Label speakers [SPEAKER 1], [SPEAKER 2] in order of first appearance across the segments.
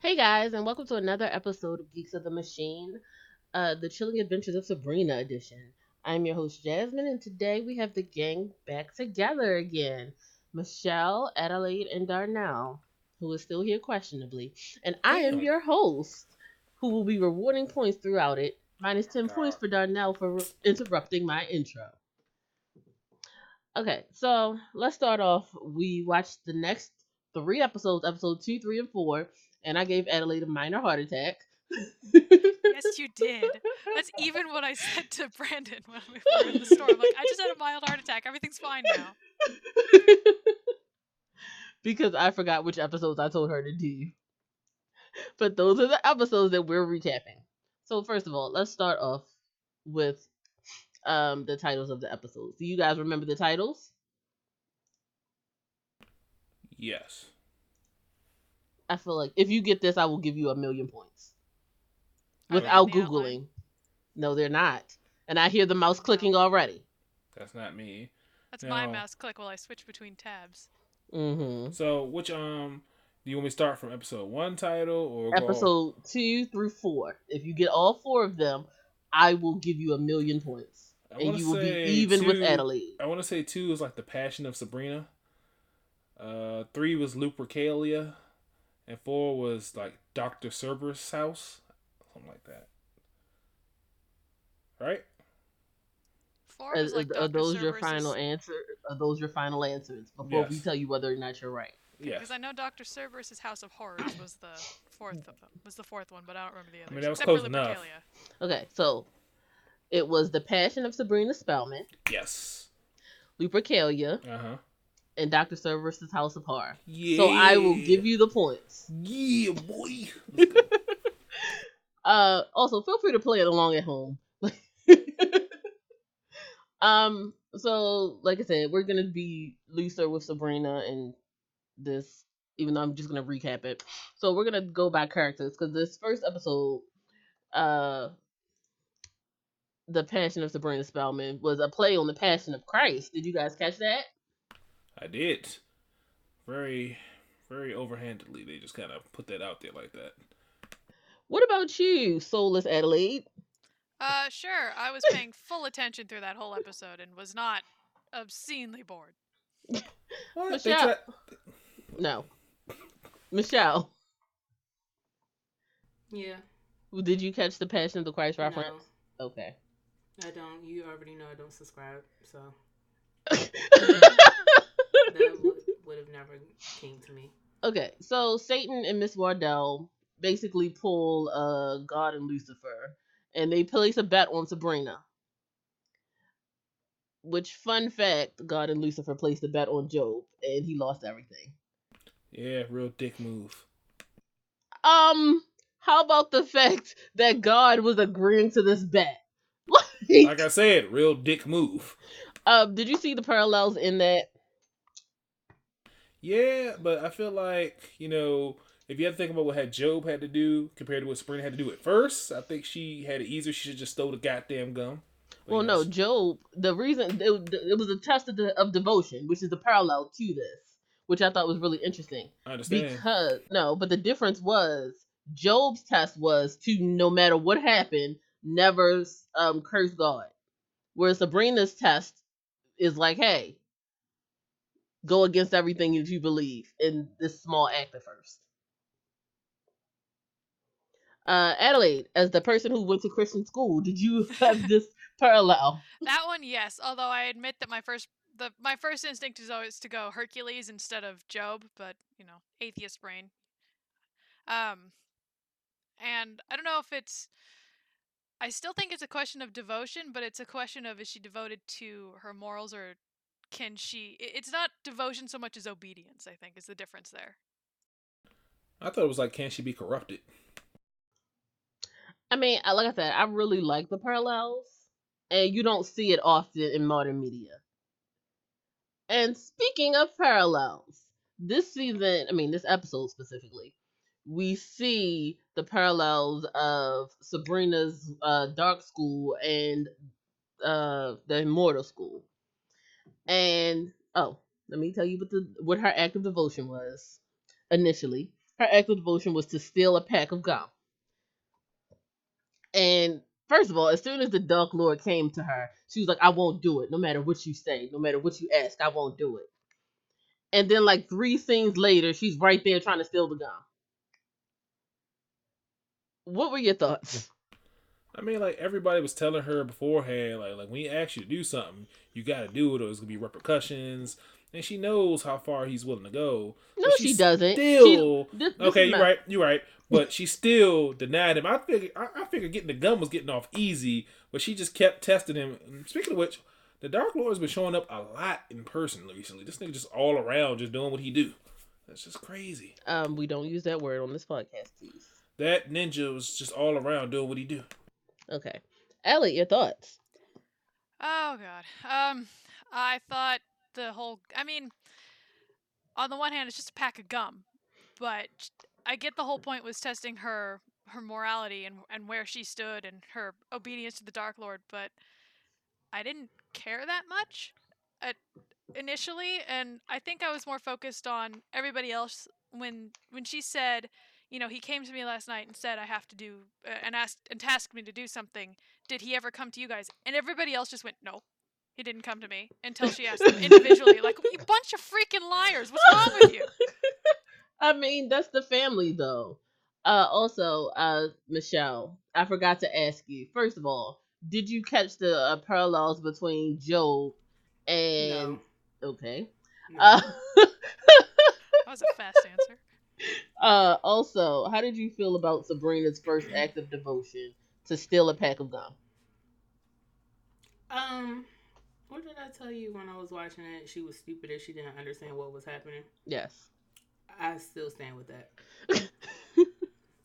[SPEAKER 1] Hey guys, and welcome to another episode of Geeks of the Machine, uh, the Chilling Adventures of Sabrina edition. I'm your host Jasmine, and today we have the gang back together again. Michelle, Adelaide, and Darnell, who is still here questionably, and I am your host, who will be rewarding points throughout it, minus 10 points for Darnell for re- interrupting my intro. Okay, so let's start off. We watched the next three episodes, episode two, three, and four, and I gave Adelaide a minor heart attack.
[SPEAKER 2] Yes, you did. That's even what I said to Brandon when we were in the store. I'm like, I just had a mild heart attack. Everything's fine now.
[SPEAKER 1] because I forgot which episodes I told her to do. But those are the episodes that we're recapping. So first of all, let's start off with um the titles of the episodes. Do you guys remember the titles?
[SPEAKER 3] Yes.
[SPEAKER 1] I feel like if you get this, I will give you a million points. Without
[SPEAKER 2] in the outline?
[SPEAKER 1] Googling. No, they're not. And I hear the mouse clicking already.
[SPEAKER 3] That's not me.
[SPEAKER 2] That's my mouse click while I switch between tabs.
[SPEAKER 1] Mm-hmm.
[SPEAKER 3] So which um do you want me to start from episode one title or go-
[SPEAKER 1] Episode two through four. If you get all four of them, I will give you a million points.
[SPEAKER 3] I
[SPEAKER 1] And you will be
[SPEAKER 3] say
[SPEAKER 1] even with Adelaide.
[SPEAKER 3] I want to say two is like the Passion of Sabrina. Uh, three was Lupercalia, and four was like Doctor Cerberus' house, something like that. Right?
[SPEAKER 2] Four
[SPEAKER 1] Are,
[SPEAKER 2] like
[SPEAKER 1] are
[SPEAKER 2] Dr.
[SPEAKER 1] those your
[SPEAKER 2] Cerberus's-
[SPEAKER 1] final answer? Are those your final answers before we tell you whether or not you're right?
[SPEAKER 3] Yes.
[SPEAKER 2] Because I know Dr. Cerberus' House of Horrors was the fourth of them. Was the fourth one, but I don't remember the others.
[SPEAKER 3] mean, that was close enough.
[SPEAKER 1] Okay, so it was the Passion of Sabrina Spellman,
[SPEAKER 3] Yes.
[SPEAKER 1] Lupercalia,
[SPEAKER 3] Uh huh.
[SPEAKER 1] And Doctor Cerberus' House of Horror.
[SPEAKER 3] Yeah.
[SPEAKER 1] So I will give you the points.
[SPEAKER 3] Yeah, boy.
[SPEAKER 1] Uh, also feel free to play it along at home. um, so like I said, we're gonna be looser with Sabrina and this, even though I'm just gonna recap it. So we're gonna go by characters because this first episode, uh, the Passion of Sabrina Spellman was a play on the Passion of Christ. Did you guys catch that?
[SPEAKER 3] I did. Very, very overhandedly. They just kind of put that out there like that.
[SPEAKER 1] What about you, Soulless Adelaide?
[SPEAKER 2] Uh, sure. I was paying full attention through that whole episode and was not obscenely bored.
[SPEAKER 3] What?
[SPEAKER 1] Michelle-
[SPEAKER 3] try-
[SPEAKER 1] No, Michelle.
[SPEAKER 4] Yeah.
[SPEAKER 1] Did you catch the Passion of the Christ
[SPEAKER 4] No,
[SPEAKER 1] reference? Okay.
[SPEAKER 4] I don't. You already know I don't subscribe, so that would, would have never came to me.
[SPEAKER 1] okay, so Satan and Miss Wardwell basically pull uh God and Lucifer, and they place a bet on Sabrina. Which fun fact, God and Lucifer placed a bet on Job, and he lost everything.
[SPEAKER 3] yeah, real dick move.
[SPEAKER 1] Um, how about the fact that God was agreeing to this bet?
[SPEAKER 3] Like I said, real dick move.
[SPEAKER 1] um, did you see the parallels in that?
[SPEAKER 3] Yeah, but I feel like, you know, if you have to think about what had Job had to do compared to what Sabrina had to do at first, I think she had it easier. She should just stole the goddamn gum. But
[SPEAKER 1] Well, no. Job. The reason it, it was a test of, de- of devotion, which is the parallel to this, which I thought was really interesting.
[SPEAKER 3] I understand.
[SPEAKER 1] Because no, but the difference was Job's test was to no matter what happened, never um curse God. Whereas Sabrina's test is like, hey, go against everything that you believe in this small act at first. Uh, Adelaide, as the person who went to Christian school, did you have this parallel?
[SPEAKER 2] That one, yes. Although I admit that my first the my first instinct is always to go Hercules instead of Job, but you know, atheist brain. Um, and I don't know if it's. I still think it's a question of devotion, but it's a question of is she devoted to her morals or can she? It's not devotion so much as obedience. I think is the difference there.
[SPEAKER 3] I thought it was like, can she be corrupted?
[SPEAKER 1] I mean, like I said, I really like the parallels, and you don't see it often in modern media. And speaking of parallels, this season, I mean, this episode specifically, we see the parallels of Sabrina's uh, dark school and uh, the immortal school. And oh, let me tell you what the what her act of devotion was initially. her act of devotion was to steal a pack of gum. And first of all, as soon as the Dark Lord came to her, she was like, I won't do it. No matter what you say, no matter what you ask, I won't do it. And then, like, three scenes later, she's right there trying to steal the gum. What were your thoughts?
[SPEAKER 3] I mean, like everybody was telling her beforehand, like like when he asks you to do something, you got to do it, or there's gonna be repercussions. And she knows how far he's willing to go.
[SPEAKER 1] No, she doesn't.
[SPEAKER 3] Still,
[SPEAKER 1] She- this- this
[SPEAKER 3] okay, you're
[SPEAKER 1] not-
[SPEAKER 3] right. You're right. But she still denied him. I figured, I, I figured getting the gun was getting off easy, but she just kept testing him. And speaking of which, the Dark Lord's been showing up a lot in person recently. This nigga just all around, just doing what he do. That's just crazy.
[SPEAKER 1] Um, we don't use that word on this podcast, please.
[SPEAKER 3] That ninja was just all around doing what he do.
[SPEAKER 1] Okay. Ellie, your thoughts?
[SPEAKER 2] Oh god. Um, I thought the whole. I mean, on the one hand, it's just a pack of gum, but I get the whole point was testing her her morality and and where she stood and her obedience to the Dark Lord. But I didn't care that much at initially, and I think I was more focused on everybody else when when she said. You know, he came to me last night and said I have to do uh, and asked and tasked me to do something did he ever come to you guys? And everybody else just went, no, he didn't come to me until she asked them individually. Like, you bunch of freaking liars. What's wrong with you?
[SPEAKER 1] I mean, that's the family though. Uh also, uh Michelle, I forgot to ask you. First of all, did you catch the uh, parallels between Job and
[SPEAKER 4] No.
[SPEAKER 1] okay.
[SPEAKER 4] No.
[SPEAKER 1] Uh
[SPEAKER 2] That was a fast answer.
[SPEAKER 1] Uh also, how did you feel about Sabrina's first act of devotion to steal a pack of gum?
[SPEAKER 4] Um, what did I tell you when I was watching it? She was stupid if she didn't understand what was happening.
[SPEAKER 1] Yes.
[SPEAKER 4] I still stand with that.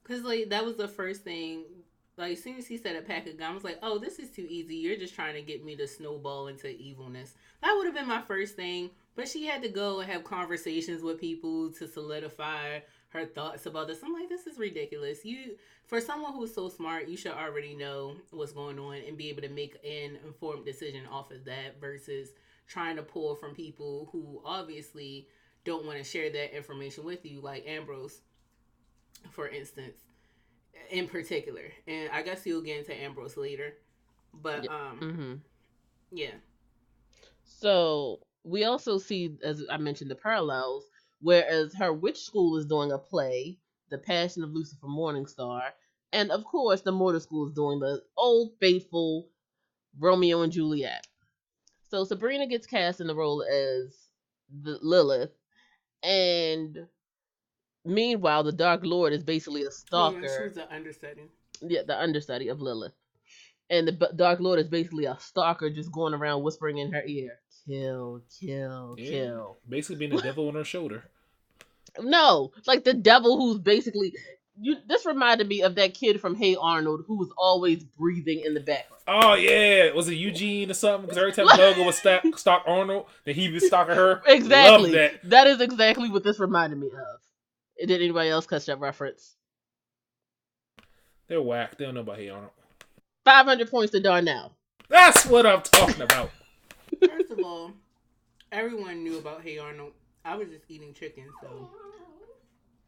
[SPEAKER 4] Cause like that was the first thing. Like as soon as he said a pack of gum, I was like, "Oh, this is too easy. You're just trying to get me to snowball into evilness." That would have been my first thing. But she had to go and have conversations with people to solidify her thoughts about this. I'm like, this is ridiculous. You, for someone who's so smart, you should already know what's going on and be able to make an informed decision off of that versus trying to pull from people who obviously don't want to share that information with you, like Ambrose, for instance, in particular. And I guess you'll get into Ambrose later. But um
[SPEAKER 1] Mm-hmm.
[SPEAKER 4] yeah.
[SPEAKER 1] So we also see, as I mentioned, the parallels. Whereas her witch school is doing a play, The Passion of Lucifer Morningstar, and of course the Mortar School is doing the old faithful Romeo and Juliet. So Sabrina gets cast in the role as the Lilith, and meanwhile the Dark Lord is basically a oh,
[SPEAKER 4] Yeah, she
[SPEAKER 1] stalker.
[SPEAKER 4] the understudy.
[SPEAKER 1] Yeah, the understudy of Lilith. And the B- Dark Lord is basically a stalker just going around whispering in her ear, kill, kill,
[SPEAKER 3] Yeah.
[SPEAKER 1] kill.
[SPEAKER 3] Basically being the devil on her shoulder.
[SPEAKER 1] No, like the devil who's basically. You, this reminded me of that kid from Hey Arnold who was always breathing in the background.
[SPEAKER 3] Oh yeah, was it Eugene or something? Because every time Hugo was stalk, stalk Arnold, then he was stalking her.
[SPEAKER 1] Exactly.
[SPEAKER 3] That.
[SPEAKER 1] that is exactly what this reminded me of. Did anybody else catch that reference?
[SPEAKER 3] They're whack. They don't know about Hey Arnold.
[SPEAKER 1] 500 points to Darnell.
[SPEAKER 3] That's what I'm talking about.
[SPEAKER 4] First of all, everyone knew about Hey Arnold. I was just eating chicken, so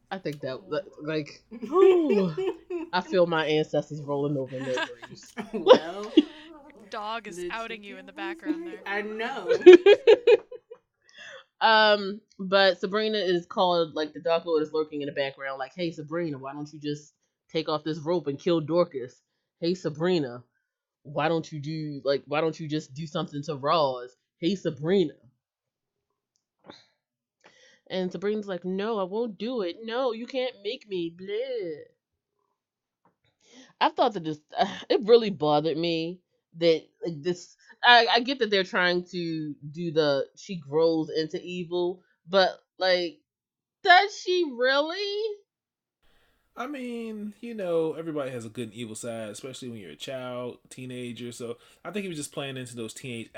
[SPEAKER 1] I think that, that like, Ooh. I feel my ancestors rolling over in their graves.
[SPEAKER 4] well,
[SPEAKER 2] Dog is
[SPEAKER 4] The
[SPEAKER 2] outing you in the background there.
[SPEAKER 4] I know.
[SPEAKER 1] um, but Sabrina is called like the Dark Lord is lurking in the background, like, "Hey Sabrina, why don't you just take off this rope and kill Dorcas? Hey Sabrina, why don't you do like why don't you just do something to Roz? Hey Sabrina." And Sabrina's like, "No, I won't do it. No, you can't make me." Blah. I thought that this it really bothered me that like this I, I get that they're trying to do the she grows into evil, but like does she really?
[SPEAKER 3] I mean, you know, everybody has a good and evil side, especially when you're a child, teenager. So I think he was just playing into those teenage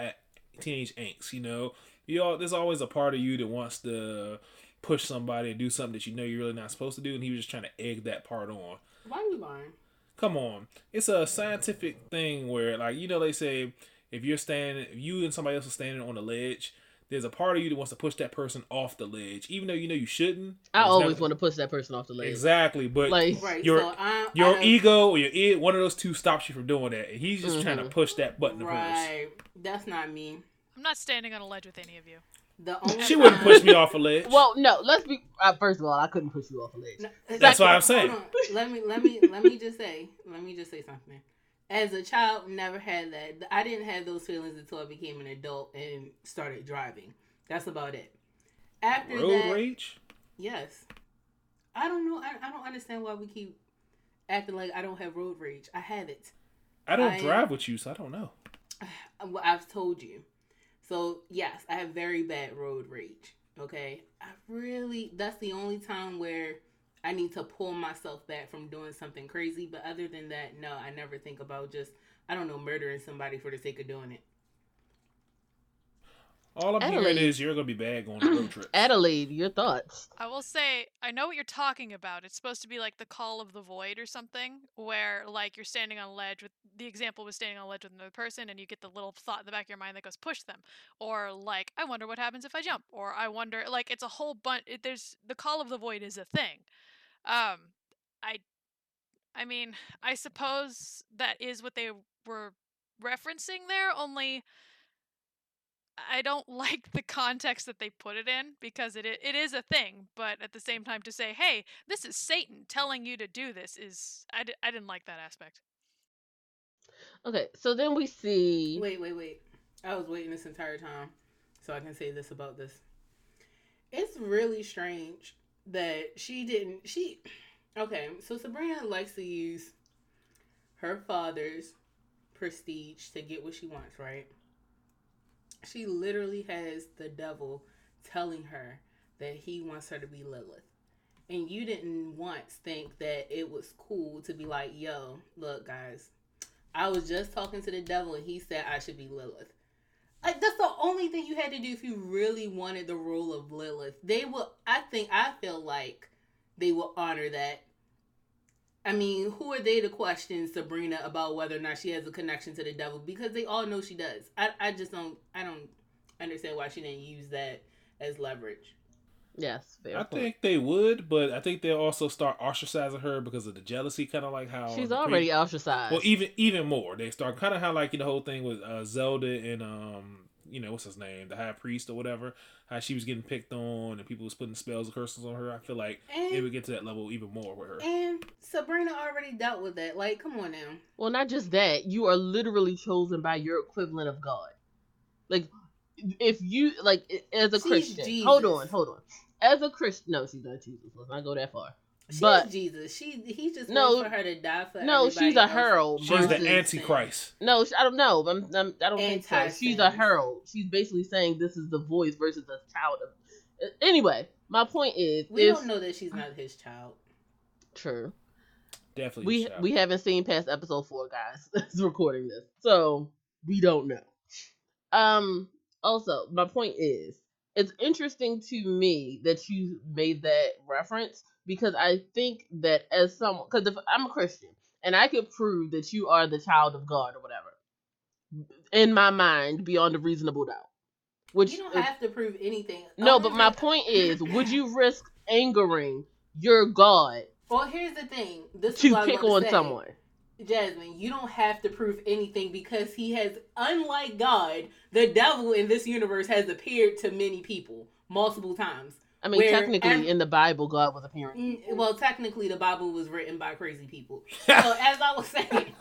[SPEAKER 3] teenage angst. You know, you all there's always a part of you that wants to push somebody and do something that you know you're really not supposed to do, and he was just trying to egg that part on.
[SPEAKER 4] Why are you lying?
[SPEAKER 3] Come on, it's a scientific thing where, like, you know, they say if you're standing, if you and somebody else are standing on a ledge, there's a part of you that wants to push that person off the ledge, even though you know you shouldn't.
[SPEAKER 1] I always
[SPEAKER 3] never-
[SPEAKER 1] want to push that person off the ledge.
[SPEAKER 3] exactly, but
[SPEAKER 1] Like,
[SPEAKER 4] Right.
[SPEAKER 3] Your-
[SPEAKER 4] so I,
[SPEAKER 3] your
[SPEAKER 4] I,
[SPEAKER 3] ego or your id, one of those two stops you from doing that, and he's just trying to
[SPEAKER 1] Mhm.
[SPEAKER 3] push that button of hers.
[SPEAKER 4] Right. That's not me.
[SPEAKER 2] I'm not standing on a ledge with any of you.
[SPEAKER 4] The only
[SPEAKER 3] She wouldn't push me off a ledge.
[SPEAKER 1] well, no. Let's be. Uh, first of all, I couldn't push you off a ledge.
[SPEAKER 4] No,
[SPEAKER 3] That's what I'm saying.
[SPEAKER 4] Let me let me let me just say let me just say something. As a child, never had that. I didn't have those feelings until I became an adult and started driving. That's about it. After
[SPEAKER 3] Road
[SPEAKER 4] that,
[SPEAKER 3] rage.
[SPEAKER 4] yes. I don't know. I, I don't understand why we keep acting like I don't have road rage. I have it.
[SPEAKER 3] I don't
[SPEAKER 4] I-
[SPEAKER 3] drive with you, so I don't know.
[SPEAKER 4] Well, I've told you. So yes, I have very bad road rage. Okay, I really that's the only time where I need to pull myself back from doing something crazy. But other than that, no, I never think about just I don't know murdering somebody for the sake of doing it.
[SPEAKER 3] All I'm hearing is you're gonna be bad going on a road trip.
[SPEAKER 1] Adelaide, your thoughts?
[SPEAKER 2] I will say, I know what you're talking about. It's supposed to be like the call of the void or something, where like you're standing on a ledge with the example was standing on a ledge with another person, and you get the little thought in the back of your mind that goes push them, or like I wonder what happens if I jump, or I wonder like it's a whole bunch. It, there's the call of the void is a thing. Um, I, I mean, I suppose that is what they were referencing there. Only I don't like the context that they put it in because it it is a thing, but at the same time to say, "Hey, this is Satan telling you to do this," is I, I didn't like that aspect.
[SPEAKER 1] Okay, so then we see.
[SPEAKER 4] Wait, wait, wait. I was waiting this entire time so I can say this about this. It's really strange that she didn't. She. Okay, so Sabrina likes to use her father's prestige to get what she wants, right? She literally has the devil telling her that he wants her to be Lilith. And you didn't once think that it was cool to be like, yo, look, guys, I was just talking to the devil and he said I should be Lilith. Like that's the only thing you had to do if you really wanted the role of Lilith. They will I think I feel like they will honor that. I mean, who are they to question Sabrina about whether or not she has a connection to the devil? Because they all know she does. I, I just don't I don't understand why she didn't use that as leverage.
[SPEAKER 1] Yes, fair
[SPEAKER 3] I
[SPEAKER 1] point.
[SPEAKER 3] think they would, but I think they'll also start ostracizing her because of the jealousy, kind of like how
[SPEAKER 1] she's
[SPEAKER 3] the pre-
[SPEAKER 1] already ostracized.
[SPEAKER 3] Well, even even more, they start kind of how like the whole thing with uh, Zelda and um, you know what's his name, the High Priest or whatever. How she was getting picked on and people was putting spells and curses on her. I feel like it
[SPEAKER 4] And
[SPEAKER 3] would get to that level even more with her.
[SPEAKER 4] and Sabrina already dealt with that. Like, come on now.
[SPEAKER 1] Well, not just that, you are literally chosen by your equivalent of God. Like, if you like as a
[SPEAKER 4] She's
[SPEAKER 1] Christian,
[SPEAKER 4] Jesus.
[SPEAKER 1] hold on, hold on. As a Christian, no, she's not Jesus. Let's not go that far.
[SPEAKER 4] She's
[SPEAKER 1] But-
[SPEAKER 4] Jesus. She he just
[SPEAKER 1] No,
[SPEAKER 4] for her to die for
[SPEAKER 1] No, she's a herald.
[SPEAKER 3] She's
[SPEAKER 1] versus,
[SPEAKER 3] the Antichrist.
[SPEAKER 1] No, sh- I don't know. I'm, I'm, I don't think so. She's a herald. She's basically saying this is the voice versus the child of. Anyway, my point is,
[SPEAKER 4] We
[SPEAKER 1] if
[SPEAKER 4] don't know that she's not his child.
[SPEAKER 1] true,
[SPEAKER 3] Definitely.
[SPEAKER 1] we
[SPEAKER 3] a shout.
[SPEAKER 1] we haven't seen past episode four, guys. That's recording this, so we don't know. Um. Also, my point is, it's interesting to me that you made that reference because I think that as someone, because if I'm a Christian and I could prove that you are the child of God or whatever, in my mind, beyond a reasonable doubt, which
[SPEAKER 4] You don't
[SPEAKER 1] is-
[SPEAKER 4] have to prove anything.
[SPEAKER 1] no,
[SPEAKER 4] Only
[SPEAKER 1] but my
[SPEAKER 4] re-
[SPEAKER 1] point is, would you risk angering your God
[SPEAKER 4] Well, here's the thing. This is
[SPEAKER 1] to pick on
[SPEAKER 4] say.
[SPEAKER 1] someone?
[SPEAKER 4] Jasmine, you don't have to prove anything because he has, unlike God, the devil in this universe has appeared to many people multiple times.
[SPEAKER 1] I mean,
[SPEAKER 4] Where
[SPEAKER 1] technically,
[SPEAKER 4] ev-
[SPEAKER 1] in the Bible, God was appearing.
[SPEAKER 4] Mm, Well, technically, the Bible was written by crazy people. So, as I was saying,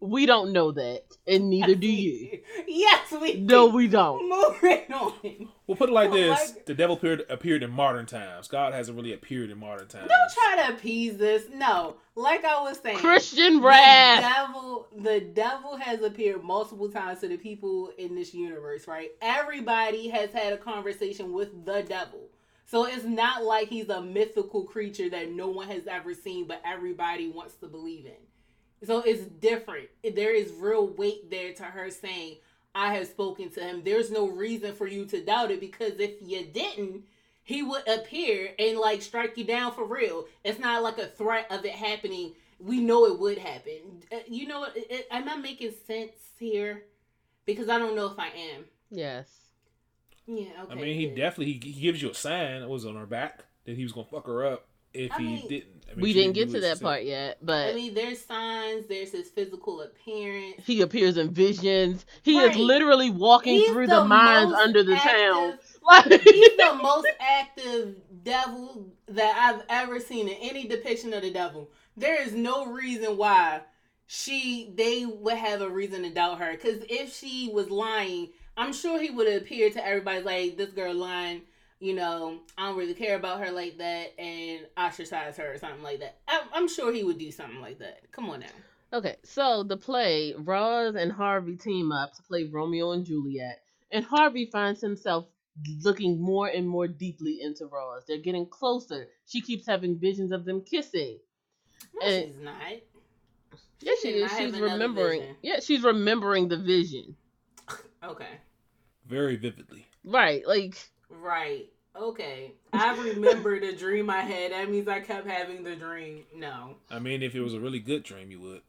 [SPEAKER 1] We don't know that, and neither do you.
[SPEAKER 4] Yes, we.
[SPEAKER 1] No,
[SPEAKER 4] do.
[SPEAKER 1] we don't.
[SPEAKER 4] Moving on.
[SPEAKER 3] We'll put it like
[SPEAKER 4] oh
[SPEAKER 3] this:
[SPEAKER 4] like-
[SPEAKER 3] the devil appeared appeared in modern times. God hasn't really appeared in modern times.
[SPEAKER 4] Don't try to appease this. No, like I was saying,
[SPEAKER 1] Christian
[SPEAKER 4] the devil, the devil has appeared multiple times to the people in this universe. Right? Everybody has had a conversation with the devil. So it's not like he's a mythical creature that no one has ever seen, but everybody wants to believe in. So it's different. There is real weight there to her saying, I have spoken to him. There's no reason for you to doubt it because if you didn't, he would appear and like strike you down for real. It's not like a threat of it happening. We know it would happen. Uh, You know, what? It- it- am I making sense here? Because I don't know if I am.
[SPEAKER 1] Yes.
[SPEAKER 4] Yeah, okay.
[SPEAKER 3] I mean, he
[SPEAKER 4] good.
[SPEAKER 3] definitely he, he gives you a sign. It was on her back that he was gonna fuck her up if
[SPEAKER 4] I
[SPEAKER 3] he
[SPEAKER 4] mean-
[SPEAKER 3] didn't. I mean,
[SPEAKER 1] we didn't get to that
[SPEAKER 3] said.
[SPEAKER 1] part yet, but
[SPEAKER 4] I mean, there's signs. There's his physical appearance.
[SPEAKER 1] he appears in visions. He
[SPEAKER 4] Right.
[SPEAKER 1] is literally walking
[SPEAKER 4] He's
[SPEAKER 1] through the, mines under the
[SPEAKER 4] active-
[SPEAKER 1] town. Like
[SPEAKER 4] He's the most active devil that I've ever seen in any depiction of the devil. There is no reason why she they would have a reason to doubt her. Because if she was lying, I'm sure he would have appeared to everybody like this girl lying. You know, I don't really care about her like that, and ostracize her or something like that. I'm, I'm sure he would do something like that. Come on now.
[SPEAKER 1] Okay, so the play, Roz and Harvey team up to play Romeo and Juliet, and Harvey finds himself looking more and more deeply into Roz. They're getting closer. She keeps having visions of them kissing.
[SPEAKER 4] No,
[SPEAKER 1] And-
[SPEAKER 4] she's not.
[SPEAKER 1] Yeah, she
[SPEAKER 4] did
[SPEAKER 1] is. She's remembering.
[SPEAKER 4] vision.
[SPEAKER 1] Yeah, she's remembering the vision.
[SPEAKER 4] Okay.
[SPEAKER 3] very vividly.
[SPEAKER 1] Right, like
[SPEAKER 4] Right. Okay. I remember the dream I had. That means I kept having the dream. No.
[SPEAKER 3] I mean, if it was a really good dream, you would.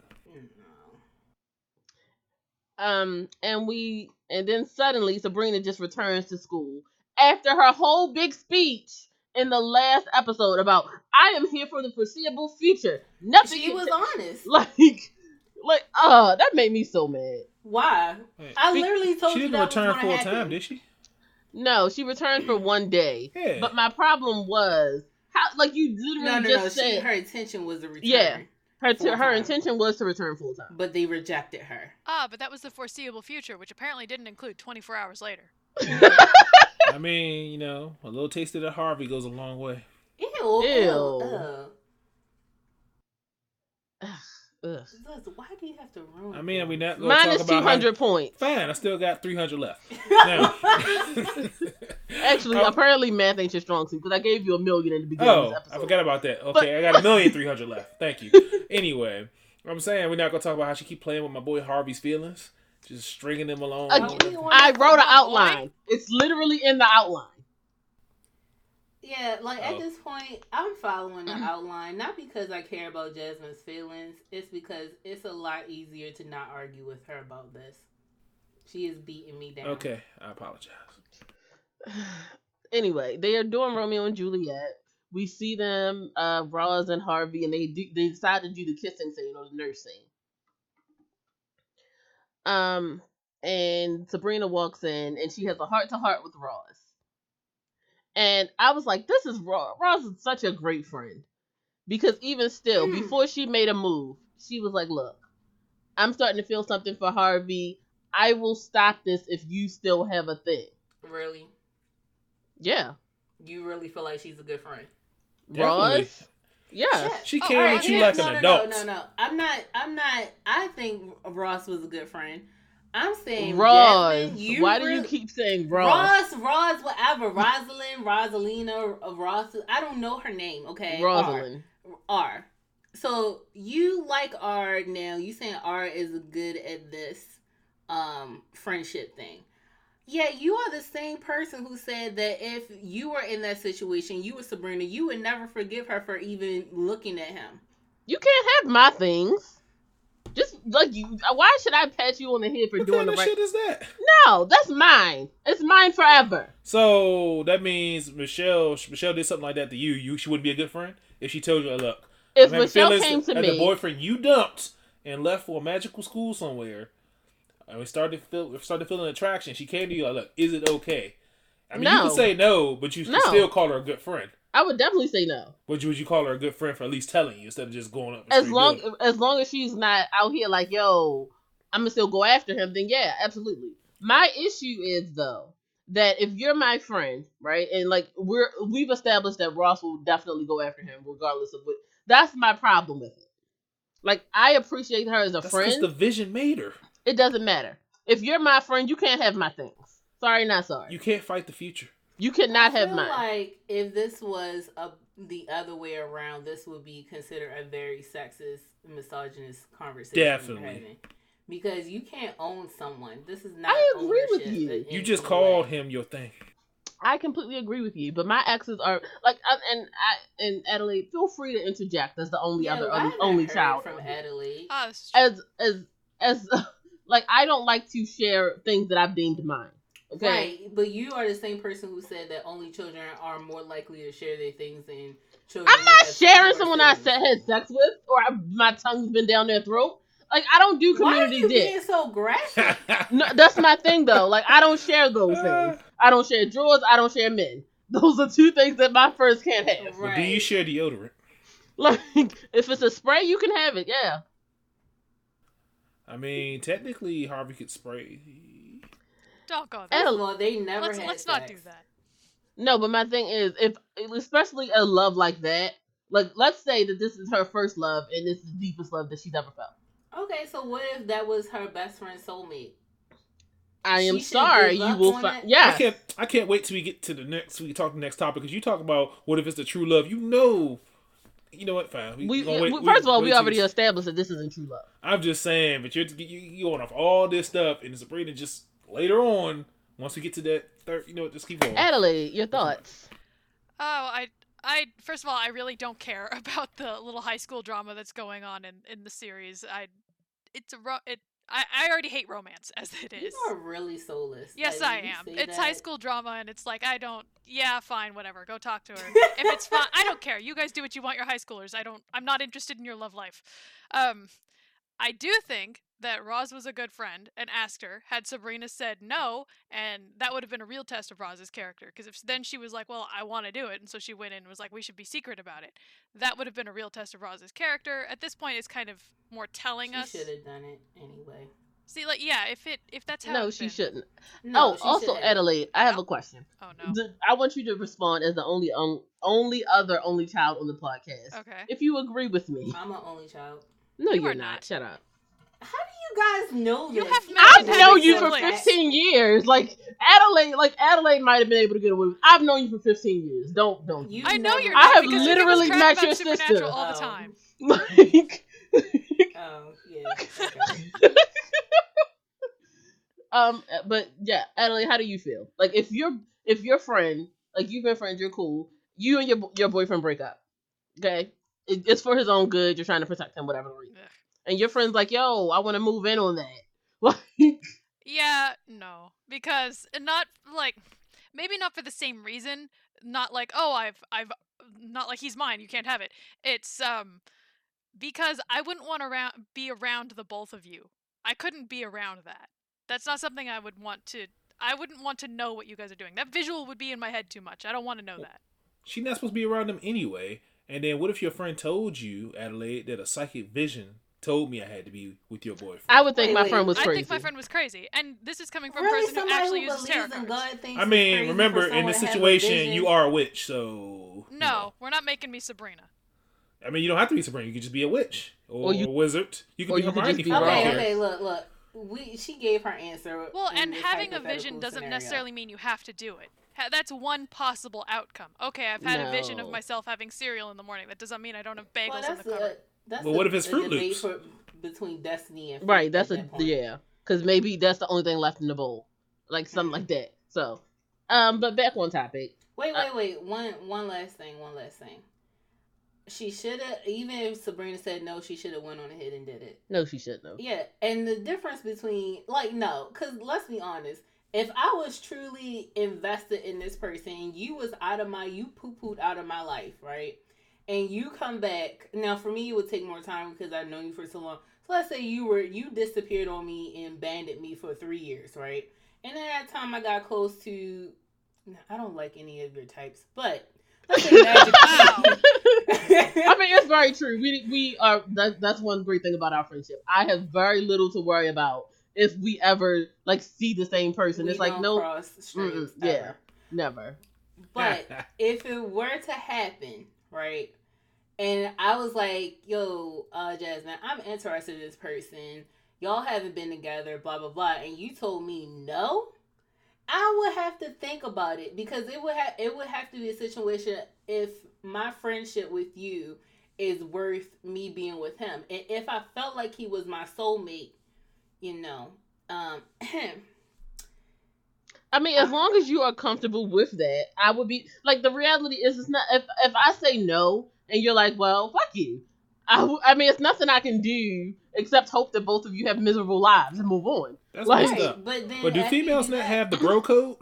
[SPEAKER 4] No.
[SPEAKER 1] um, and we, and then suddenly Sabrina just returns to school after her whole big speech in the last episode about I am here for the foreseeable future. Nothing.
[SPEAKER 4] She was
[SPEAKER 1] ta-
[SPEAKER 4] honest.
[SPEAKER 1] like, like, uh, that made me so mad.
[SPEAKER 4] Why?
[SPEAKER 3] Hey,
[SPEAKER 4] I literally told
[SPEAKER 3] she
[SPEAKER 4] you
[SPEAKER 3] didn't
[SPEAKER 4] that
[SPEAKER 3] return
[SPEAKER 4] gonna
[SPEAKER 3] full
[SPEAKER 4] happen.
[SPEAKER 3] time, did she?
[SPEAKER 1] No, she returned for one day.
[SPEAKER 3] Yeah.
[SPEAKER 1] But my problem was how, like, you literally
[SPEAKER 4] No, no,
[SPEAKER 1] just
[SPEAKER 4] no. She, her intention was to return.
[SPEAKER 1] Yeah. her her
[SPEAKER 4] full-time.
[SPEAKER 1] intention was to return full time.
[SPEAKER 4] But they rejected her.
[SPEAKER 2] Ah, but that was the foreseeable future, which apparently didn't include 24 hours later.
[SPEAKER 3] I mean, you know, a little taste of the Harvey goes a long way.
[SPEAKER 4] Ew.
[SPEAKER 1] Ew.
[SPEAKER 4] Ew. Ugh.
[SPEAKER 1] Ugh.
[SPEAKER 4] Why do you have to ruin
[SPEAKER 3] I mean, are we not gonna talk about how-
[SPEAKER 1] points.
[SPEAKER 3] Fine, I still got three hundred left.
[SPEAKER 1] Actually,
[SPEAKER 3] Oh,
[SPEAKER 1] apparently math ain't your strong suit because I gave you a million in the beginning of
[SPEAKER 3] oh,
[SPEAKER 1] this episode.
[SPEAKER 3] I forgot about that. Okay, I got a million three hundred left. Thank you. Anyway, I'm saying we're not gonna talk about how she keep playing with my boy Harvey's feelings, just stringing them along.
[SPEAKER 1] Again, I wrote an
[SPEAKER 2] talk about boy?
[SPEAKER 1] outline. It's literally in the outline.
[SPEAKER 4] Yeah, like
[SPEAKER 3] Oh.
[SPEAKER 4] at this point, I'm following the outline not because I care about Jasmine's feelings. It's because it's a lot easier to not argue with her about this. She is beating me down.
[SPEAKER 3] Okay, I apologize.
[SPEAKER 1] anyway, they are doing Romeo and Juliet. We see them, uh, Roz and Harvey, and they do, they decide to do the kissing scene or the nurse scene. Um, and Sabrina walks in, and she has a heart to heart with Roz. And I was like, "This is Ross. Roz is such a great friend." Because even still,
[SPEAKER 4] Mm.
[SPEAKER 1] before she made a move, she was like, "Look, I'm starting to feel something for Harvey. I will stop this if you still have a thing."
[SPEAKER 4] Really?
[SPEAKER 1] Yeah,
[SPEAKER 4] You really feel like she's a good friend?
[SPEAKER 3] Definitely.
[SPEAKER 1] Roz. Yeah.
[SPEAKER 3] She
[SPEAKER 2] Oh,
[SPEAKER 3] came
[SPEAKER 2] alright,
[SPEAKER 3] at you
[SPEAKER 2] yeah,
[SPEAKER 3] like
[SPEAKER 4] no,
[SPEAKER 3] an
[SPEAKER 4] no,
[SPEAKER 3] adult.
[SPEAKER 4] No, no, no. I'm not. I'm not. I think Ross was a good friend. I'm saying
[SPEAKER 1] Roz.
[SPEAKER 4] Jasmine,
[SPEAKER 1] Why do you keep saying Roz?
[SPEAKER 4] Ross, Ross, whatever. Rosalind, Rosalina, uh, Ross. I don't know her name. Okay,
[SPEAKER 1] Rosalind.
[SPEAKER 4] R. R. So you like R now? You saying R is good at this um friendship thing? Yeah, you are the same person who said that if you were in that situation, you were Sabrina, you would never forgive her for even looking at him.
[SPEAKER 1] You can't have my things. Just like you. Why should I pat you on the head for
[SPEAKER 3] What
[SPEAKER 1] doing
[SPEAKER 3] kind
[SPEAKER 1] the
[SPEAKER 3] of
[SPEAKER 1] right?
[SPEAKER 3] shit is that?
[SPEAKER 1] No, that's mine. It's mine forever.
[SPEAKER 3] So that means Michelle, Michelle did something like that to you. You she wouldn't be a good friend if she told you, "Look,
[SPEAKER 1] If Michelle
[SPEAKER 3] feelings
[SPEAKER 1] came to me,
[SPEAKER 3] the boyfriend you dumped and left for a magical school somewhere, and we started feel started feeling attraction. She came to you like, look, is it okay? I mean, you can say no, but you can
[SPEAKER 1] No.
[SPEAKER 3] still call her a good friend.
[SPEAKER 1] I would definitely say no.
[SPEAKER 3] Would you would you call her a good friend for at least telling you instead of just going up?
[SPEAKER 1] As long
[SPEAKER 3] it?
[SPEAKER 1] as long as she's not out here like, yo, I'm gonna still go after him. Then yeah, absolutely. My issue is though that if you're my friend, right, and like we're we've established that Ross will definitely go after him regardless of what. That's my problem with it. Like I appreciate her as a
[SPEAKER 3] That's
[SPEAKER 1] friend.
[SPEAKER 3] the vision made her.
[SPEAKER 1] It doesn't matter. If you're my friend, you can't have my things. Sorry, not sorry.
[SPEAKER 3] You, can't fight the future.
[SPEAKER 1] Cannot
[SPEAKER 4] I
[SPEAKER 1] have
[SPEAKER 4] feel
[SPEAKER 1] mine.
[SPEAKER 4] Like if this was a the other way around, this would be considered a very sexist, misogynist conversation.
[SPEAKER 3] Definitely.
[SPEAKER 4] Because you can't own someone. This is not.
[SPEAKER 1] I agree with you.
[SPEAKER 3] You just called
[SPEAKER 4] way.
[SPEAKER 3] him your thing.
[SPEAKER 1] I completely agree with you, but my exes are like, I, and I and Adelaide, feel free to interject as the only
[SPEAKER 4] Yeah,
[SPEAKER 1] other
[SPEAKER 4] I
[SPEAKER 1] only
[SPEAKER 4] heard
[SPEAKER 1] child
[SPEAKER 4] from Adelaide.
[SPEAKER 2] Oh, this
[SPEAKER 1] as as as like I don't like to share things that I've deemed mine. Okay.
[SPEAKER 4] Right, but you are the same person who said that only children are more likely to share their things than children.
[SPEAKER 1] I'm not sharing
[SPEAKER 4] more
[SPEAKER 1] someone I had sex with, or I, my tongue's been down their throat. Like I don't do community
[SPEAKER 4] Why are
[SPEAKER 1] community
[SPEAKER 4] you
[SPEAKER 1] dick.
[SPEAKER 4] being so graphic?
[SPEAKER 1] No, that's my thing though. Like I don't share those uh. things. I don't share drawers. I don't share men. Those are two things that my friends can't have.
[SPEAKER 3] But do you share deodorant?
[SPEAKER 1] Like if it's a spray, you can have it. Yeah.
[SPEAKER 3] I mean, technically, Harvey could spray.
[SPEAKER 2] Don't go
[SPEAKER 1] And
[SPEAKER 4] Well, they never
[SPEAKER 2] Let's
[SPEAKER 4] had
[SPEAKER 2] let's not do that.
[SPEAKER 1] No, but my thing is, if especially a love like that, like let's say that this is her first love and this is the deepest love that she's ever felt.
[SPEAKER 4] Okay, so what if that was her best friend's soulmate?
[SPEAKER 1] I am
[SPEAKER 4] She
[SPEAKER 1] sorry, you will
[SPEAKER 4] on
[SPEAKER 1] find.
[SPEAKER 4] it?
[SPEAKER 3] I can't. I can't wait till we get to the next. We talk the next topic because you talk about what if it's the true love. You know, you know what? Fine.
[SPEAKER 1] We,
[SPEAKER 3] gonna
[SPEAKER 1] we-
[SPEAKER 3] wait-
[SPEAKER 1] first of all, we already
[SPEAKER 3] you-
[SPEAKER 1] established that this isn't true love.
[SPEAKER 3] I'm just saying, but you're you, you going off all this stuff, and Sabrina just later on, once we get to that third, you know, what, just keep going.
[SPEAKER 1] Adelaide, your thoughts?
[SPEAKER 2] Oh, I I first of all, I really don't care about the little high school drama that's going on in in the series. I it's a ro- it I, I already hate romance as it is.
[SPEAKER 4] You are really soulless.
[SPEAKER 2] Yes,
[SPEAKER 4] Like,
[SPEAKER 2] I am.
[SPEAKER 4] say
[SPEAKER 2] It's high school drama, and it's like I don't. Yeah, fine, whatever. Go talk to her. if it's fun, I don't care. You guys do what you want. You're high schoolers. I don't. I'm not interested in your love life. Um, I do think that Roz was a good friend and asked her. Had Sabrina said no, and that would have been a real test of Roz's character. Because if then she was like, "Well, I want to do it," and so she went in and was like, "We should be secret about it," that would have been a real test of Roz's character. At this point, it's kind of more telling us
[SPEAKER 4] She
[SPEAKER 2] us.
[SPEAKER 4] should have done it anyway.
[SPEAKER 2] See, like, yeah, if it if that's how.
[SPEAKER 1] No,
[SPEAKER 2] it's
[SPEAKER 1] she
[SPEAKER 2] been-
[SPEAKER 1] shouldn't.
[SPEAKER 4] No,
[SPEAKER 1] oh,
[SPEAKER 4] she
[SPEAKER 1] also
[SPEAKER 4] should've.
[SPEAKER 1] Adelaide, I have
[SPEAKER 2] No.
[SPEAKER 1] a question.
[SPEAKER 2] Oh no.
[SPEAKER 1] I want you to respond as the only um, only other only child on the podcast.
[SPEAKER 2] Okay.
[SPEAKER 1] If you agree with me,
[SPEAKER 4] I'm an only child.
[SPEAKER 1] No,
[SPEAKER 2] You
[SPEAKER 1] you are
[SPEAKER 2] are
[SPEAKER 1] not.
[SPEAKER 2] not.
[SPEAKER 1] Shut up.
[SPEAKER 4] How do you guys know
[SPEAKER 2] You
[SPEAKER 4] this?
[SPEAKER 2] have
[SPEAKER 1] I've known
[SPEAKER 2] having
[SPEAKER 1] you for
[SPEAKER 2] siblings.
[SPEAKER 1] 15 years. Like Adelaide, like Adelaide might have been able to get away with. I've known you for 15 years. Don't don't.
[SPEAKER 4] You
[SPEAKER 2] I know you're
[SPEAKER 1] I
[SPEAKER 2] not
[SPEAKER 1] have
[SPEAKER 2] because you give us
[SPEAKER 1] literally
[SPEAKER 2] crap
[SPEAKER 1] met
[SPEAKER 2] about
[SPEAKER 1] your
[SPEAKER 2] Supernatural
[SPEAKER 1] sister.
[SPEAKER 2] all the
[SPEAKER 4] Oh.
[SPEAKER 2] time.
[SPEAKER 1] like,
[SPEAKER 4] Oh yeah. Okay.
[SPEAKER 1] um, but yeah, Adelaide, how do you feel? Like if you're if your friend, like you've been friends, you're cool. You and your your boyfriend break up. Okay, it, it's for his own good. You're trying to protect him, whatever the reason.
[SPEAKER 2] Ugh.
[SPEAKER 1] And your friend's like, "Yo, I want to move in on that." Like,
[SPEAKER 2] Yeah, no, because and not like maybe not for the same reason. Not like oh I've I've not like he's mine. You can't have it. It's um because I wouldn't want to around be around the both of you. I couldn't be around that. That's not something I would want to. I wouldn't want to know what you guys are doing. That visual would be in my head too much. I don't want to know that.
[SPEAKER 3] She's not supposed to be around him anyway. And then what if your friend told you, Adelaide, that a psychic vision told me I had to be with your boyfriend?
[SPEAKER 1] I would think
[SPEAKER 4] Wait,
[SPEAKER 1] my
[SPEAKER 4] wait.
[SPEAKER 1] friend was crazy.
[SPEAKER 2] I think my friend was crazy, and this is coming from
[SPEAKER 4] really,
[SPEAKER 2] a person who actually
[SPEAKER 4] who
[SPEAKER 2] uses
[SPEAKER 4] believes
[SPEAKER 2] tarot cards.
[SPEAKER 3] I mean, remember in this
[SPEAKER 4] to have a
[SPEAKER 3] situation, you are a witch, so you
[SPEAKER 2] No,
[SPEAKER 3] know.
[SPEAKER 2] we're not making me Sabrina.
[SPEAKER 3] I mean, you don't have to be Sabrina. You could just be a witch or,
[SPEAKER 1] Or you-
[SPEAKER 3] a wizard. You could be
[SPEAKER 1] you could
[SPEAKER 3] Hermione
[SPEAKER 1] just be
[SPEAKER 3] you don't
[SPEAKER 1] wrong.
[SPEAKER 4] Okay,
[SPEAKER 3] care.
[SPEAKER 4] okay, look, look. We she gave her answer.
[SPEAKER 2] Well, and having a
[SPEAKER 4] hypothetical
[SPEAKER 2] vision doesn't
[SPEAKER 4] scenario.
[SPEAKER 2] necessarily mean you have to do it. Ha- that's one possible outcome. Okay, I've had a vision of myself having cereal in the morning. That doesn't mean I don't have bagels
[SPEAKER 4] Well,
[SPEAKER 2] in
[SPEAKER 4] that's
[SPEAKER 2] the
[SPEAKER 4] a,
[SPEAKER 2] cupboard.
[SPEAKER 4] that's
[SPEAKER 3] Well,
[SPEAKER 4] a-
[SPEAKER 3] what if it's
[SPEAKER 4] a Froot
[SPEAKER 3] Loops?
[SPEAKER 4] For, between destiny and
[SPEAKER 1] Right, that's a
[SPEAKER 4] that
[SPEAKER 1] yeah. Because maybe that's the only thing left in the bowl, like something like that. So, um, but back on topic.
[SPEAKER 4] Wait,
[SPEAKER 1] Uh,
[SPEAKER 4] wait, wait. One, one last thing. One last thing. She should have. Even if Sabrina said no, she should have went on ahead and did it.
[SPEAKER 1] No, she shouldn't have.
[SPEAKER 4] Yeah, and the difference between like no, because let's be honest. If I was truly invested in this person, you was out of my, you poo pooed out of my life, right? And you come back. Now, for me, it would take more time because I've known you for so long. So let's say you were you disappeared on me and banded me for three years, right? And at that time, I got close to. I don't like any of your types, but let's say magic.
[SPEAKER 2] Wow.
[SPEAKER 1] I mean, it's very true. We we are. That, that's one great thing about our friendship. I have very little to worry about if we ever like see the same person.
[SPEAKER 4] We
[SPEAKER 1] it's like no,
[SPEAKER 4] streams,
[SPEAKER 1] yeah. never.
[SPEAKER 4] But if it were to happen, right? And I was like, yo, uh, Jasmine, I'm interested in this person. Y'all haven't been together, blah, blah, blah. And you told me no. I would have to think about it because it would have it would have to be a situation if my friendship with you is worth me being with him. And if I felt like he was my soulmate, you know, um
[SPEAKER 1] I mean, as long as you are comfortable with that, I would be like. The reality is, it's not. If if I say no and you're like, well, fuck you, I, w- I mean, it's nothing I can do except hope that both of you have miserable lives and move on.
[SPEAKER 3] That's
[SPEAKER 1] Like-
[SPEAKER 3] messed up.
[SPEAKER 4] But then
[SPEAKER 3] But do females not
[SPEAKER 4] that-
[SPEAKER 3] have the bro code?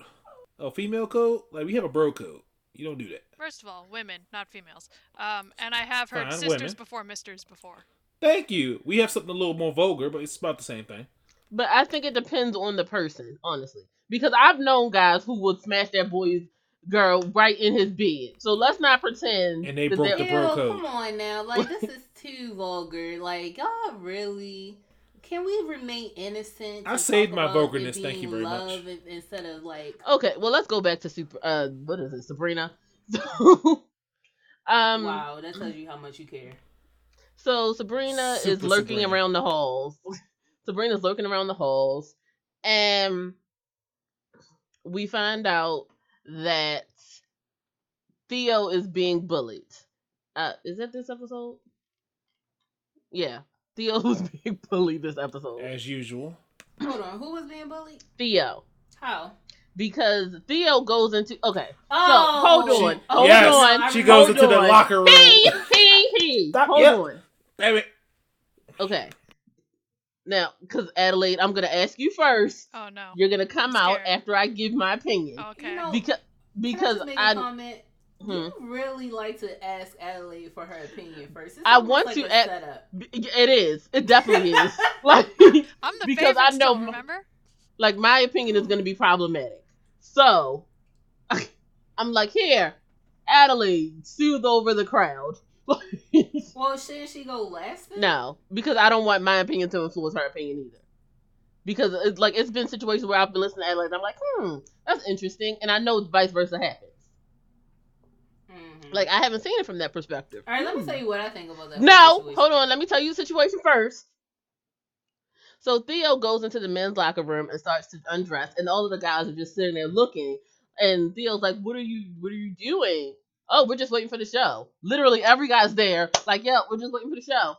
[SPEAKER 3] A female code? Like we have a bro code. You don't do that.
[SPEAKER 2] First of all, women, not females. Um, and I have heard
[SPEAKER 3] Fine,
[SPEAKER 2] sisters
[SPEAKER 3] women.
[SPEAKER 2] before misters before.
[SPEAKER 3] Thank you. We have something a little more vulgar, but it's about the same thing.
[SPEAKER 1] But I think it depends on the person, honestly. Because I've known guys who would smash their boy's girl right in his bed. So let's not pretend.
[SPEAKER 3] And they
[SPEAKER 1] that
[SPEAKER 3] broke the bro code.
[SPEAKER 4] come on now. Like this is too vulgar. Like y'all really can we remain innocent?
[SPEAKER 3] I saved my
[SPEAKER 4] about
[SPEAKER 3] vulgarness, thank you very much.
[SPEAKER 4] love in- Instead of like
[SPEAKER 1] Okay, well let's go back to super. Uh, what is it, Sabrina? So, um,
[SPEAKER 4] Wow, that tells you how much you care.
[SPEAKER 1] So Sabrina is lurking
[SPEAKER 3] Sabrina.
[SPEAKER 1] around the halls. Sabrina's lurking around the halls, and we find out that Theo is being bullied. Uh, is that this episode? Yeah, Theo was being bullied this episode.
[SPEAKER 3] As usual.
[SPEAKER 4] Hold on, who was being bullied?
[SPEAKER 1] Theo,
[SPEAKER 4] How?
[SPEAKER 1] because Theo goes into okay.
[SPEAKER 4] Oh,
[SPEAKER 1] hold on.
[SPEAKER 4] She,
[SPEAKER 1] Hold
[SPEAKER 3] yes,
[SPEAKER 1] on.
[SPEAKER 3] she goes
[SPEAKER 1] Hold
[SPEAKER 3] into the locker room.
[SPEAKER 1] He, he, he.
[SPEAKER 3] Stop,
[SPEAKER 1] Hold
[SPEAKER 3] yep.
[SPEAKER 1] on.
[SPEAKER 3] Damn it.
[SPEAKER 1] Okay. Now, because Adelaide, I'm gonna ask you first.
[SPEAKER 2] Oh no.
[SPEAKER 1] You're gonna come out after I give my opinion.
[SPEAKER 2] Okay.
[SPEAKER 4] You know,
[SPEAKER 1] Because because
[SPEAKER 4] Can I, just make a
[SPEAKER 1] I
[SPEAKER 4] comment?
[SPEAKER 1] hmm.
[SPEAKER 4] You really like to ask Adelaide for her opinion first. It's
[SPEAKER 1] I want
[SPEAKER 4] like
[SPEAKER 1] to
[SPEAKER 4] a
[SPEAKER 1] ask-
[SPEAKER 4] setup.
[SPEAKER 1] it is. It definitely is. Like
[SPEAKER 2] I'm the
[SPEAKER 1] because I know
[SPEAKER 2] still,
[SPEAKER 1] m-
[SPEAKER 2] remember?
[SPEAKER 1] like my opinion is gonna be problematic. So I'm like, here, Adelaide, soothe over the crowd.
[SPEAKER 4] Well, shouldn't she go last? Then?
[SPEAKER 1] No, because I don't want my opinion to influence her opinion either. Because it's like it's been situations where I've been listening to Adelaide, I'm like, hmm, that's interesting, and I know vice versa happens.
[SPEAKER 4] Mhm.
[SPEAKER 1] Like I haven't seen it from that perspective.
[SPEAKER 4] all right, let me
[SPEAKER 1] Hmm.
[SPEAKER 4] tell you what I think about that.
[SPEAKER 1] No,
[SPEAKER 4] situation.
[SPEAKER 1] hold on, let me tell you the situation first. So Theo goes into the men's locker room and starts to undress, and all of the guys are just sitting there looking. And Theo's like, "What are you? What are you doing? Oh, we're just waiting for the show." Literally, every guy's there, like, "Yeah, we're just waiting for the show."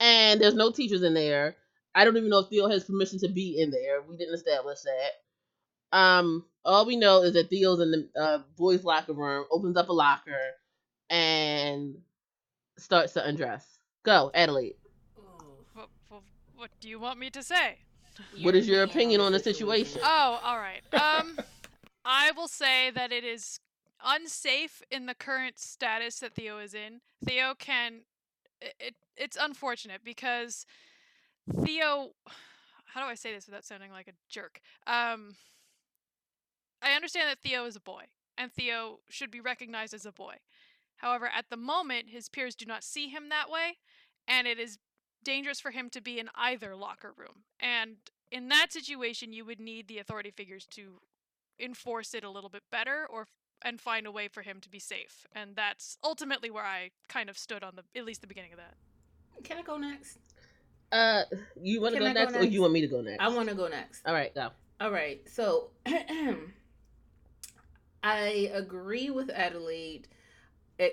[SPEAKER 1] And there's no teachers in there. I don't even know if Theo has permission to be in there. We didn't establish that. Um, all we know is that Theo's in the uh, boys' locker room, opens up a locker, and starts to undress. Go, Adelaide.
[SPEAKER 2] What, what, what do you want me to say?
[SPEAKER 1] What is your opinion on the situation?
[SPEAKER 2] Oh, all right. Um, I will say that it is unsafe in the current status that Theo is in. Theo can. It, it it's unfortunate because Theo. How do I say this without sounding like a jerk? Um, I understand that Theo is a boy, and Theo should be recognized as a boy. However, at the moment, his peers do not see him that way, and it is dangerous for him to be in either locker room. And in that situation, you would need the authority figures to enforce it a little bit better, or and find a way for him to be safe. And that's ultimately where I kind of stood on the at least the beginning of that.
[SPEAKER 4] Can I go next?
[SPEAKER 1] Uh, you want to go
[SPEAKER 4] I go
[SPEAKER 1] next, or you want me to go next?
[SPEAKER 4] I want to go next.
[SPEAKER 1] All right, go.
[SPEAKER 4] All right. So I agree with Adelaide eh,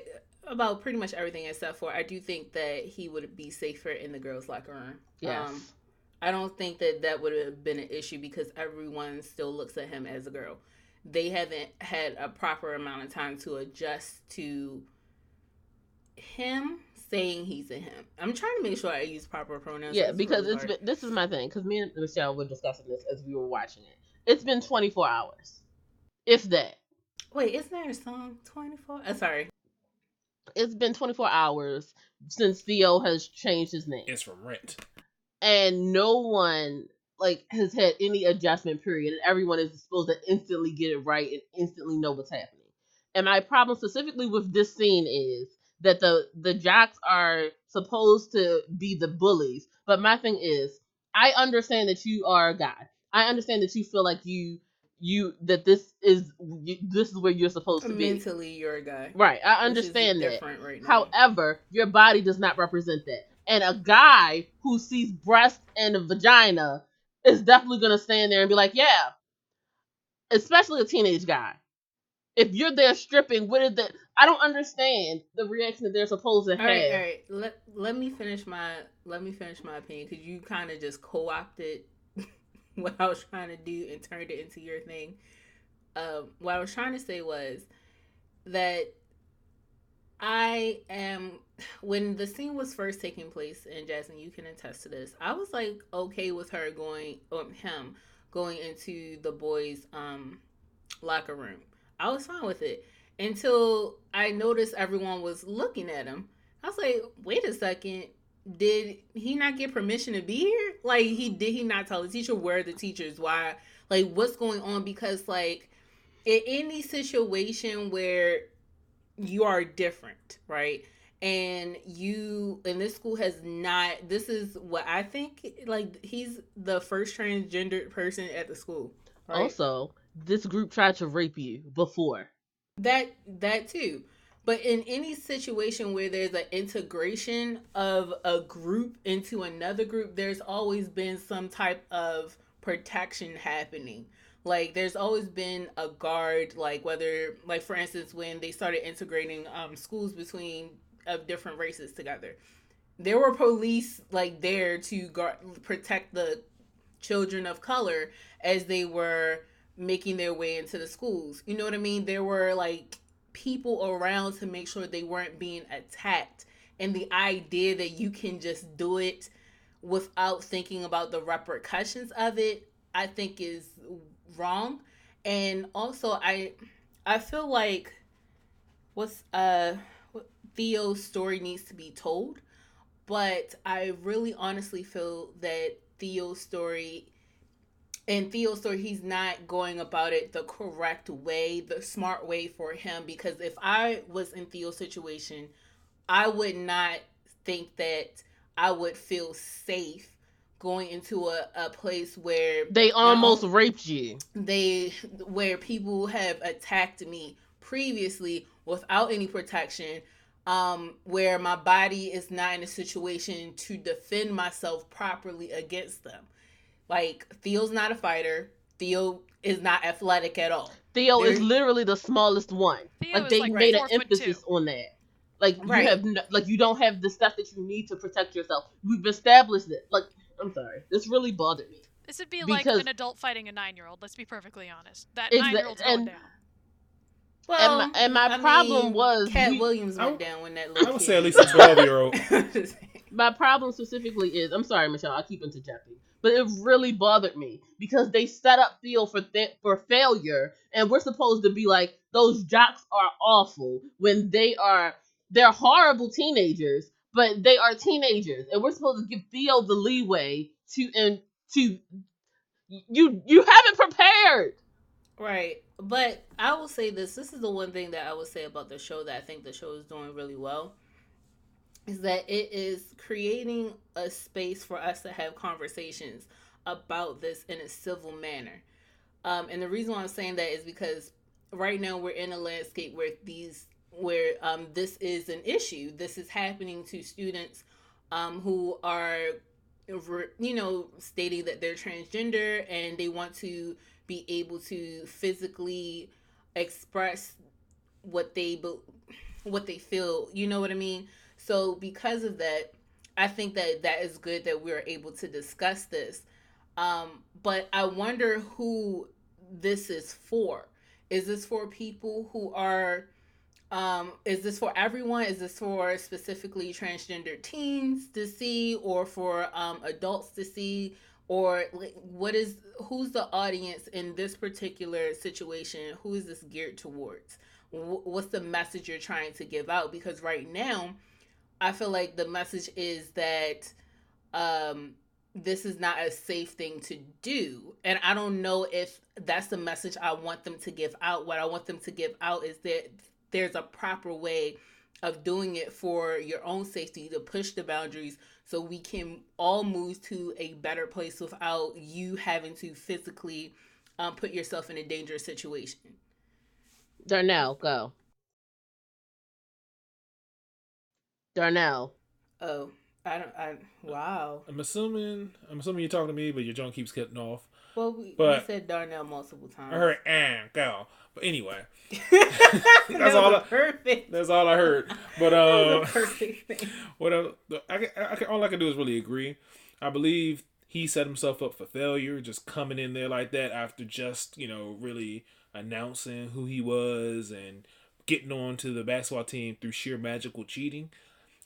[SPEAKER 4] about pretty much everything except for I do think that he would be safer in the girls' locker room.
[SPEAKER 1] Yes.
[SPEAKER 4] Um, I don't think that that would have been an issue because everyone still looks at him as a girl. They haven't had a proper amount of time to adjust to him saying he's a him. I'm trying to make sure I use proper pronouns.
[SPEAKER 1] yeah, because
[SPEAKER 4] really
[SPEAKER 1] it's
[SPEAKER 4] hard.
[SPEAKER 1] been, this is my thing. Because me and Michelle were discussing this as we were watching it. It's been 24 hours, if that.
[SPEAKER 4] Wait, isn't there a song 24? I'm uh, sorry.
[SPEAKER 1] It's been 24 hours since Theo has changed his name,
[SPEAKER 3] It's from Rent.
[SPEAKER 1] and no one like has had any adjustment period, and everyone is supposed to instantly get it right and instantly know what's happening. And my problem specifically with this scene is that the the jocks are supposed to be the bullies, but my thing is, I understand that you are a guy. I understand that you feel like you you that this is you, this is where you're supposed to be.
[SPEAKER 4] Mentally, you're a guy.
[SPEAKER 1] Right, I understand that.
[SPEAKER 4] right.
[SPEAKER 1] However, your body does not represent that. And a guy who sees breast and a vagina is definitely going to stand there and be like, yeah. Especially a teenage guy. If you're there stripping, what is that? I don't understand the reaction that they're supposed to
[SPEAKER 4] all
[SPEAKER 1] have.
[SPEAKER 4] right, all right. Let let me finish my let me finish my opinion because you kind of just co-opted what I was trying to do and turned it into your thing. Um, what I was trying to say was that I am when the scene was first taking place, and Jasmine, you can attest to this. I was like okay with her going, um, him going into the boys' um locker room. I was fine with it until I noticed everyone was looking at him. I was like, wait a second, did he not get permission to be here? Like he did he not tell the teacher where the teachers why like what's going on? Because like in any situation where you are different, right? And you and this school has not this is what I think like he's the first transgendered person at the school.
[SPEAKER 1] Right? Also, this group tried to rape you before.
[SPEAKER 4] That that too. But in any situation where there's an integration of a group into another group, there's always been some type of protection happening. Like there's always been a guard, like whether, like for instance, when they started integrating um, schools between of different races together, there were police like there to guard, protect the children of color as they were making their way into the schools. You know what I mean? There were like people around to make sure they weren't being attacked. And the idea that you can just do it without thinking about the repercussions of it, I think is wrong. And also I I feel like what's uh Theo's story needs to be told, but I really honestly feel that Theo's story and Theo's story, he's not going about it the correct way, the smart way for him. Because if I was in Theo's situation, I would not think that I would feel safe going into a, a place where
[SPEAKER 1] they almost you know, raped you.
[SPEAKER 4] They where people have attacked me previously without any protection. Um, where my body is not in a situation to defend myself properly against them. Like Theo's not a fighter. Theo is not athletic at all.
[SPEAKER 1] Theo They're... is literally the smallest one. Theo like they like made an emphasis on that. Like right. you have no, like you don't have the stuff that you need to protect yourself. We've established it. Like I'm sorry, this really bothered me.
[SPEAKER 2] This would be because... like an adult fighting a nine year old. Let's be perfectly honest. That nine year old's going down.
[SPEAKER 1] Well, and my, and my problem mean, was
[SPEAKER 4] Katt we, Williams went down when that.
[SPEAKER 3] Little I would say at least a twelve year old.
[SPEAKER 1] my problem specifically is I'm sorry, Michelle. I keep interjecting but it really bothered me because they set up Theo for th- for failure, and we're supposed to be like those jocks are awful when they are they're horrible teenagers, but they are teenagers, and we're supposed to give Theo the leeway to and to you you haven't prepared.
[SPEAKER 4] Right. But I will say this. This is the one thing that I would say about the show that I think the show is doing really well is that it is creating a space for us to have conversations about this in a civil manner. Um, and the reason why I'm saying that is because right now we're in a landscape where these where um, this is an issue. This is happening to students um, who are, you know, stating that they're transgender and they want to be able to physically express what they what they feel. You know what I mean? So because of that, I think that that is good that we're able to discuss this. Um, but I wonder who this is for. Is this for people who are um, is this for everyone? Is this for specifically transgender teens to see, or for um, adults to see, or what is who's the audience in this particular situation? Who is this geared towards? What's the message you're trying to give out? Because right now, I feel like the message is that um, this is not a safe thing to do. And I don't know if that's the message I want them to give out. What I want them to give out is that there's a proper way of doing it for your own safety to push the boundaries so we can all move to a better place without you having to physically um, put yourself in a dangerous situation.
[SPEAKER 1] Darnell, go. Darnell.
[SPEAKER 4] Oh, I don't. I wow.
[SPEAKER 3] I'm assuming. I'm assuming you're talking to me, but your jaw keeps cutting off.
[SPEAKER 4] Well, we, but we said Darnell multiple times.
[SPEAKER 3] I heard and go. But anyway, that's that all. I, perfect. That's all I heard. But um, perfect thing. What I, I, I, all I can do is really agree. I believe he set himself up for failure, just coming in there like that after just you know really announcing who he was and getting on to the basketball team through sheer magical cheating.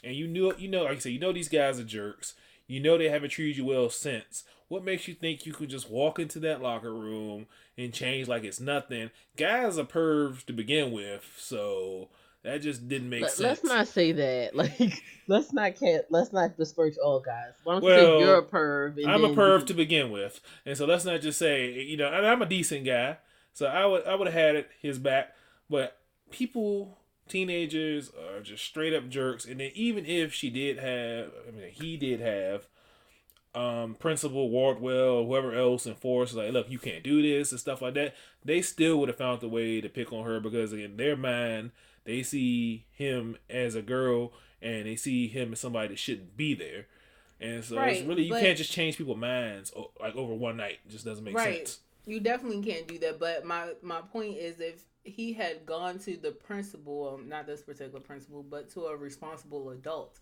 [SPEAKER 3] And you knew, you know, like I said, you know these guys are jerks. You know they haven't treated you well since. What makes you think you could just walk into that locker room and change like it's nothing? Guys are pervs to begin with, so that just didn't make
[SPEAKER 1] Let,
[SPEAKER 3] sense.
[SPEAKER 1] let's not say that. Like, let's not can't let's not disperse all guys. Why don't you
[SPEAKER 3] Well,
[SPEAKER 1] say you're a perv?
[SPEAKER 3] I'm a perv
[SPEAKER 1] you-
[SPEAKER 3] to begin with, and so let's not just say you know. And I'm a decent guy, so I would I would have had it his back. But people, teenagers, are just straight up jerks. And then even if she did have, I mean, he did have, um, Principal Wardwell, whoever else enforced like, look, you can't do this and stuff like that. They still would have found the way to pick on her because in their mind they see him as a girl and they see him as somebody that shouldn't be there. And so it's really you
[SPEAKER 4] but-
[SPEAKER 3] can't just change people's minds like over one night. It just doesn't make
[SPEAKER 4] Right.
[SPEAKER 3] sense.
[SPEAKER 4] You definitely can't do that. But my my point is, if he had gone to the principal, um, not this particular principal, but to a responsible adult,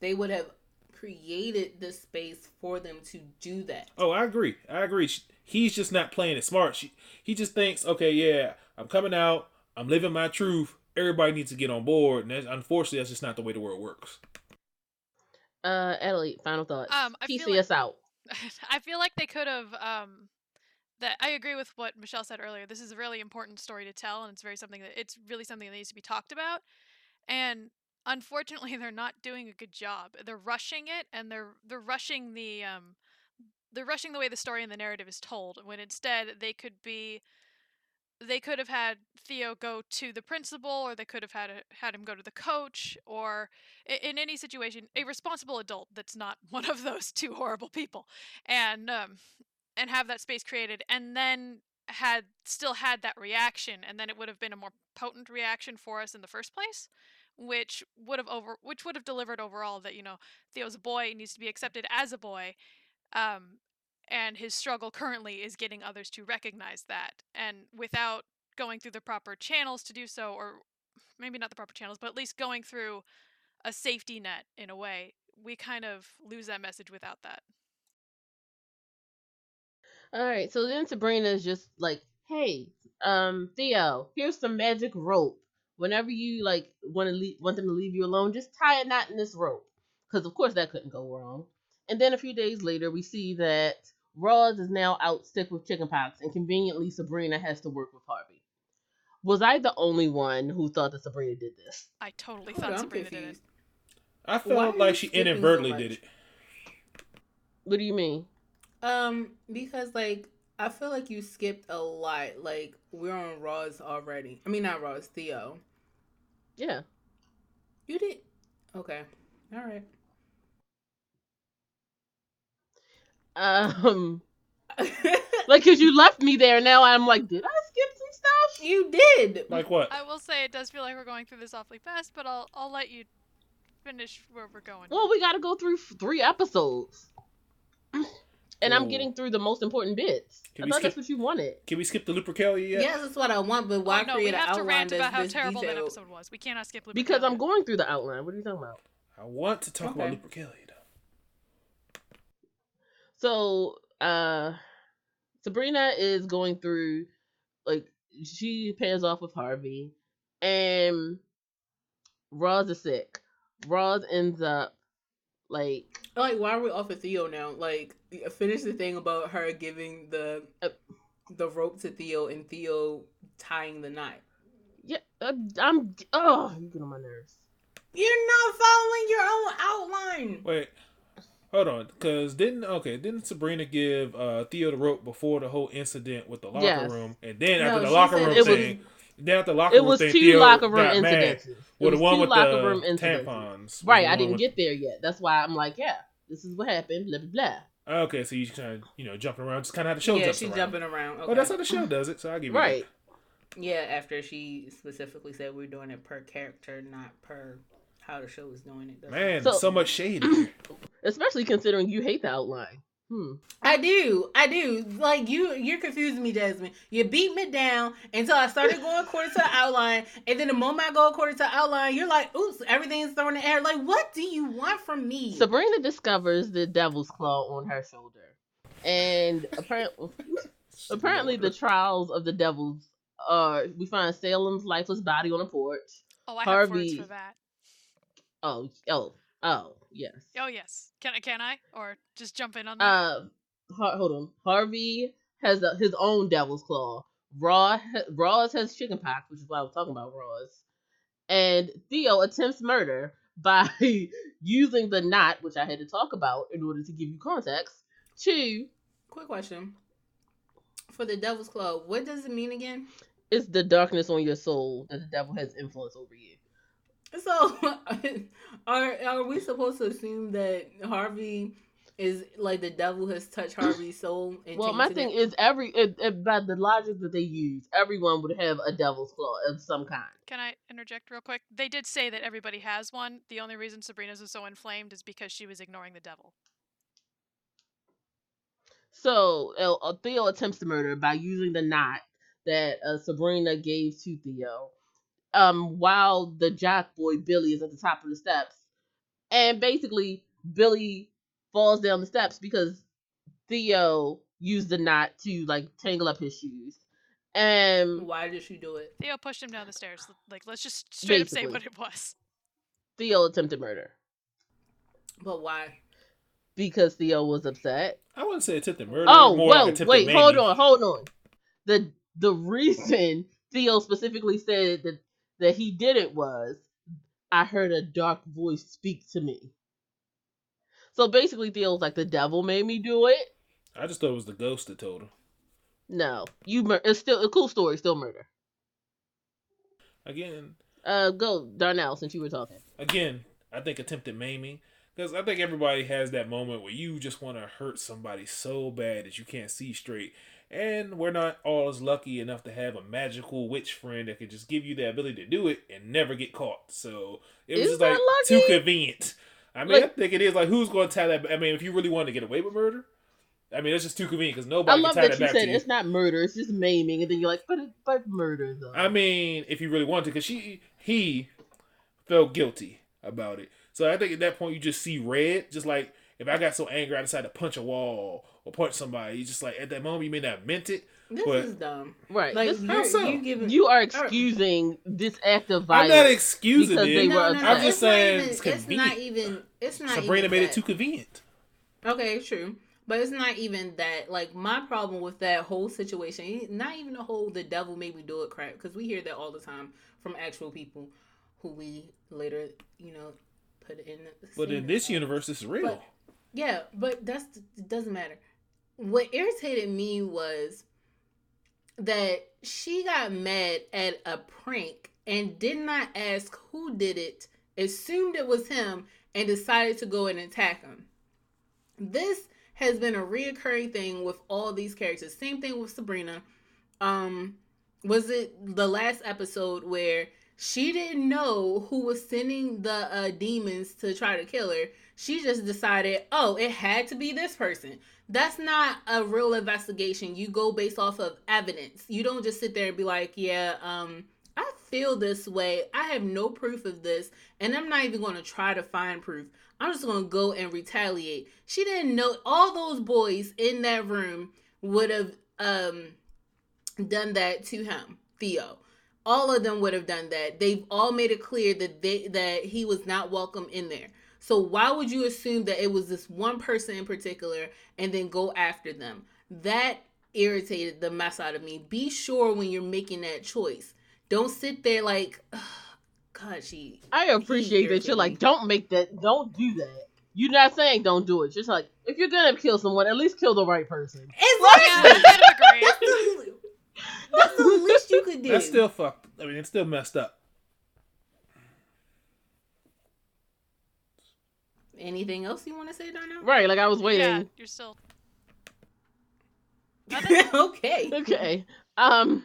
[SPEAKER 4] they would have created the space for them to do that.
[SPEAKER 3] Oh, I agree. I agree. He's just not playing it smart. She, he just thinks, okay, yeah, I'm coming out. I'm living my truth. Everybody needs to get on board. And that's, unfortunately, that's just not the way the world works.
[SPEAKER 1] Uh, Adelaide, final thoughts.
[SPEAKER 2] Um, I
[SPEAKER 1] PC
[SPEAKER 2] feel like-
[SPEAKER 1] us out.
[SPEAKER 2] I feel like they could have. Um, that I agree with what Michelle said earlier. This is a really important story to tell, and it's very something that it's really something that needs to be talked about. And unfortunately, they're not doing a good job. They're rushing it, and they're they're rushing the um, they're rushing the way the story and the narrative is told. When instead they could be, they could have had Theo go to the principal, or they could have had a, had him go to the coach, or in any situation, a responsible adult that's not one of those two horrible people, and um, and have that space created, and then had still had that reaction, and then it would have been a more potent reaction for us in the first place, which would have over which would have delivered overall that you know Theo's a boy, needs to be accepted as a boy, um, and his struggle currently is getting others to recognize that, and without going through the proper channels to do so, or maybe not the proper channels, but at least going through a safety net in a way, we kind of lose that message without that.
[SPEAKER 1] All right, so then Sabrina is just like, "Hey, um, Theo, here's some magic rope. Whenever you like want to leave, want them to leave you alone, just tie a knot in this rope, because of course that couldn't go wrong." And then a few days later, we see that Roz is now out sick with chickenpox, and conveniently Sabrina has to work with Harvey. Was I the only one who thought that Sabrina did this?
[SPEAKER 2] I totally
[SPEAKER 4] Hold
[SPEAKER 2] thought
[SPEAKER 4] on, I'm
[SPEAKER 2] Sabrina did it.
[SPEAKER 3] I felt
[SPEAKER 4] are
[SPEAKER 3] like she
[SPEAKER 4] skipping so
[SPEAKER 3] inadvertently did it.
[SPEAKER 1] What do you mean?
[SPEAKER 4] Um, because like I feel like you skipped a lot. Like we're on Roz already. I mean, not Roz, Theo.
[SPEAKER 1] Yeah.
[SPEAKER 4] You did. Okay. All right.
[SPEAKER 1] Um, like, cause you left me there. Now I'm like, did I skip some stuff?
[SPEAKER 4] you did.
[SPEAKER 3] Like what?
[SPEAKER 2] I will say it does feel like we're going through this awfully fast, but I'll I'll let you finish where we're going.
[SPEAKER 1] Well, we got to go through three episodes, and I'm getting through the most important bits.
[SPEAKER 3] Can
[SPEAKER 1] I
[SPEAKER 3] we
[SPEAKER 1] thought that's
[SPEAKER 3] skip-
[SPEAKER 1] what you wanted.
[SPEAKER 3] Can we skip the Lupercalia yet?
[SPEAKER 4] Yes, that's what I want. But why
[SPEAKER 2] oh, no,
[SPEAKER 4] create
[SPEAKER 2] we
[SPEAKER 4] an
[SPEAKER 2] have to
[SPEAKER 4] outline
[SPEAKER 2] rant about how
[SPEAKER 4] this
[SPEAKER 2] terrible that episode was. We cannot skip
[SPEAKER 1] Because I'm going through the outline. What are you talking about?
[SPEAKER 3] I want to talk about
[SPEAKER 4] Okay.
[SPEAKER 3] Lupercalia. though.
[SPEAKER 1] So, uh, Sabrina is going through, like, she pairs off with Harvey, and Roz is sick. Roz ends up, like,
[SPEAKER 4] Like, why are we off of Theo now? Like, finish the thing about her giving the
[SPEAKER 1] Uh,
[SPEAKER 4] the rope to Theo and Theo tying the knot.
[SPEAKER 1] yeah, uh, I'm, oh, you get on my nerves.
[SPEAKER 4] You're not following your own outline.
[SPEAKER 3] Wait, hold on. Because didn't okay? Didn't Sabrina give uh, Theo the rope before the whole incident with the locker
[SPEAKER 1] Yes.
[SPEAKER 3] room? And then
[SPEAKER 4] No,
[SPEAKER 3] after the locker room
[SPEAKER 1] it was-
[SPEAKER 3] thing, then after the locker
[SPEAKER 1] It
[SPEAKER 3] room
[SPEAKER 1] was
[SPEAKER 3] thing,
[SPEAKER 1] two
[SPEAKER 3] Theo
[SPEAKER 1] locker room
[SPEAKER 3] got mad.
[SPEAKER 1] incidences.
[SPEAKER 3] Well, the one
[SPEAKER 1] two
[SPEAKER 3] with
[SPEAKER 1] locker
[SPEAKER 3] the
[SPEAKER 1] room incidences.
[SPEAKER 3] tampons.
[SPEAKER 1] Right, I didn't
[SPEAKER 3] with-
[SPEAKER 1] get there yet. That's why I'm like, yeah, this is what happened. Blah blah blah.
[SPEAKER 3] Okay, so you kind of you know jumping around, just kind of how the show
[SPEAKER 4] yeah,
[SPEAKER 3] jumps
[SPEAKER 4] she's
[SPEAKER 3] around.
[SPEAKER 4] jumping around. Okay.
[SPEAKER 3] Well, that's how the show does it. So I give you
[SPEAKER 1] Right.
[SPEAKER 4] Yeah, after she specifically said we're doing it per character, not per how the show is doing it. That's-
[SPEAKER 3] Man,
[SPEAKER 1] So-
[SPEAKER 3] so, much shade.
[SPEAKER 1] Especially considering you hate the outline. Hmm.
[SPEAKER 4] I do, I do. Like you, you're confusing me, Jasmine. You beat me down until I started going according to the outline, and then the moment I go according to the outline, you're like, "Oops, everything's thrown in the air." Like, what do you want from me?
[SPEAKER 1] Sabrina discovers the devil's claw on her shoulder, and apparently, apparently the trials of the devils uh, we find Salem's lifeless body on a porch.
[SPEAKER 2] Oh, I have words for that.
[SPEAKER 1] Oh, oh, oh, yes.
[SPEAKER 2] Oh yes. Can I? Can I? Or just jump in on that?
[SPEAKER 1] Uh, Har- hold on. Harvey has a, his own devil's claw. Raw Roz has chickenpox, which is why I was talking about Roz. And Theo attempts murder by using the knot, which I had to talk about in order to give you context, to
[SPEAKER 4] Quick question. For the Devil's claw, what does it mean again?
[SPEAKER 1] it's the darkness on your soul that the devil has influence over you.
[SPEAKER 4] So, are are we supposed to assume that Harvey is like the devil has touched Harvey's soul? And
[SPEAKER 1] Well, my thing
[SPEAKER 4] it?
[SPEAKER 1] is every it, it, by the logic that they use, everyone would have a devil's claw of some kind.
[SPEAKER 2] Can I interject real quick? They did say that everybody has one. The only reason Sabrina's was so inflamed is because she was ignoring the devil.
[SPEAKER 1] So uh, uh, Theo attempts to murder by using the knot that uh, Sabrina gave to Theo, um, while the jock boy Billy is at the top of the steps, and basically Billy falls down the steps because Theo used the knot to like tangle up his shoes, and
[SPEAKER 4] Why did she do it?
[SPEAKER 2] Theo pushed him down the stairs. Like, let's just straight up say what it was.
[SPEAKER 1] Theo attempted murder
[SPEAKER 4] But why?
[SPEAKER 1] because Theo was upset.
[SPEAKER 3] I wouldn't say attempted murder.
[SPEAKER 1] Oh,
[SPEAKER 3] more
[SPEAKER 1] well,
[SPEAKER 3] like attempted
[SPEAKER 1] wait, hold on, hold on. The the reason Theo specifically said that that he did it was I heard a dark voice speak to me. So basically, Theo was like, the devil made me do it.
[SPEAKER 3] I just thought it was the ghost that told him.
[SPEAKER 1] No, you. Mur- it's still a cool story. Still murder.
[SPEAKER 3] Again,
[SPEAKER 1] Uh, go Darnell since you were talking.
[SPEAKER 3] again, I think attempted maiming. Because I think everybody has that moment where you just want to hurt somebody so bad that you can't see straight. And we're not all as lucky enough to have a magical witch friend that could just give you the ability to do it and never get caught. So it was just like
[SPEAKER 1] lucky?
[SPEAKER 3] too convenient. I mean, I think it is like who's going to tie that? I mean, if you really want to get away with murder, I mean, it's just too convenient because nobody.
[SPEAKER 1] I love
[SPEAKER 3] can tie
[SPEAKER 1] that
[SPEAKER 3] that,
[SPEAKER 1] you said it's not murder. It's just maiming, and then you're like, but it, but murder though.
[SPEAKER 3] I mean, if you really want to, because she he felt guilty about it. So I think at that point you just see red. Just like if I got so angry I decided to punch a wall or punch somebody, you just like at that moment you may not meant it.
[SPEAKER 4] This
[SPEAKER 3] But-
[SPEAKER 4] is dumb.
[SPEAKER 1] right.
[SPEAKER 4] Like
[SPEAKER 1] This-
[SPEAKER 4] you're,
[SPEAKER 3] so?
[SPEAKER 4] you giving
[SPEAKER 1] you are excusing this act of violence.
[SPEAKER 3] I'm not excusing
[SPEAKER 1] because
[SPEAKER 3] it.
[SPEAKER 1] they
[SPEAKER 4] no,
[SPEAKER 1] were
[SPEAKER 4] no, no.
[SPEAKER 3] I'm just
[SPEAKER 4] it's not
[SPEAKER 3] saying
[SPEAKER 4] even-
[SPEAKER 3] it's
[SPEAKER 4] it's not even. It's not.
[SPEAKER 3] Sabrina
[SPEAKER 4] even
[SPEAKER 3] made
[SPEAKER 4] that.
[SPEAKER 3] it too convenient.
[SPEAKER 4] Okay, true. But it's not even that. Like my problem with that whole situation, not even the whole "the devil made me do it" crap, because we hear that all the time from actual people who we later, you know, put in. the
[SPEAKER 3] But in this universe, this is real.
[SPEAKER 4] But- yeah, but that's it doesn't matter. What irritated me was that she got mad at a prank and did not ask who did it, assumed it was him, and decided to go and attack him. This has been a reoccurring thing with all these characters. Same thing with Sabrina. Um, was it the last episode where she didn't know who was sending the uh, demons to try to kill her? She just decided, oh, it had to be this person. That's not a real investigation. You go based off of evidence. You don't just sit there and be like, yeah, um, I feel this way. I have no proof of this, and I'm not even going to try to find proof. I'm just going to go and retaliate. She didn't know all those boys in that room would have um done that to him, Theo. All of them would have done that. They've all made it clear that they that he was not welcome in there. So why would you assume that it was this one person in particular and then go after them? That irritated the mess out of me. Be sure when you're making that choice. Don't sit there like, God, she.
[SPEAKER 1] I appreciate that you're like, don't make that, don't do that. You're not saying don't do it. You're just like, if you're gonna kill someone, at least kill the right person.
[SPEAKER 2] Yeah,
[SPEAKER 4] Exactly.
[SPEAKER 2] I kind of agree.
[SPEAKER 4] That's, the, least you could do.
[SPEAKER 3] That's still fucked. I mean, it's still messed up.
[SPEAKER 4] Anything else you want to say, Darnell?
[SPEAKER 1] Right? Like I was
[SPEAKER 2] Yeah,
[SPEAKER 1] waiting.
[SPEAKER 2] you're still.
[SPEAKER 4] okay.
[SPEAKER 1] Okay. Um.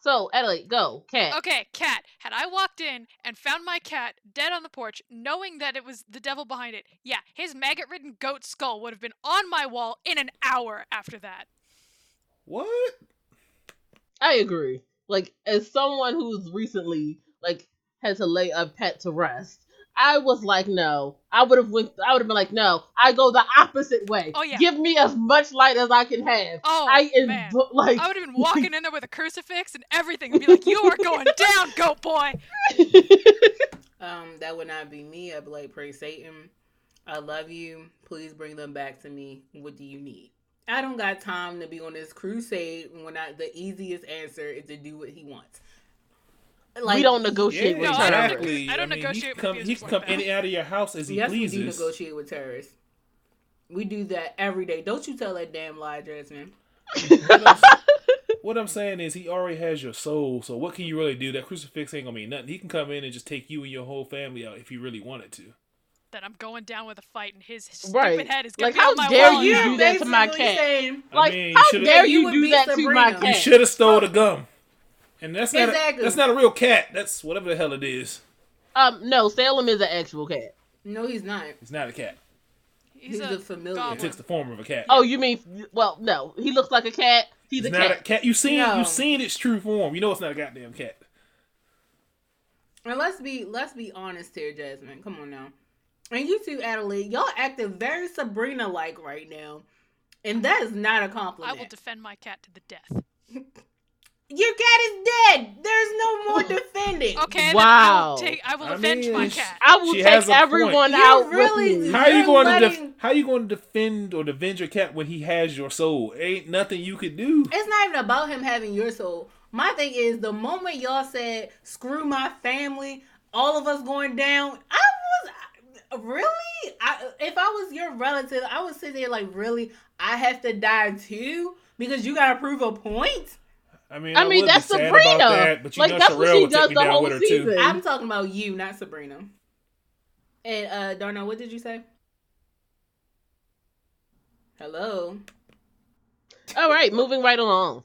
[SPEAKER 1] So Adelaide, go cat.
[SPEAKER 2] Okay, cat. Had I walked in and found my cat dead on the porch, knowing that it was the devil behind it, yeah, his maggot ridden goat skull would have been on my wall in an hour after that.
[SPEAKER 3] What?
[SPEAKER 1] I agree. Like as someone who's recently like had to lay a pet to rest, I was like, no. I would have went. I would have been like, no. I go the opposite way.
[SPEAKER 2] Oh, yeah.
[SPEAKER 1] Give me as much light as I can have.
[SPEAKER 2] Oh
[SPEAKER 1] I
[SPEAKER 2] man.
[SPEAKER 1] like.
[SPEAKER 2] I would have been walking in there with a crucifix and everything and be like, You are going down, goat boy.
[SPEAKER 4] Um, that would not be me. I'd be like, pray Satan. I love you. Please bring them back to me. What do you need? I don't got time to be on this crusade when I, the easiest answer is to do what he wants. Like
[SPEAKER 1] we don't negotiate
[SPEAKER 2] No,
[SPEAKER 1] with
[SPEAKER 2] I don't
[SPEAKER 1] terrorists.
[SPEAKER 2] I don't
[SPEAKER 3] mean,
[SPEAKER 2] negotiate
[SPEAKER 3] he
[SPEAKER 2] with
[SPEAKER 3] can come, he can come in and out of your house as he
[SPEAKER 4] Yes, we do
[SPEAKER 3] pleases.
[SPEAKER 4] negotiate with terrorists. We do that every day. Don't you tell that damn lie, Jasmine.
[SPEAKER 3] What I'm, what I'm saying is, he already has your soul. So what can you really do? That crucifix ain't gonna mean nothing. He can come in and just take you and your whole family out if he really wanted to.
[SPEAKER 2] That I'm going down with a fight and his stupid
[SPEAKER 1] Right.
[SPEAKER 2] head is gonna
[SPEAKER 1] Like,
[SPEAKER 2] be
[SPEAKER 1] how
[SPEAKER 2] on my
[SPEAKER 1] dare
[SPEAKER 2] wall.
[SPEAKER 1] you do that to my cat?
[SPEAKER 4] saying-
[SPEAKER 3] I
[SPEAKER 1] Like,
[SPEAKER 3] mean,
[SPEAKER 1] how dare
[SPEAKER 4] You
[SPEAKER 1] you,
[SPEAKER 4] would
[SPEAKER 1] do
[SPEAKER 4] be
[SPEAKER 1] that to my
[SPEAKER 4] cat?
[SPEAKER 3] You should have stole the gum. And that's not
[SPEAKER 4] Exactly.
[SPEAKER 3] a, that's not a real cat. That's whatever the hell it is.
[SPEAKER 1] Um, no, Salem is an actual cat.
[SPEAKER 4] No, he's not.
[SPEAKER 3] He's not a cat.
[SPEAKER 2] He's,
[SPEAKER 4] He's
[SPEAKER 2] a,
[SPEAKER 4] a familiar.
[SPEAKER 3] It
[SPEAKER 2] goblin.
[SPEAKER 3] takes the form of a cat.
[SPEAKER 1] Oh, you mean? Well, no, he looks like a cat. He's
[SPEAKER 3] it's
[SPEAKER 1] a
[SPEAKER 3] not
[SPEAKER 1] cat.
[SPEAKER 3] a cat. You seen
[SPEAKER 4] No.
[SPEAKER 3] you seen its true form. You know it's not a goddamn cat.
[SPEAKER 4] And let's be let's be honest here, Jasmine. Come on now. And you two, Adelaide, y'all acting very Sabrina like right now. And that is not a compliment.
[SPEAKER 2] I will defend my cat to the death.
[SPEAKER 4] Your cat is dead. There's no more defending.
[SPEAKER 2] Okay, then I
[SPEAKER 1] Wow.
[SPEAKER 2] will take. I will
[SPEAKER 3] I
[SPEAKER 2] avenge my
[SPEAKER 3] mean,
[SPEAKER 2] cat.
[SPEAKER 1] I will
[SPEAKER 3] She
[SPEAKER 1] take
[SPEAKER 3] has a point.
[SPEAKER 1] everyone
[SPEAKER 4] You're
[SPEAKER 1] out
[SPEAKER 4] really-
[SPEAKER 1] with me.
[SPEAKER 3] How you
[SPEAKER 4] You're
[SPEAKER 3] going to def-
[SPEAKER 4] letting-
[SPEAKER 3] how you going to defend or defend your cat when he has your soul? Ain't nothing you could do.
[SPEAKER 4] It's not even about him having your soul. My thing is the moment y'all said screw my family, all of us going down, I was really I, if I was your relative, I would sit there like really I have to die too because you gotta prove a point.
[SPEAKER 3] I mean,
[SPEAKER 1] I mean, that's Sabrina.
[SPEAKER 3] About that, but you
[SPEAKER 1] Like,
[SPEAKER 3] know
[SPEAKER 1] that's what she does the whole season.
[SPEAKER 3] too.
[SPEAKER 4] I'm talking about you, not Sabrina. And uh Darnell, what did you say? Hello.
[SPEAKER 1] All right, moving right along.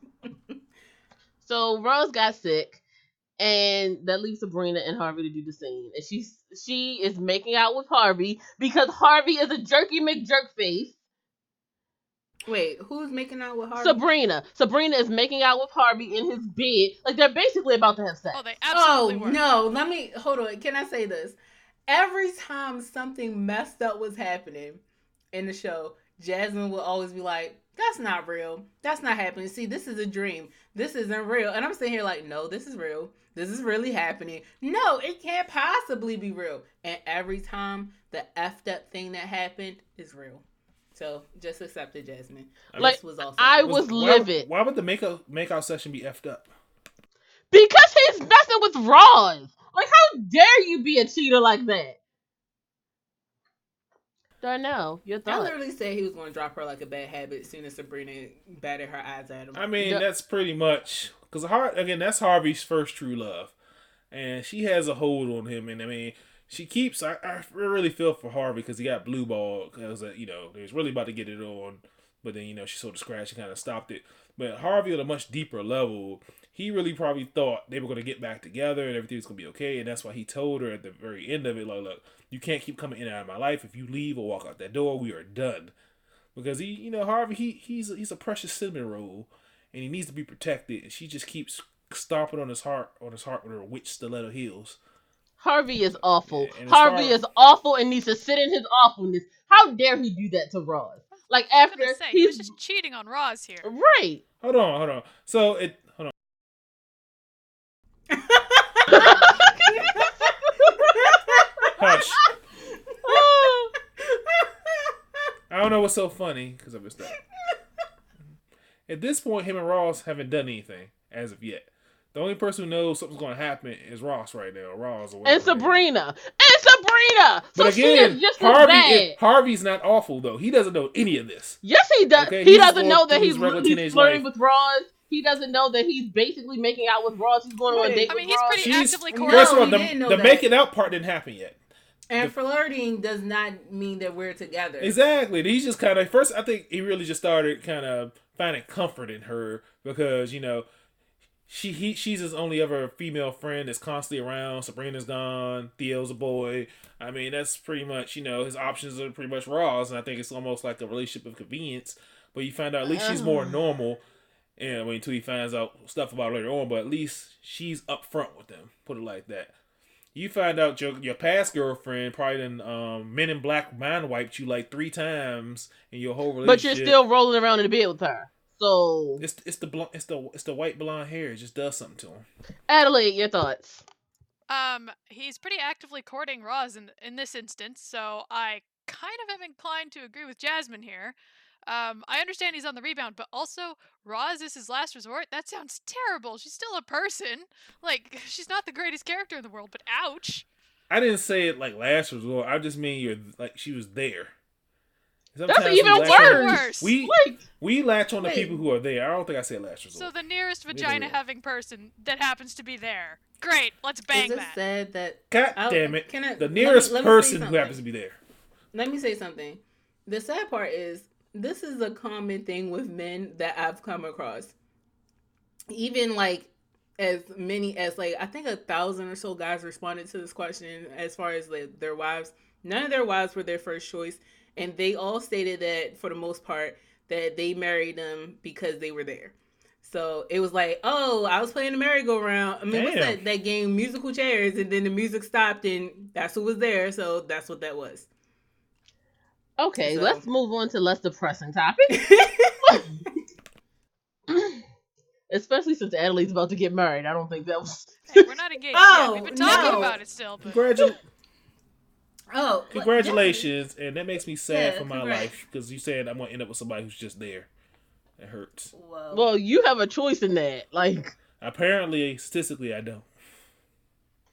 [SPEAKER 1] So Rose got sick, and that leaves Sabrina and Harvey to do the scene. And she's she is making out with Harvey because Harvey is a jerky McJerkface.
[SPEAKER 4] Wait, who's making out with Harvey?
[SPEAKER 1] Sabrina, Sabrina is making out with Harvey in his bed, like they're basically about to have sex.
[SPEAKER 2] Oh, they
[SPEAKER 4] Oh
[SPEAKER 2] were.
[SPEAKER 4] no! Let me hold on. Can I say this? Every time something messed up was happening in the show, Jasmine would always be like, "That's not real. That's not happening. See, this is a dream. This isn't real." And I'm sitting here like, "No, this is real. This is really happening. No, it can't possibly be real." And every time the effed up thing that happened is real. So just accept it, Jasmine.
[SPEAKER 3] I
[SPEAKER 1] Like,
[SPEAKER 4] This was also
[SPEAKER 1] I
[SPEAKER 4] real.
[SPEAKER 1] was
[SPEAKER 3] why,
[SPEAKER 1] livid.
[SPEAKER 3] Why would the make out make out session be effed up?
[SPEAKER 1] Because he's messing with Roz. Like, how dare you be a cheater like that? Darnell, your
[SPEAKER 4] I literally said he was going to drop her like a bad habit as soon as Sabrina batted her eyes at him.
[SPEAKER 3] I mean,
[SPEAKER 1] The-
[SPEAKER 3] that's pretty much because Har- again, that's Harvey's first true love, and she has a hold on him. And I mean, she keeps. I, I really feel for Harvey because he got blue ball because uh, you know he was really about to get it on, but then you know she sort of scratched and kind of stopped it. But Harvey at a much deeper level, he really probably thought they were going to get back together and everything was going to be okay, and that's why he told her at the very end of it, like, look, you can't keep coming in and out of my life. If you leave or walk out that door, we are done. Because he, you know, Harvey, he he's he's a precious cinnamon roll, and he needs to be protected. And she just keeps stomping on his heart, on his heart with her witch stiletto heels.
[SPEAKER 1] Harvey is awful.
[SPEAKER 3] Yeah,
[SPEAKER 1] Harvey
[SPEAKER 3] far-
[SPEAKER 1] is awful and needs to sit in his awfulness. How dare he do that to Roz? Like
[SPEAKER 2] I was
[SPEAKER 1] after
[SPEAKER 2] gonna say, he was
[SPEAKER 1] he's
[SPEAKER 2] just cheating on Roz here.
[SPEAKER 1] right.
[SPEAKER 3] Hold on, hold on. So it, hold on. Hush. I don't know what's so funny because I missed that. At this point, him and Roz haven't done anything as of yet. The only person who knows something's going to happen is Roz right now. Roz or
[SPEAKER 1] and
[SPEAKER 3] whatever her.
[SPEAKER 1] Sabrina. And Sabrina. So
[SPEAKER 3] But
[SPEAKER 1] she
[SPEAKER 3] again,
[SPEAKER 1] is just
[SPEAKER 3] Harvey
[SPEAKER 1] bad.
[SPEAKER 3] is, Harvey's not awful though. He doesn't know any of this.
[SPEAKER 1] yes, he does.
[SPEAKER 3] Okay,
[SPEAKER 1] he
[SPEAKER 3] he's
[SPEAKER 1] doesn't know that he's,
[SPEAKER 3] his
[SPEAKER 1] he's flirting
[SPEAKER 3] life.
[SPEAKER 1] with Roz. He doesn't know that he's basically making out with Roz. He's going on a date
[SPEAKER 2] I
[SPEAKER 1] with
[SPEAKER 2] mean, he's
[SPEAKER 1] Roz.
[SPEAKER 2] pretty
[SPEAKER 3] She's
[SPEAKER 2] actively courting.
[SPEAKER 3] first of all, the, the making out part didn't happen yet.
[SPEAKER 4] And flirting does not mean that we're together.
[SPEAKER 3] Exactly. He's just kind of first. I think he really just started kind of finding comfort in her because you know she he she's his only ever female friend that's constantly around. Sabrina's gone. Theo's a boy. I mean, that's pretty much you know his options are pretty much Roz, and I think it's almost like a relationship of convenience. But you find out at least she's more oh. normal. And I mean, until he finds out stuff about her later on, but at least she's upfront with them. Put it like that. You find out your your past girlfriend probably done um, Men in Black mind wiped you like three times in your whole relationship.
[SPEAKER 1] But you're still rolling around in the bed with her. So
[SPEAKER 3] It's it's the blonde, it's the it's the white blonde hair. It just does something to him.
[SPEAKER 1] Adelaide, your thoughts?
[SPEAKER 2] Um, he's pretty actively courting Roz in in this instance, so I kind of am inclined to agree with Jasmine here. Um, I understand he's on the rebound, but also Roz is his last resort. That sounds terrible. She's still a person. Like she's not the greatest character in the world, but ouch.
[SPEAKER 3] I didn't say it like last resort. I just mean you're like she was there.
[SPEAKER 1] That's even
[SPEAKER 3] we latch on-
[SPEAKER 1] worse.
[SPEAKER 2] Worse.
[SPEAKER 3] We
[SPEAKER 1] Like,
[SPEAKER 3] we latch on to
[SPEAKER 4] Wait.
[SPEAKER 3] people who are there. I don't think I said last resort.
[SPEAKER 2] So the nearest vagina having person that happens to be there. Great, let's bang
[SPEAKER 4] Is it
[SPEAKER 2] that.
[SPEAKER 4] said that
[SPEAKER 3] God
[SPEAKER 4] I'll-
[SPEAKER 3] damn it!
[SPEAKER 4] can I-
[SPEAKER 3] the
[SPEAKER 4] let me-
[SPEAKER 3] nearest
[SPEAKER 4] let me
[SPEAKER 3] person who happens to be there.
[SPEAKER 4] let me say something. The sad part is this is a common thing with men that I've come across. Even like as many as like I think a thousand or so guys responded to this question as far as like their wives. None of their wives were their first choice, and they all stated that for the most part that they married them because they were there. So it was like, oh, I was playing the merry-go-round. I mean, what's
[SPEAKER 3] Damn.
[SPEAKER 4] that, that game, musical chairs, and then the music stopped, and that's who was there. So that's what that was.
[SPEAKER 1] Okay,
[SPEAKER 4] So-
[SPEAKER 1] let's move on to less depressing topics. Especially since Adelaide's about to get married. I don't think that was.
[SPEAKER 2] Hey, we're not engaged
[SPEAKER 4] Oh,
[SPEAKER 2] yet. We've been talking
[SPEAKER 4] no.
[SPEAKER 2] about it still, but
[SPEAKER 3] Congratu-
[SPEAKER 4] Oh, oh but
[SPEAKER 3] congratulations, and that makes me sad
[SPEAKER 4] Yeah,
[SPEAKER 3] for my
[SPEAKER 4] congrats.
[SPEAKER 3] life because you said I'm gonna end up with somebody who's just there. It hurts.
[SPEAKER 4] Whoa.
[SPEAKER 1] Well, you have a choice in that. Like,
[SPEAKER 3] Apparently, statistically, I don't.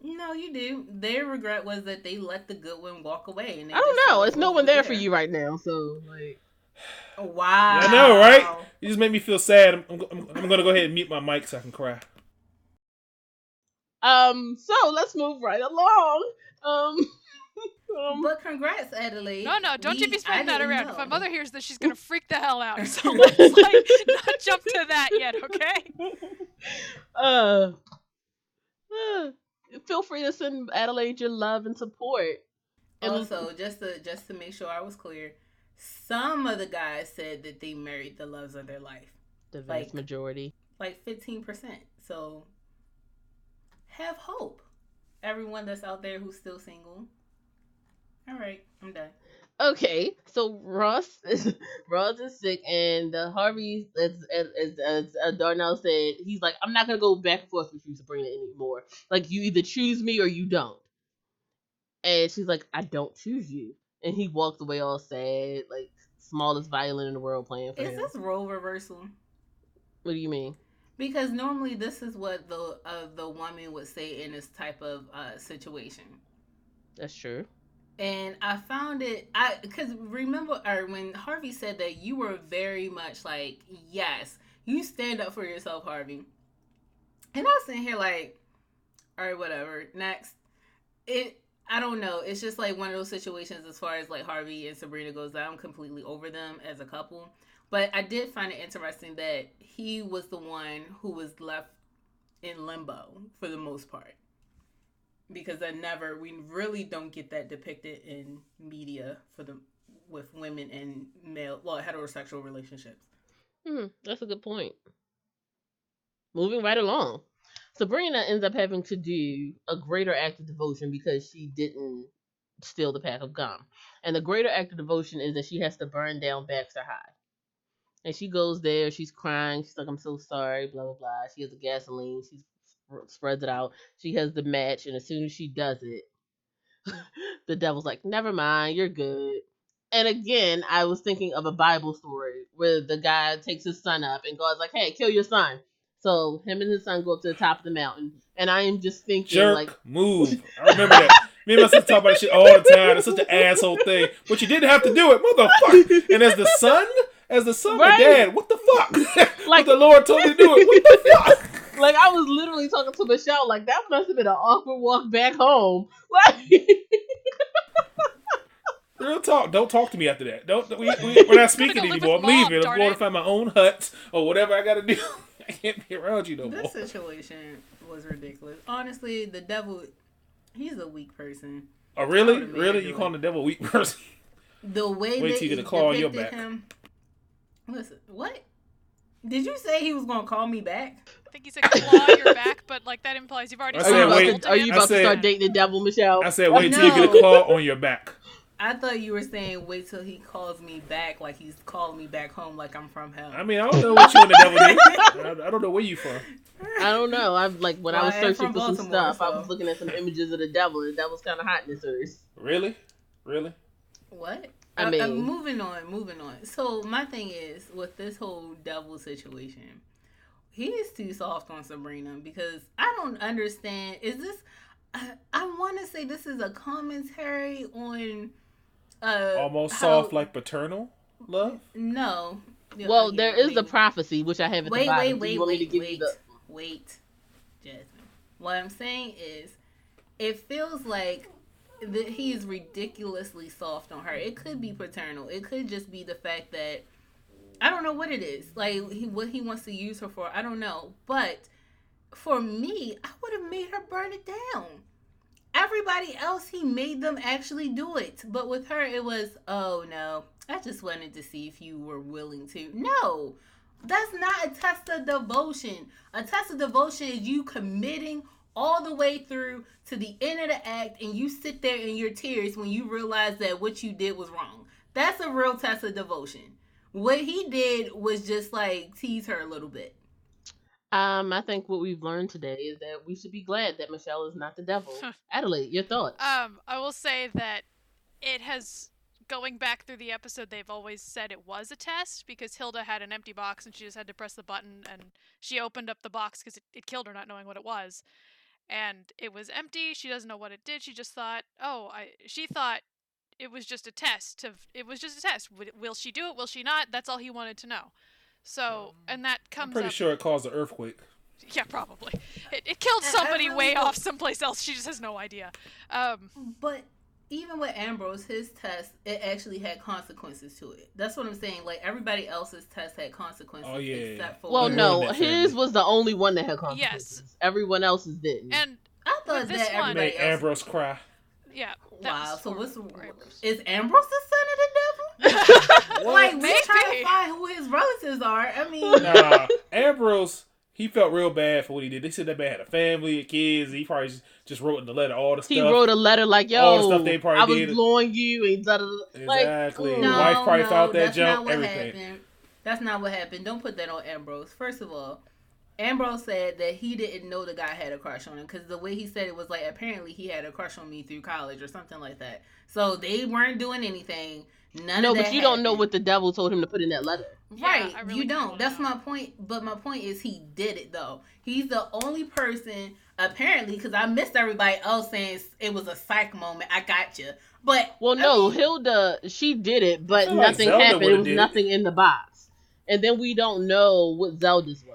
[SPEAKER 4] No, you do. Their regret was that they let the good one walk away, and they
[SPEAKER 1] I don't know.
[SPEAKER 4] felt
[SPEAKER 1] It's no one there for you right now. So, like,
[SPEAKER 4] Wow.
[SPEAKER 3] I know, right? You just made me feel sad. I'm, I'm, I'm gonna go ahead and mute my mic so I can cry.
[SPEAKER 1] um, so let's move right along. Um, um
[SPEAKER 4] But congrats, Adelaide.
[SPEAKER 2] no, no, don't you
[SPEAKER 4] We-
[SPEAKER 2] be spreading that
[SPEAKER 4] didn't
[SPEAKER 2] around. If my mother hears this, she's gonna freak the hell out. So let's like not jump to that yet, okay?
[SPEAKER 1] uh, uh, feel free to send Adelaide your love and support. And
[SPEAKER 4] Also, just to just to make sure I was clear, some of the guys said that they married the loves of their life,
[SPEAKER 1] the vast
[SPEAKER 4] like-
[SPEAKER 1] majority.
[SPEAKER 4] like fifteen percent. So have hope, everyone that's out there who's still single. All right, I'm done.
[SPEAKER 1] Okay, so Roz is Roz is sick, and uh, Harvey, as, as, as, as uh, Darnell said, he's like, I'm not gonna go back and forth with you, Sabrina, anymore. Like, you either choose me or you don't. And she's like, I don't choose you. And he walks away all sad, like smallest violin in the world playing for
[SPEAKER 4] Is
[SPEAKER 1] him.
[SPEAKER 4] this role reversal?
[SPEAKER 1] What do you mean?
[SPEAKER 4] Because normally this is what the uh, the woman would say in this type of uh, situation.
[SPEAKER 1] That's true.
[SPEAKER 4] And I found it I because remember or when Harvey said that you were very much like, yes, you stand up for yourself, Harvey. And I was sitting here like, all right, whatever. Next. It I don't know. It's just like one of those situations as far as like Harvey and Sabrina goes I'm completely over them as a couple. But I did find it interesting that he was the one who was left in limbo for the most part. Because I never we really don't get that depicted in media for the with women and male well heterosexual relationships.
[SPEAKER 1] Hmm, that's a good point. Moving right along. Sabrina ends up having to do a greater act of devotion because she didn't steal the pack of gum. And the greater act of devotion is that she has to burn down Baxter High. And she goes there, she's crying, she's like, I'm so sorry, blah, blah, blah. She has the gasoline, she sp- spreads it out. She has the match, and as soon as she does it, the devil's like, never mind, you're good. And again, I was thinking of a Bible story where the guy takes his son up and God's like, hey, kill your son. So him and his son go up to the top of the mountain. And I am just thinking,
[SPEAKER 3] Jerk,
[SPEAKER 1] like,
[SPEAKER 3] move. I remember that. Me and my sister talk about this shit all the time. It's such an asshole thing, but you didn't have to do it, motherfucker. And as the son, as the son,
[SPEAKER 1] Right.
[SPEAKER 3] my dad, what the fuck?
[SPEAKER 1] Like-
[SPEAKER 3] like the Lord told me to do it. What the fuck?
[SPEAKER 1] Like I was literally talking to Michelle, like that must have been an awkward walk back home. Like,
[SPEAKER 3] Real talk. Don't talk to me after that. Don't. We, we, we're not speaking anymore. I'm
[SPEAKER 2] mom,
[SPEAKER 3] leaving. I'm going
[SPEAKER 2] it.
[SPEAKER 3] to find my own hut or whatever I got to do. I can't be around you no more.
[SPEAKER 4] This situation was ridiculous. Honestly, the devil he's a weak person.
[SPEAKER 3] Oh, really?
[SPEAKER 4] I would've made her
[SPEAKER 3] Really? You
[SPEAKER 4] it.
[SPEAKER 3] calling the devil a weak person?
[SPEAKER 4] The way
[SPEAKER 3] Wait
[SPEAKER 4] that
[SPEAKER 3] till you get
[SPEAKER 4] he
[SPEAKER 3] a claw on your
[SPEAKER 4] depicted
[SPEAKER 3] back.
[SPEAKER 4] him. Listen, what? Did you say he was gonna call me back?
[SPEAKER 2] Think he said claw your back, but like that implies you've already
[SPEAKER 3] I
[SPEAKER 1] Are
[SPEAKER 3] said, oh,
[SPEAKER 1] you about,
[SPEAKER 3] wait,
[SPEAKER 1] to, are you
[SPEAKER 2] him.
[SPEAKER 3] I
[SPEAKER 1] to
[SPEAKER 3] said-
[SPEAKER 1] start dating the devil, Michelle?
[SPEAKER 3] I said, wait till you get a
[SPEAKER 4] No.
[SPEAKER 3] claw on your back.
[SPEAKER 4] I thought you were saying wait till he calls me back, like he's calling me back home, like I'm from hell.
[SPEAKER 3] I mean, I don't know what you and the devil do. I, I don't know where you from.
[SPEAKER 1] I don't know. I've like when I
[SPEAKER 4] Well,
[SPEAKER 1] was
[SPEAKER 4] I am
[SPEAKER 1] searching
[SPEAKER 4] from
[SPEAKER 1] for some
[SPEAKER 4] Baltimore,
[SPEAKER 1] stuff, I was looking at some images of the devil. and The devil's kind of hot in this earth.
[SPEAKER 3] Really? Really?
[SPEAKER 4] What?
[SPEAKER 1] I
[SPEAKER 4] I
[SPEAKER 1] mean-
[SPEAKER 4] mean, moving on, moving on. So my thing is with this whole devil situation, he is too soft on Sabrina because I don't understand. Is this? I, I want to say this is a commentary on. Uh,
[SPEAKER 3] Almost
[SPEAKER 4] how-
[SPEAKER 3] soft like paternal love?
[SPEAKER 4] No. Yeah,
[SPEAKER 1] Well,
[SPEAKER 4] yeah,
[SPEAKER 1] there is the
[SPEAKER 4] maybe.
[SPEAKER 1] prophecy, which I have at the
[SPEAKER 4] Wait, wait, wait,
[SPEAKER 1] you want me to
[SPEAKER 4] wait, wait,
[SPEAKER 1] the?
[SPEAKER 4] wait, Jasmine. What I'm saying is, it feels like that he is ridiculously soft on her. It could be paternal. It could just be the fact that I don't know what it is. Like he, what he wants to use her for. I don't know. But for me, I would have made her burn it down. Everybody else, he made them actually do it. But with her, it was, oh no, I just wanted to see if you were willing to. No, that's not a test of devotion. A test of devotion is you committing all the way through to the end of the act and you sit there in your tears when you realize that what you did was wrong. That's a real test of devotion. What he did was just like tease her a little bit.
[SPEAKER 1] Um, I think what we've learned today is that we should be glad that Michelle is not the devil. Adelaide, your thoughts?
[SPEAKER 2] Um, I will say that it has going back through the episode. They've always said it was a test because Hilda had an empty box and she just had to press the button and she opened up the box because it, it killed her not knowing what it was, and it was empty. She doesn't know what it did. She just thought, oh, I. She thought it was just a test. Of it was just a test. Will- Will she do it? Will she not? That's all he wanted to know. So, and that
[SPEAKER 3] I'm
[SPEAKER 2] comes
[SPEAKER 3] pretty
[SPEAKER 2] up.
[SPEAKER 3] sure it caused an earthquake.
[SPEAKER 2] Yeah, probably. It, it killed
[SPEAKER 4] I- I
[SPEAKER 2] somebody
[SPEAKER 4] really
[SPEAKER 2] way
[SPEAKER 4] don't-
[SPEAKER 2] off someplace else. She just has no idea. Um,
[SPEAKER 4] But even with Ambrose, his test, it actually had consequences to it. That's what I'm saying. Like everybody else's test had consequences.
[SPEAKER 3] Oh, yeah.
[SPEAKER 4] Except for
[SPEAKER 1] well, no, his was the only one that had consequences. Yes. Everyone else's didn't.
[SPEAKER 2] and
[SPEAKER 4] I thought
[SPEAKER 2] With this
[SPEAKER 4] that
[SPEAKER 2] one-
[SPEAKER 3] Made. Ambrose cry.
[SPEAKER 2] yeah. That
[SPEAKER 4] Wow. So what's
[SPEAKER 2] for Ambrose.
[SPEAKER 4] is Ambrose the son of the devil? Like we
[SPEAKER 2] Maybe.
[SPEAKER 4] trying to find who his relatives are. I mean,
[SPEAKER 3] Nah, Ambrose, he felt real bad for what he did. They said that man had a family, and kids. He probably just, just wrote in the letter all the
[SPEAKER 1] he
[SPEAKER 3] stuff.
[SPEAKER 1] He wrote a letter like,
[SPEAKER 3] all the
[SPEAKER 1] "Yo,
[SPEAKER 3] stuff they probably
[SPEAKER 1] I was
[SPEAKER 3] did.
[SPEAKER 1] blowing you," and da, da, da. like,
[SPEAKER 3] Exactly. The
[SPEAKER 4] no,
[SPEAKER 3] wife probably
[SPEAKER 4] no,
[SPEAKER 3] found that
[SPEAKER 4] that's
[SPEAKER 3] jump,
[SPEAKER 4] not what
[SPEAKER 3] everything.
[SPEAKER 4] happened. That's not what happened. Don't put that on Ambrose. First of all, Ambrose said that he didn't know the guy had a crush on him because the way he said it was like apparently he had a crush on me through college or something like that. So they weren't doing anything. None
[SPEAKER 1] no,
[SPEAKER 4] of that
[SPEAKER 1] but you don't know what the devil told him to put in that letter.
[SPEAKER 2] Yeah,
[SPEAKER 4] Right,
[SPEAKER 2] I really
[SPEAKER 4] you don't.
[SPEAKER 2] don't
[SPEAKER 4] That's my point. But my point is, he did it though. He's the only person, apparently, because I missed everybody else saying it was a psych moment. I got you. But
[SPEAKER 1] Well,
[SPEAKER 4] I
[SPEAKER 1] no,
[SPEAKER 4] mean,
[SPEAKER 1] Hilda, she did it, but
[SPEAKER 3] feel like
[SPEAKER 1] nothing happened. It was
[SPEAKER 3] did it.
[SPEAKER 1] nothing in the box, and then we don't know what Zelda's was.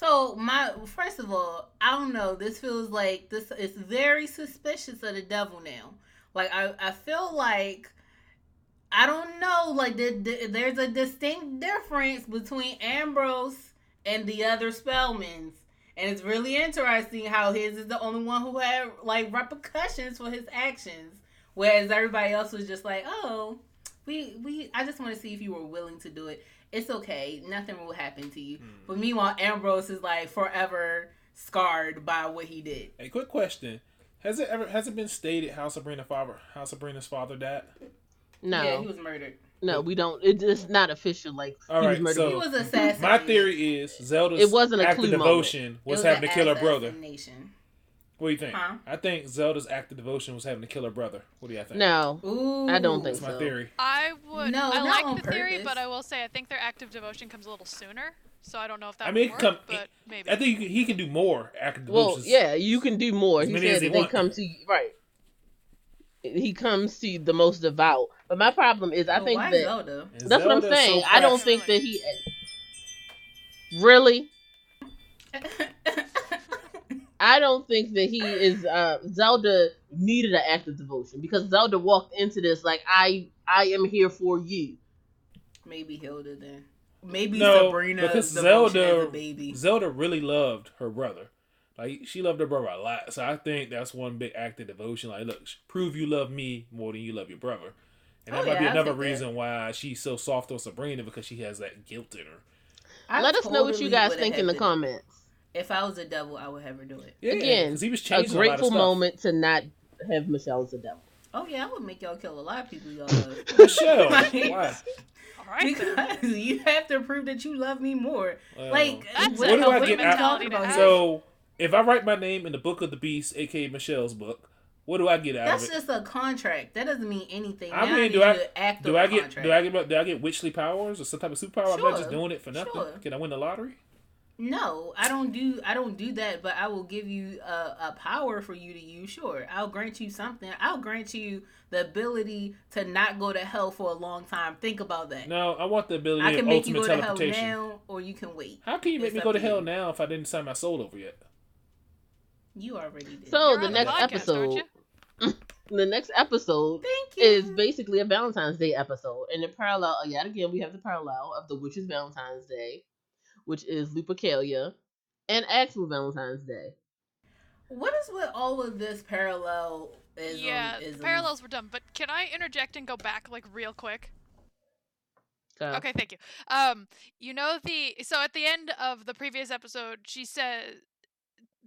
[SPEAKER 4] So my first of all, I don't know. This feels like this is very suspicious of the devil now. Like I, I feel like I don't know. Like the, the, there's a distinct difference between Ambrose and the other Spellmans, and it's really interesting how his is the only one who had like repercussions for his actions, whereas everybody else was just like, oh. We, we I just want to see if you were willing to do it. It's okay. Nothing will happen to you.
[SPEAKER 3] Hmm.
[SPEAKER 4] But meanwhile, Ambrose is like forever scarred by what he did.
[SPEAKER 3] Hey, quick question: Has it ever has it been stated how Sabrina father how Sabrina's father died?
[SPEAKER 1] No,
[SPEAKER 4] Yeah, he was murdered.
[SPEAKER 1] no, we don't. It's not official. Like
[SPEAKER 3] All
[SPEAKER 1] he was murdered.
[SPEAKER 3] so-
[SPEAKER 4] He was assassinated.
[SPEAKER 3] My theory is Zelda's
[SPEAKER 1] It wasn't a
[SPEAKER 3] act
[SPEAKER 1] clue
[SPEAKER 3] of
[SPEAKER 1] moment.
[SPEAKER 3] devotion was,
[SPEAKER 4] was
[SPEAKER 3] having to kill her brother.
[SPEAKER 4] Assassination.
[SPEAKER 3] What do you think?
[SPEAKER 4] Huh?
[SPEAKER 3] I think Zelda's act of devotion was having to kill her brother. What do you think?
[SPEAKER 1] no,
[SPEAKER 4] Ooh,
[SPEAKER 1] I don't think
[SPEAKER 3] that's my theory.
[SPEAKER 2] I would.
[SPEAKER 4] No,
[SPEAKER 2] I like
[SPEAKER 4] on
[SPEAKER 2] the theory, but I will say I think their active devotion comes a little sooner. So I don't know if that
[SPEAKER 3] I mean,
[SPEAKER 2] would work,
[SPEAKER 3] come-
[SPEAKER 2] but maybe.
[SPEAKER 3] I think can, he can do more act of
[SPEAKER 1] Well, yeah, you can do more.
[SPEAKER 3] As
[SPEAKER 1] He
[SPEAKER 3] many
[SPEAKER 1] said
[SPEAKER 3] as he
[SPEAKER 1] that they
[SPEAKER 3] want.
[SPEAKER 1] come to you right. He comes to the most devout. But my problem is, I
[SPEAKER 4] But
[SPEAKER 1] think
[SPEAKER 4] why
[SPEAKER 1] that
[SPEAKER 4] Zelda?
[SPEAKER 3] And
[SPEAKER 1] that's what I'm
[SPEAKER 3] Zelda's so
[SPEAKER 1] saying. I don't think that he really. I don't think that he is. Uh, Zelda needed an act of devotion because Zelda walked into this like I I am here for you.
[SPEAKER 4] Maybe Hilda then. Maybe
[SPEAKER 3] No,
[SPEAKER 4] Sabrina
[SPEAKER 3] because
[SPEAKER 4] devotion
[SPEAKER 3] Zelda-
[SPEAKER 4] baby.
[SPEAKER 3] Zelda really loved her brother. Like she loved her brother a lot. So I think that's one big act of devotion. Like, look, prove you love me more than you love your brother. And that
[SPEAKER 4] Oh,
[SPEAKER 3] might
[SPEAKER 4] yeah,
[SPEAKER 3] be another
[SPEAKER 4] think that.
[SPEAKER 3] reason why she's so soft on Sabrina because she has that guilt in her.
[SPEAKER 4] I
[SPEAKER 1] Let us know what you guys think in the
[SPEAKER 4] had
[SPEAKER 1] comments.
[SPEAKER 4] If I was a devil, I would have her do it.
[SPEAKER 3] Yeah,
[SPEAKER 1] Again,
[SPEAKER 3] 'cause he was
[SPEAKER 1] A
[SPEAKER 3] changing a, lot of
[SPEAKER 1] grateful
[SPEAKER 3] stuff.
[SPEAKER 1] moment to not have Michelle as a devil.
[SPEAKER 4] Oh yeah, I would make y'all kill a lot of people y'all love.
[SPEAKER 3] Michelle,
[SPEAKER 4] Like-
[SPEAKER 3] why?
[SPEAKER 2] All right. then.
[SPEAKER 4] because you have to prove that you love me more.
[SPEAKER 3] Well,
[SPEAKER 4] like, what,
[SPEAKER 3] What do I get out-
[SPEAKER 4] talking about?
[SPEAKER 2] Mentality to
[SPEAKER 4] here?
[SPEAKER 3] So if I write my name in the book of the beast, aka Michelle's book, what do I get out
[SPEAKER 4] That's
[SPEAKER 3] of it?
[SPEAKER 4] That's just a contract. That doesn't mean anything.
[SPEAKER 3] I
[SPEAKER 4] Now
[SPEAKER 3] mean,
[SPEAKER 4] need
[SPEAKER 3] do I-
[SPEAKER 4] you to act
[SPEAKER 3] Do I get
[SPEAKER 4] contract.
[SPEAKER 3] do I get do I get witchly powers or some type of superpower? I'm not just doing it for nothing.
[SPEAKER 4] sure.
[SPEAKER 3] Can I win the lottery?
[SPEAKER 4] No, I don't do I don't do that, but I will give you a, a power for you to use. Sure, I'll grant you something. I'll grant you the ability to not go to hell for a long time. Think about that.
[SPEAKER 3] No, I want the ability
[SPEAKER 4] I
[SPEAKER 3] of
[SPEAKER 4] can make you go to hell now, or you can wait.
[SPEAKER 3] How can you make
[SPEAKER 4] It's
[SPEAKER 3] me go to
[SPEAKER 4] to
[SPEAKER 3] hell
[SPEAKER 4] you.
[SPEAKER 3] now if I didn't sign my soul over yet?
[SPEAKER 4] You already did.
[SPEAKER 1] So
[SPEAKER 2] You're
[SPEAKER 1] the next
[SPEAKER 2] podcast,
[SPEAKER 1] episode, the next episode
[SPEAKER 4] Thank you.
[SPEAKER 1] is basically a Valentine's Day episode, and the parallel yet again we have the parallel of the witch's Valentine's Day, which is Lupercalia, and actual Valentine's Day.
[SPEAKER 4] What is with all of this parallel? Ism,
[SPEAKER 2] yeah,
[SPEAKER 4] isms?
[SPEAKER 2] parallels were dumb. But can I interject and go back like real quick?
[SPEAKER 1] So,
[SPEAKER 2] Okay, thank you. Um, you know the so at the end of the previous episode, she said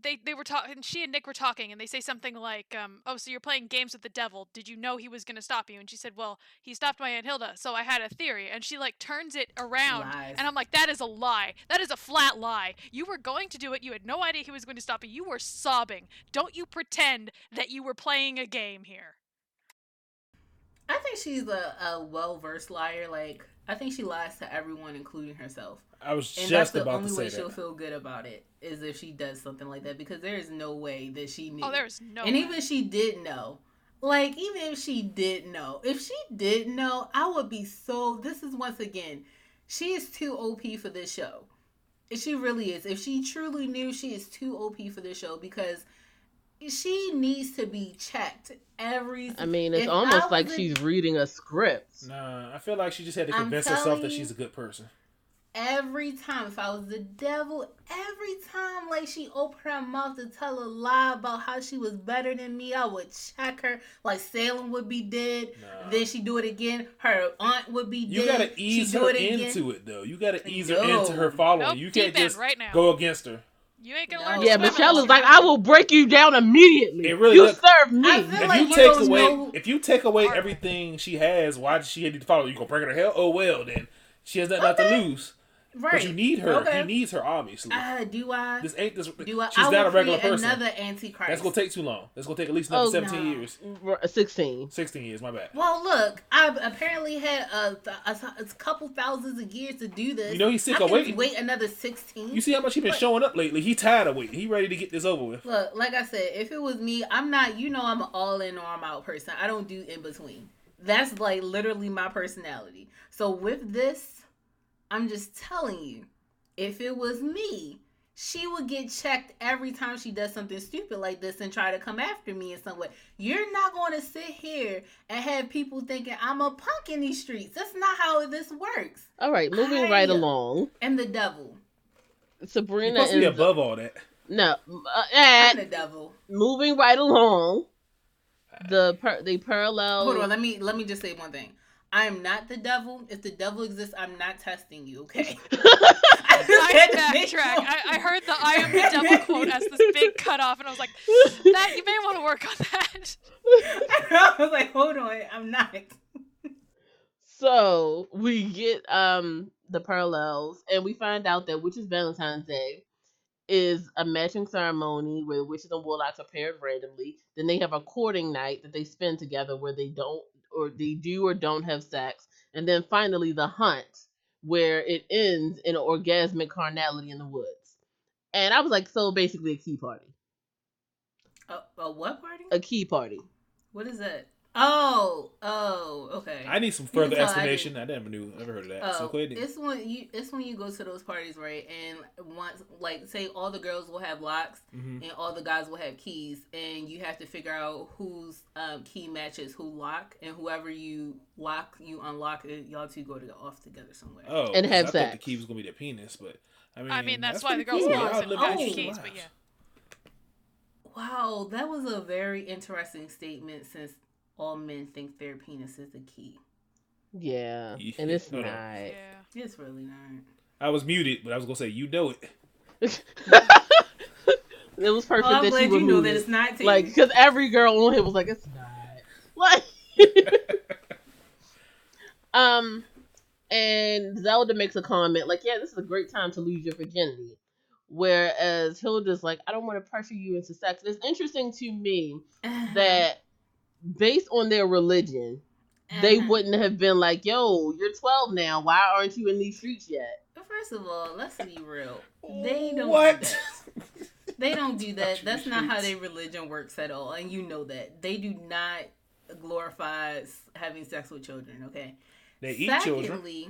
[SPEAKER 2] they they were talking. She and Nick were talking, and they say something like, um, "Oh, so you're playing games with the devil? Did you know he was going to stop you?" And she said, "Well, he stopped my aunt Hilda, so I had a theory." And she like turns it around,
[SPEAKER 4] Lies.
[SPEAKER 2] and I'm like, "That is a lie. That is a flat lie. You were going to do it. You had no idea he was going to stop you. You were sobbing. Don't you pretend that you were playing a game here."
[SPEAKER 4] I think she's a, a well versed liar. Like I think she lies to everyone, including herself.
[SPEAKER 3] I was
[SPEAKER 4] And
[SPEAKER 3] just
[SPEAKER 4] that's the only way she'll feel good about it is if she does something like that because there is no way that she knew.
[SPEAKER 2] Oh, there's no.
[SPEAKER 4] and
[SPEAKER 2] way.
[SPEAKER 4] even if she did know, like even if she did know, if she did know, I would be so. This is once again, she is too OP for this show. If she really is. If she truly knew, she is too OP for this show because she needs to be checked every.
[SPEAKER 1] I mean, it's almost like
[SPEAKER 4] a-
[SPEAKER 1] she's reading a script.
[SPEAKER 3] Nah, I feel like she just had to convince herself that she's a good person.
[SPEAKER 4] every time if I was the devil, every time like she opened her mouth to tell a lie about how she was better than me, I would check her. Like Salem would be dead.
[SPEAKER 3] Nah.
[SPEAKER 4] Then she do it again. Her aunt would be
[SPEAKER 3] You
[SPEAKER 4] dead.
[SPEAKER 3] gotta ease
[SPEAKER 4] She'd
[SPEAKER 3] her
[SPEAKER 4] it again.
[SPEAKER 3] into it though. You gotta ease her into her following.
[SPEAKER 2] Nope,
[SPEAKER 3] you can't just
[SPEAKER 2] right now.
[SPEAKER 3] go against her.
[SPEAKER 2] You ain't gonna
[SPEAKER 4] No.
[SPEAKER 2] learn. to
[SPEAKER 1] Yeah,
[SPEAKER 2] swim
[SPEAKER 1] Michelle is like. I will break you down immediately.
[SPEAKER 3] It really
[SPEAKER 1] you
[SPEAKER 3] look-
[SPEAKER 1] serve me.
[SPEAKER 3] If
[SPEAKER 4] like
[SPEAKER 3] you
[SPEAKER 4] you
[SPEAKER 3] take away,
[SPEAKER 4] know-
[SPEAKER 3] if you take away
[SPEAKER 2] Or-
[SPEAKER 3] everything she has, why does she need to follow? You gonna break her to hell? Oh well, then she has nothing left to lose.
[SPEAKER 4] Right.
[SPEAKER 3] But you need her.
[SPEAKER 4] Okay.
[SPEAKER 3] He needs her, obviously.
[SPEAKER 4] Uh, do I?
[SPEAKER 3] this ain't this.
[SPEAKER 4] do I?
[SPEAKER 3] she's
[SPEAKER 4] I
[SPEAKER 3] not
[SPEAKER 4] will
[SPEAKER 3] a regular
[SPEAKER 4] create
[SPEAKER 3] person.
[SPEAKER 4] Another antichrist.
[SPEAKER 3] That's gonna take too long. That's gonna take at least another
[SPEAKER 1] Oh,
[SPEAKER 3] seventeen
[SPEAKER 4] no.
[SPEAKER 3] years,
[SPEAKER 1] R- 16.
[SPEAKER 3] sixteen years. My bad.
[SPEAKER 4] Well, look, I've apparently had a, a, a couple thousands of years to do this.
[SPEAKER 3] You know he's sick
[SPEAKER 4] I
[SPEAKER 3] of waiting.
[SPEAKER 4] Wait another sixteen.
[SPEAKER 3] You see how much he's been
[SPEAKER 4] But-
[SPEAKER 3] showing up lately? He tired of waiting. He ready to get this over with.
[SPEAKER 4] Look, like I said, if it was me, I'm not. You know, I'm an all in or I'm out person. I don't do in between. That's like literally my personality. So with this, I'm just telling you, if it was me, she would get checked every time she does something stupid like this and try to come after me in some way. You're not going to sit here and have people thinking I'm a punk in these streets. That's not how this works.
[SPEAKER 1] All right, moving right along.
[SPEAKER 4] And the devil.
[SPEAKER 3] You're
[SPEAKER 1] Sabrina
[SPEAKER 3] supposed to be
[SPEAKER 1] is
[SPEAKER 3] above all that.
[SPEAKER 1] no. Uh,
[SPEAKER 4] I'm
[SPEAKER 1] and
[SPEAKER 4] the devil.
[SPEAKER 1] moving right along. The per, the parallel.
[SPEAKER 4] Hold on, let me let me just say one thing. I am not the devil. If the devil exists, I'm not testing you, okay? I had to make
[SPEAKER 2] backtrack.
[SPEAKER 4] sure.
[SPEAKER 2] I, I heard the "I am the devil" quote as this big cutoff, and I was like, "That you may want to work on that."
[SPEAKER 4] I was like, hold on, I'm not.
[SPEAKER 1] So we get um the parallels, and we find out that Witches Valentine's Day is a matching ceremony where the witches and warlocks are paired randomly. Then they have a courting night that they spend together where they don't or they do or don't have sex, and then finally the hunt where it ends in an orgasmic carnality in the woods. And I was like, so basically a key party,
[SPEAKER 4] A, a what party?
[SPEAKER 1] a key party.
[SPEAKER 4] What is that? Oh, oh, okay.
[SPEAKER 3] I need some further
[SPEAKER 4] explanation. I
[SPEAKER 3] explanation. I, never knew, never heard of that.
[SPEAKER 4] Oh,
[SPEAKER 3] go ahead.
[SPEAKER 4] it's when you it's when you go to those parties, right? And once, like, say all the girls will have locks,
[SPEAKER 3] hmm
[SPEAKER 4] and all the guys will have keys, and you have to figure out whose um, key matches who lock, and whoever you lock, you unlock it. Y'all two go to the off together somewhere.
[SPEAKER 3] Oh,
[SPEAKER 1] And
[SPEAKER 3] 'cause
[SPEAKER 1] have
[SPEAKER 3] I thought
[SPEAKER 1] sex.
[SPEAKER 3] the key was gonna be their penis, but I mean,
[SPEAKER 2] I mean, that's, why the girls
[SPEAKER 3] cool.
[SPEAKER 2] want
[SPEAKER 3] Y'all
[SPEAKER 2] have
[SPEAKER 3] that
[SPEAKER 2] the
[SPEAKER 3] shit
[SPEAKER 2] keys,
[SPEAKER 3] lives.
[SPEAKER 2] but yeah.
[SPEAKER 4] Wow, that was a very interesting statement. Since all men think their penis is the key,
[SPEAKER 1] Yeah,
[SPEAKER 3] Yeah,
[SPEAKER 1] and it's
[SPEAKER 3] no, no.
[SPEAKER 1] not.
[SPEAKER 2] Yeah.
[SPEAKER 4] it's really not.
[SPEAKER 3] I was muted, but I was gonna say you know it.
[SPEAKER 1] it was perfect
[SPEAKER 4] I'm
[SPEAKER 1] that
[SPEAKER 4] glad
[SPEAKER 1] you
[SPEAKER 4] you know that it's not tea.
[SPEAKER 1] Like, because every girl on here was like, it's not. Like, um, and Zelda makes a comment like, yeah, this is a great time to lose your virginity. Whereas Hilda's like, I don't want to pressure you into sex. It's interesting to me that based on their religion, they
[SPEAKER 4] Uh-huh.
[SPEAKER 1] wouldn't have been like, yo, you're 12 now. Why aren't you in these streets yet?
[SPEAKER 4] But First of all, let's be real. They don't
[SPEAKER 3] what?
[SPEAKER 4] do that. They don't do that. That's
[SPEAKER 3] true
[SPEAKER 4] not how their religion works at all, and you know that. They do not glorify having sex with children. Okay.
[SPEAKER 3] They eat children.
[SPEAKER 4] Secondly,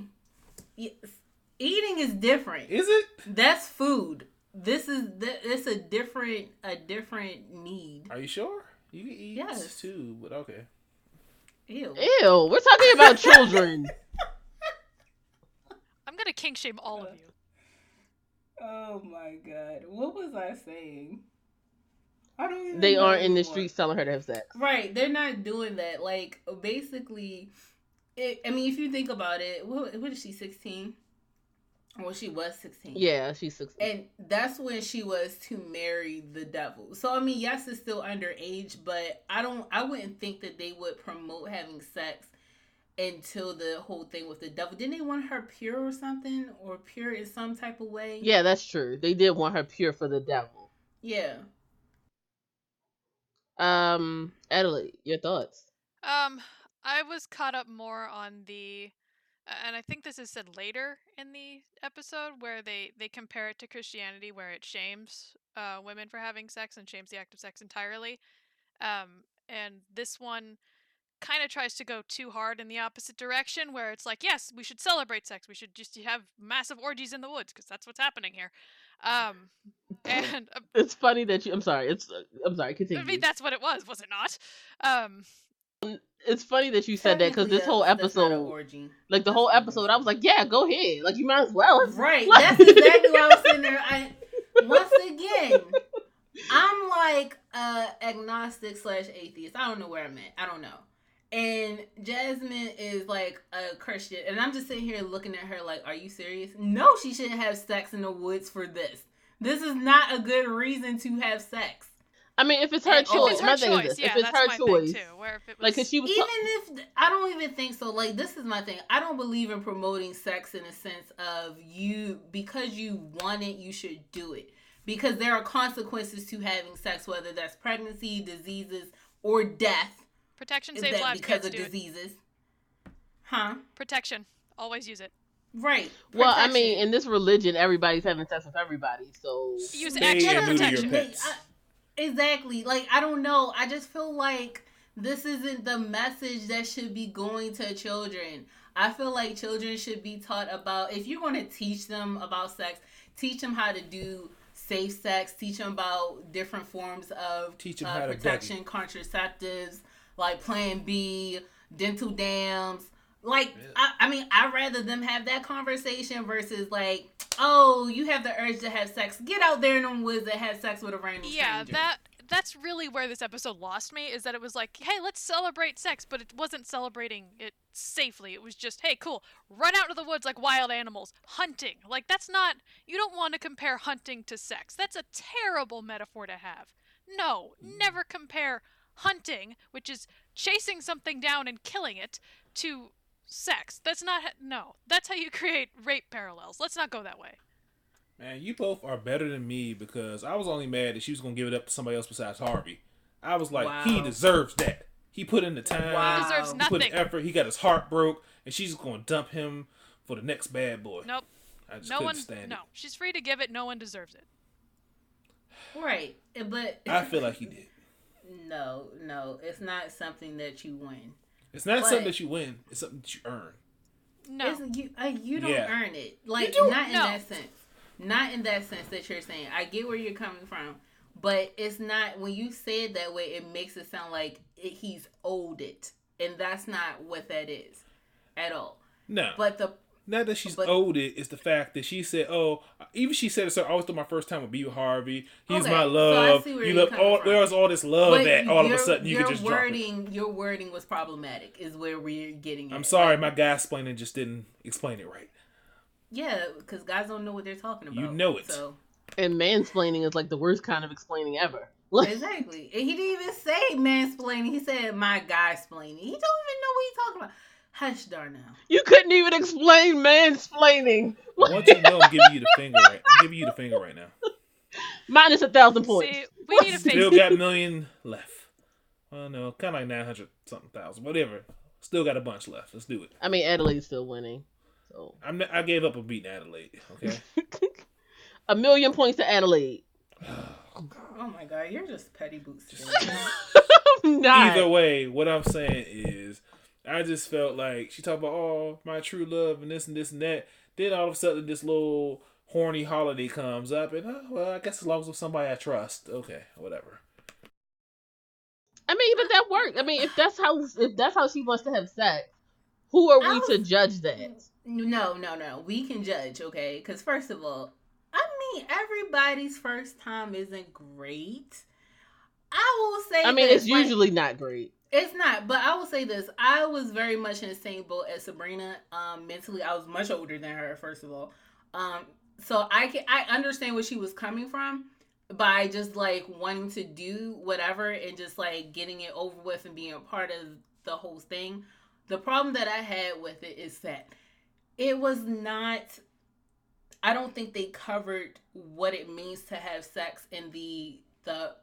[SPEAKER 4] yes, eating is different.
[SPEAKER 3] Is it?
[SPEAKER 4] That's food. This is th- it's a different a different need.
[SPEAKER 3] Are you sure? You can eat
[SPEAKER 4] Yes.
[SPEAKER 3] too, but okay.
[SPEAKER 4] Ew.
[SPEAKER 1] Ew, we're talking about children.
[SPEAKER 2] I'm gonna kink shame all of you.
[SPEAKER 4] Oh my god. What was I saying? I don't even
[SPEAKER 1] they
[SPEAKER 4] know
[SPEAKER 1] aren't in the
[SPEAKER 4] anymore.
[SPEAKER 1] streets telling her to have sex.
[SPEAKER 4] Right, they're not doing that. Like basically, it, I mean, if you think about it, what, what is she? Sixteen? Well, she was sixteen.
[SPEAKER 1] Yeah, she's 16.
[SPEAKER 4] And that's when she was to marry the devil. So I mean, yes, it's still underage, but I don't. I wouldn't think that they would promote having sex until the whole thing with the devil. Didn't they want her pure or something, or pure in some type of way?
[SPEAKER 1] yeah, that's true. They did want her pure for the devil.
[SPEAKER 4] Yeah.
[SPEAKER 1] Um, Adelaide, your thoughts?
[SPEAKER 2] Um, I was caught up more on the, and I think this is said later in the episode where they they compare it to Christianity, where it shames uh, women for having sex and shames the act of sex entirely. Um, and this one kind of tries to go too hard in the opposite direction, where it's like, yes, we should celebrate sex. We should just have massive orgies in the woods because that's what's happening here. Um, and uh,
[SPEAKER 1] It's funny that you. I'm sorry. It's. uh, I'm sorry. Continue.
[SPEAKER 2] I mean that's what it was, was it not? Um,
[SPEAKER 1] it's funny that you said that because this whole
[SPEAKER 4] that's- that's not an
[SPEAKER 1] episode, like the whole episode. I was like, yeah, go ahead. Like you might as well.
[SPEAKER 4] Right.
[SPEAKER 1] Like-
[SPEAKER 4] That's exactly what I was sitting there. I once again, I'm like uh agnostic slash atheist. I don't know where I'm at. I don't know. And Jasmine is like a Christian, and I'm just sitting here looking at her like, "Are you serious? No, she shouldn't have sex in the woods for this. This is not a good reason to have sex.
[SPEAKER 1] I mean, if it's her
[SPEAKER 4] And-
[SPEAKER 1] choice,
[SPEAKER 2] it's her
[SPEAKER 1] thing is
[SPEAKER 2] choice.
[SPEAKER 1] this:
[SPEAKER 2] Yeah,
[SPEAKER 1] if it's
[SPEAKER 2] that's
[SPEAKER 1] her
[SPEAKER 2] my
[SPEAKER 1] choice,
[SPEAKER 2] too. Where if it was,
[SPEAKER 1] like, cause she was.
[SPEAKER 4] Even
[SPEAKER 1] ta-
[SPEAKER 4] if I don't even think so. Like this is my thing. I don't believe in promoting sex in a sense of you because you want it, you should do it. Because there are consequences to having sex, whether that's pregnancy, diseases, or death.
[SPEAKER 2] protection
[SPEAKER 4] Is
[SPEAKER 2] saves lives.
[SPEAKER 4] because
[SPEAKER 2] Kids
[SPEAKER 4] of
[SPEAKER 2] do it.
[SPEAKER 4] diseases? Huh?
[SPEAKER 2] Protection. Always use it.
[SPEAKER 4] Right.
[SPEAKER 1] well, I mean, in this religion, everybody's having sex with everybody, so
[SPEAKER 2] Use
[SPEAKER 3] Stay
[SPEAKER 2] extra
[SPEAKER 3] and neuter your
[SPEAKER 2] protection.
[SPEAKER 4] Exactly. Like I don't know. I just feel like this isn't the message that should be going to children. I feel like children should be taught about if you're going to teach them about sex, teach them how to do safe sex, teach them about different forms of
[SPEAKER 3] Teach 'em
[SPEAKER 4] uh,
[SPEAKER 3] how to
[SPEAKER 4] protection, contraceptives, like Plan B, dental dams. Like,
[SPEAKER 3] Yeah.
[SPEAKER 4] I, I mean, I'd rather them have that conversation versus like, oh, you have the urge to have sex. Get out there in the woods and have sex with a random
[SPEAKER 2] Yeah,
[SPEAKER 4] stranger.
[SPEAKER 2] that that's really where this episode lost me. Is that it was like, hey, let's celebrate sex, but it wasn't celebrating it safely. It was just, hey, cool, run out to the woods like wild animals, hunting. Like that's not. You don't want to compare hunting to sex. That's a terrible metaphor to have. No, mm. never compare hunting, which is chasing something down and killing it, to sex. That's not. h- No, that's how you create rape parallels. Let's not go that way.
[SPEAKER 3] Man, you both are better than me because I was only mad that she was gonna give it up to somebody else besides Harvey. I was like, he deserves that. He put in the time.
[SPEAKER 4] Wow.
[SPEAKER 2] He deserves
[SPEAKER 3] He put in effort. He got his heart broke, and she's gonna dump him for the next bad boy.
[SPEAKER 2] Nope.
[SPEAKER 3] I just
[SPEAKER 2] No
[SPEAKER 3] couldn't
[SPEAKER 2] one.
[SPEAKER 3] stand
[SPEAKER 2] No, she's free to give it. No one deserves it.
[SPEAKER 4] right. But.
[SPEAKER 3] I feel like he did.
[SPEAKER 4] no, no, it's not something that you win.
[SPEAKER 3] It's not
[SPEAKER 4] But-
[SPEAKER 3] something that you win. It's something that you earn.
[SPEAKER 2] No.
[SPEAKER 4] It's, you uh, you don't
[SPEAKER 3] Yeah.
[SPEAKER 4] earn it. Like
[SPEAKER 3] do.
[SPEAKER 4] not in
[SPEAKER 2] No.
[SPEAKER 4] that sense. Not in that sense that you're saying. I get where you're coming from, but it's not when you say it that way. It makes it sound like it, he's owed it, and that's not what that is at all.
[SPEAKER 3] No,
[SPEAKER 4] But the
[SPEAKER 3] not that she's
[SPEAKER 4] but-
[SPEAKER 3] owed it. It's the fact that she said, "Oh, even she said it. So I always thought my first time with be with Harvey. He's
[SPEAKER 4] Okay,
[SPEAKER 3] my
[SPEAKER 4] so I
[SPEAKER 3] love.
[SPEAKER 4] see where
[SPEAKER 3] you
[SPEAKER 4] you're
[SPEAKER 3] love all.
[SPEAKER 4] from.
[SPEAKER 3] Where's all this love
[SPEAKER 4] but
[SPEAKER 3] at? All of a sudden, you
[SPEAKER 4] your
[SPEAKER 3] can just drop it.
[SPEAKER 4] wording, your wording was problematic. Is where we're getting.
[SPEAKER 3] I'm
[SPEAKER 4] at.
[SPEAKER 3] sorry,
[SPEAKER 4] Like,
[SPEAKER 3] my guy explaining just didn't explain it right.
[SPEAKER 4] Yeah, because guys don't know what they're talking about.
[SPEAKER 3] You know it.
[SPEAKER 4] So
[SPEAKER 1] And mansplaining is like the worst kind of explaining ever.
[SPEAKER 4] Exactly. And he didn't even say mansplaining. He said my guy explaining. He don't even know what he's talking about. Hush, Darnell.
[SPEAKER 1] you couldn't even explain mansplaining.
[SPEAKER 3] Once you know, I'm giving you the finger. Right, I'm giving you the finger right now.
[SPEAKER 1] Minus a thousand points.
[SPEAKER 2] See, we need a
[SPEAKER 3] Still
[SPEAKER 2] fix.
[SPEAKER 3] got a million left. Well, no, kind of like nine hundred something thousand. Whatever. Still got a bunch left. Let's do it.
[SPEAKER 1] I mean, Adelaide's still winning. So
[SPEAKER 3] I'm. I gave up on beating Adelaide. Okay.
[SPEAKER 1] a million points to Adelaide.
[SPEAKER 4] Oh my god, you're just petty boots.
[SPEAKER 1] Not.
[SPEAKER 3] Either way, what I'm saying is, I just felt like she talked about oh my true love and this and this and that. Then all of a sudden, this little horny holiday comes up, and oh, well, I guess as long as it's somebody I trust, okay, whatever.
[SPEAKER 1] I mean, but that worked. I mean, if that's how if that's how she wants to have sex, who are we
[SPEAKER 4] I
[SPEAKER 1] to judge that?
[SPEAKER 4] No, no, no. We can judge, okay? Because first of all, I mean, everybody's first time isn't great. I will say.
[SPEAKER 1] I mean,
[SPEAKER 4] this,
[SPEAKER 1] it's
[SPEAKER 4] like,
[SPEAKER 1] usually not great.
[SPEAKER 4] It's not, but I will say this: I was very much in the same boat as Sabrina. Um, mentally, I was much older than her. First of all, um, so I can I understand where she was coming from by just like wanting to do whatever and just like getting it over with and being a part of the whole thing. The problem that I had with it is that it was not. I don't think they covered what it means to have sex and the the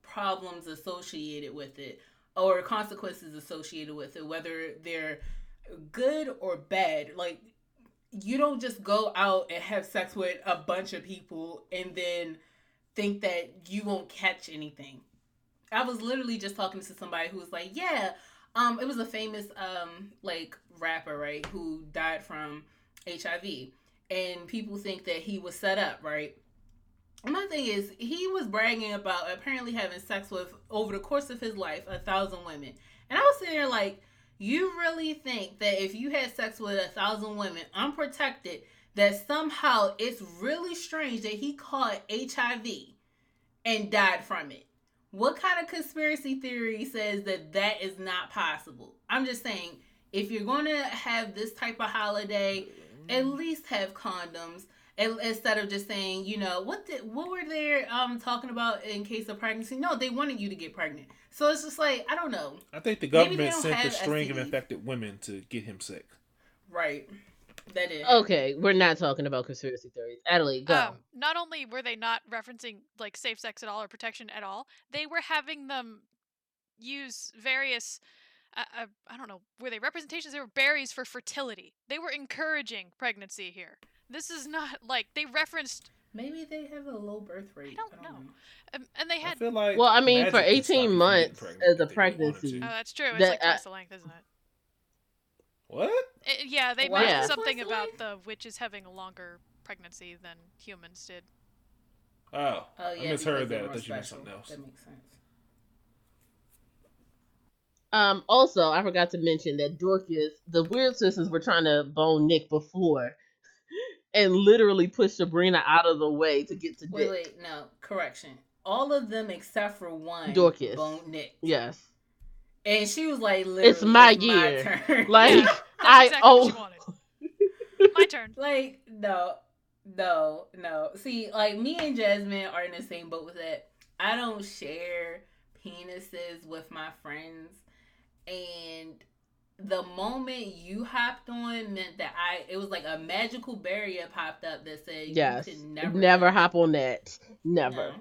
[SPEAKER 4] problems associated with it or consequences associated with it, whether they're good or bad. Like, you don't just go out and have sex with a bunch of people and then think that you won't catch anything. I was literally just talking to somebody who was like, yeah, um, it was a famous um like rapper, right, who died from HIV. And people think that he was set up, right? My thing is, he was bragging about apparently having sex with over the course of his life a thousand women, and I was sitting there like, you really think that if you had sex with a thousand women unprotected, that somehow it's really strange that he caught HIV and died from it? What kind of conspiracy theory says that that is not possible? I'm just saying, if you're going to have this type of holiday, at least have condoms instead of just saying, you know, what did what were they um talking about in case of pregnancy? No, they wanted you to get pregnant. So it's just like I don't know.
[SPEAKER 3] I think the government sent a
[SPEAKER 4] have
[SPEAKER 3] string of infected women to get him sick.
[SPEAKER 4] Right. That is.
[SPEAKER 1] Okay, we're not talking about conspiracy theories. Adelaide, go.
[SPEAKER 2] Um, not only were they not referencing like safe sex at all or protection at all, they were having them use various. Uh, uh, I don't know. Were they representations? They were berries for fertility. They were encouraging pregnancy here. This is not like they referenced,
[SPEAKER 4] Maybe they have a low birth rate.
[SPEAKER 2] I don't know. um, and they
[SPEAKER 3] I
[SPEAKER 2] had.
[SPEAKER 3] feel like
[SPEAKER 1] well, I mean, for
[SPEAKER 3] magic can stop you
[SPEAKER 1] 18 months as a
[SPEAKER 3] if they really wanted
[SPEAKER 1] pregnancy.
[SPEAKER 2] Oh, that's true. It's
[SPEAKER 1] That,
[SPEAKER 2] like twice the length, isn't it?
[SPEAKER 3] What?
[SPEAKER 2] It- yeah, they
[SPEAKER 4] Why
[SPEAKER 2] mentioned something
[SPEAKER 4] twice
[SPEAKER 2] about the witches having a longer pregnancy than humans did.
[SPEAKER 3] Oh,
[SPEAKER 4] Oh yeah.
[SPEAKER 3] I misheard that. I thought you meant something else.
[SPEAKER 4] That makes sense.
[SPEAKER 1] Um, also, I forgot to mention that Dorcas, the Weird Sisters were trying to bone Nick before, and literally push Sabrina out of the way to get to
[SPEAKER 4] Wait,
[SPEAKER 1] Dick.
[SPEAKER 4] wait, no, correction. All of them except for one
[SPEAKER 1] Dorcas.
[SPEAKER 4] Bone Nick.
[SPEAKER 1] Yes,
[SPEAKER 4] And she was like, literally,
[SPEAKER 1] It's my year.
[SPEAKER 4] turn.
[SPEAKER 1] Like,
[SPEAKER 2] that's
[SPEAKER 1] I
[SPEAKER 2] exactly
[SPEAKER 1] oh,
[SPEAKER 2] what she oh. wanted. My turn.
[SPEAKER 4] Like, no, no, no. See, like me and Jasmine are in the same boat with that. I don't share penises with my friends, and the moment you hopped on meant that I it was like a magical barrier popped up that said
[SPEAKER 1] yes.
[SPEAKER 4] you could never
[SPEAKER 1] Never, hop on that. Never.
[SPEAKER 4] No.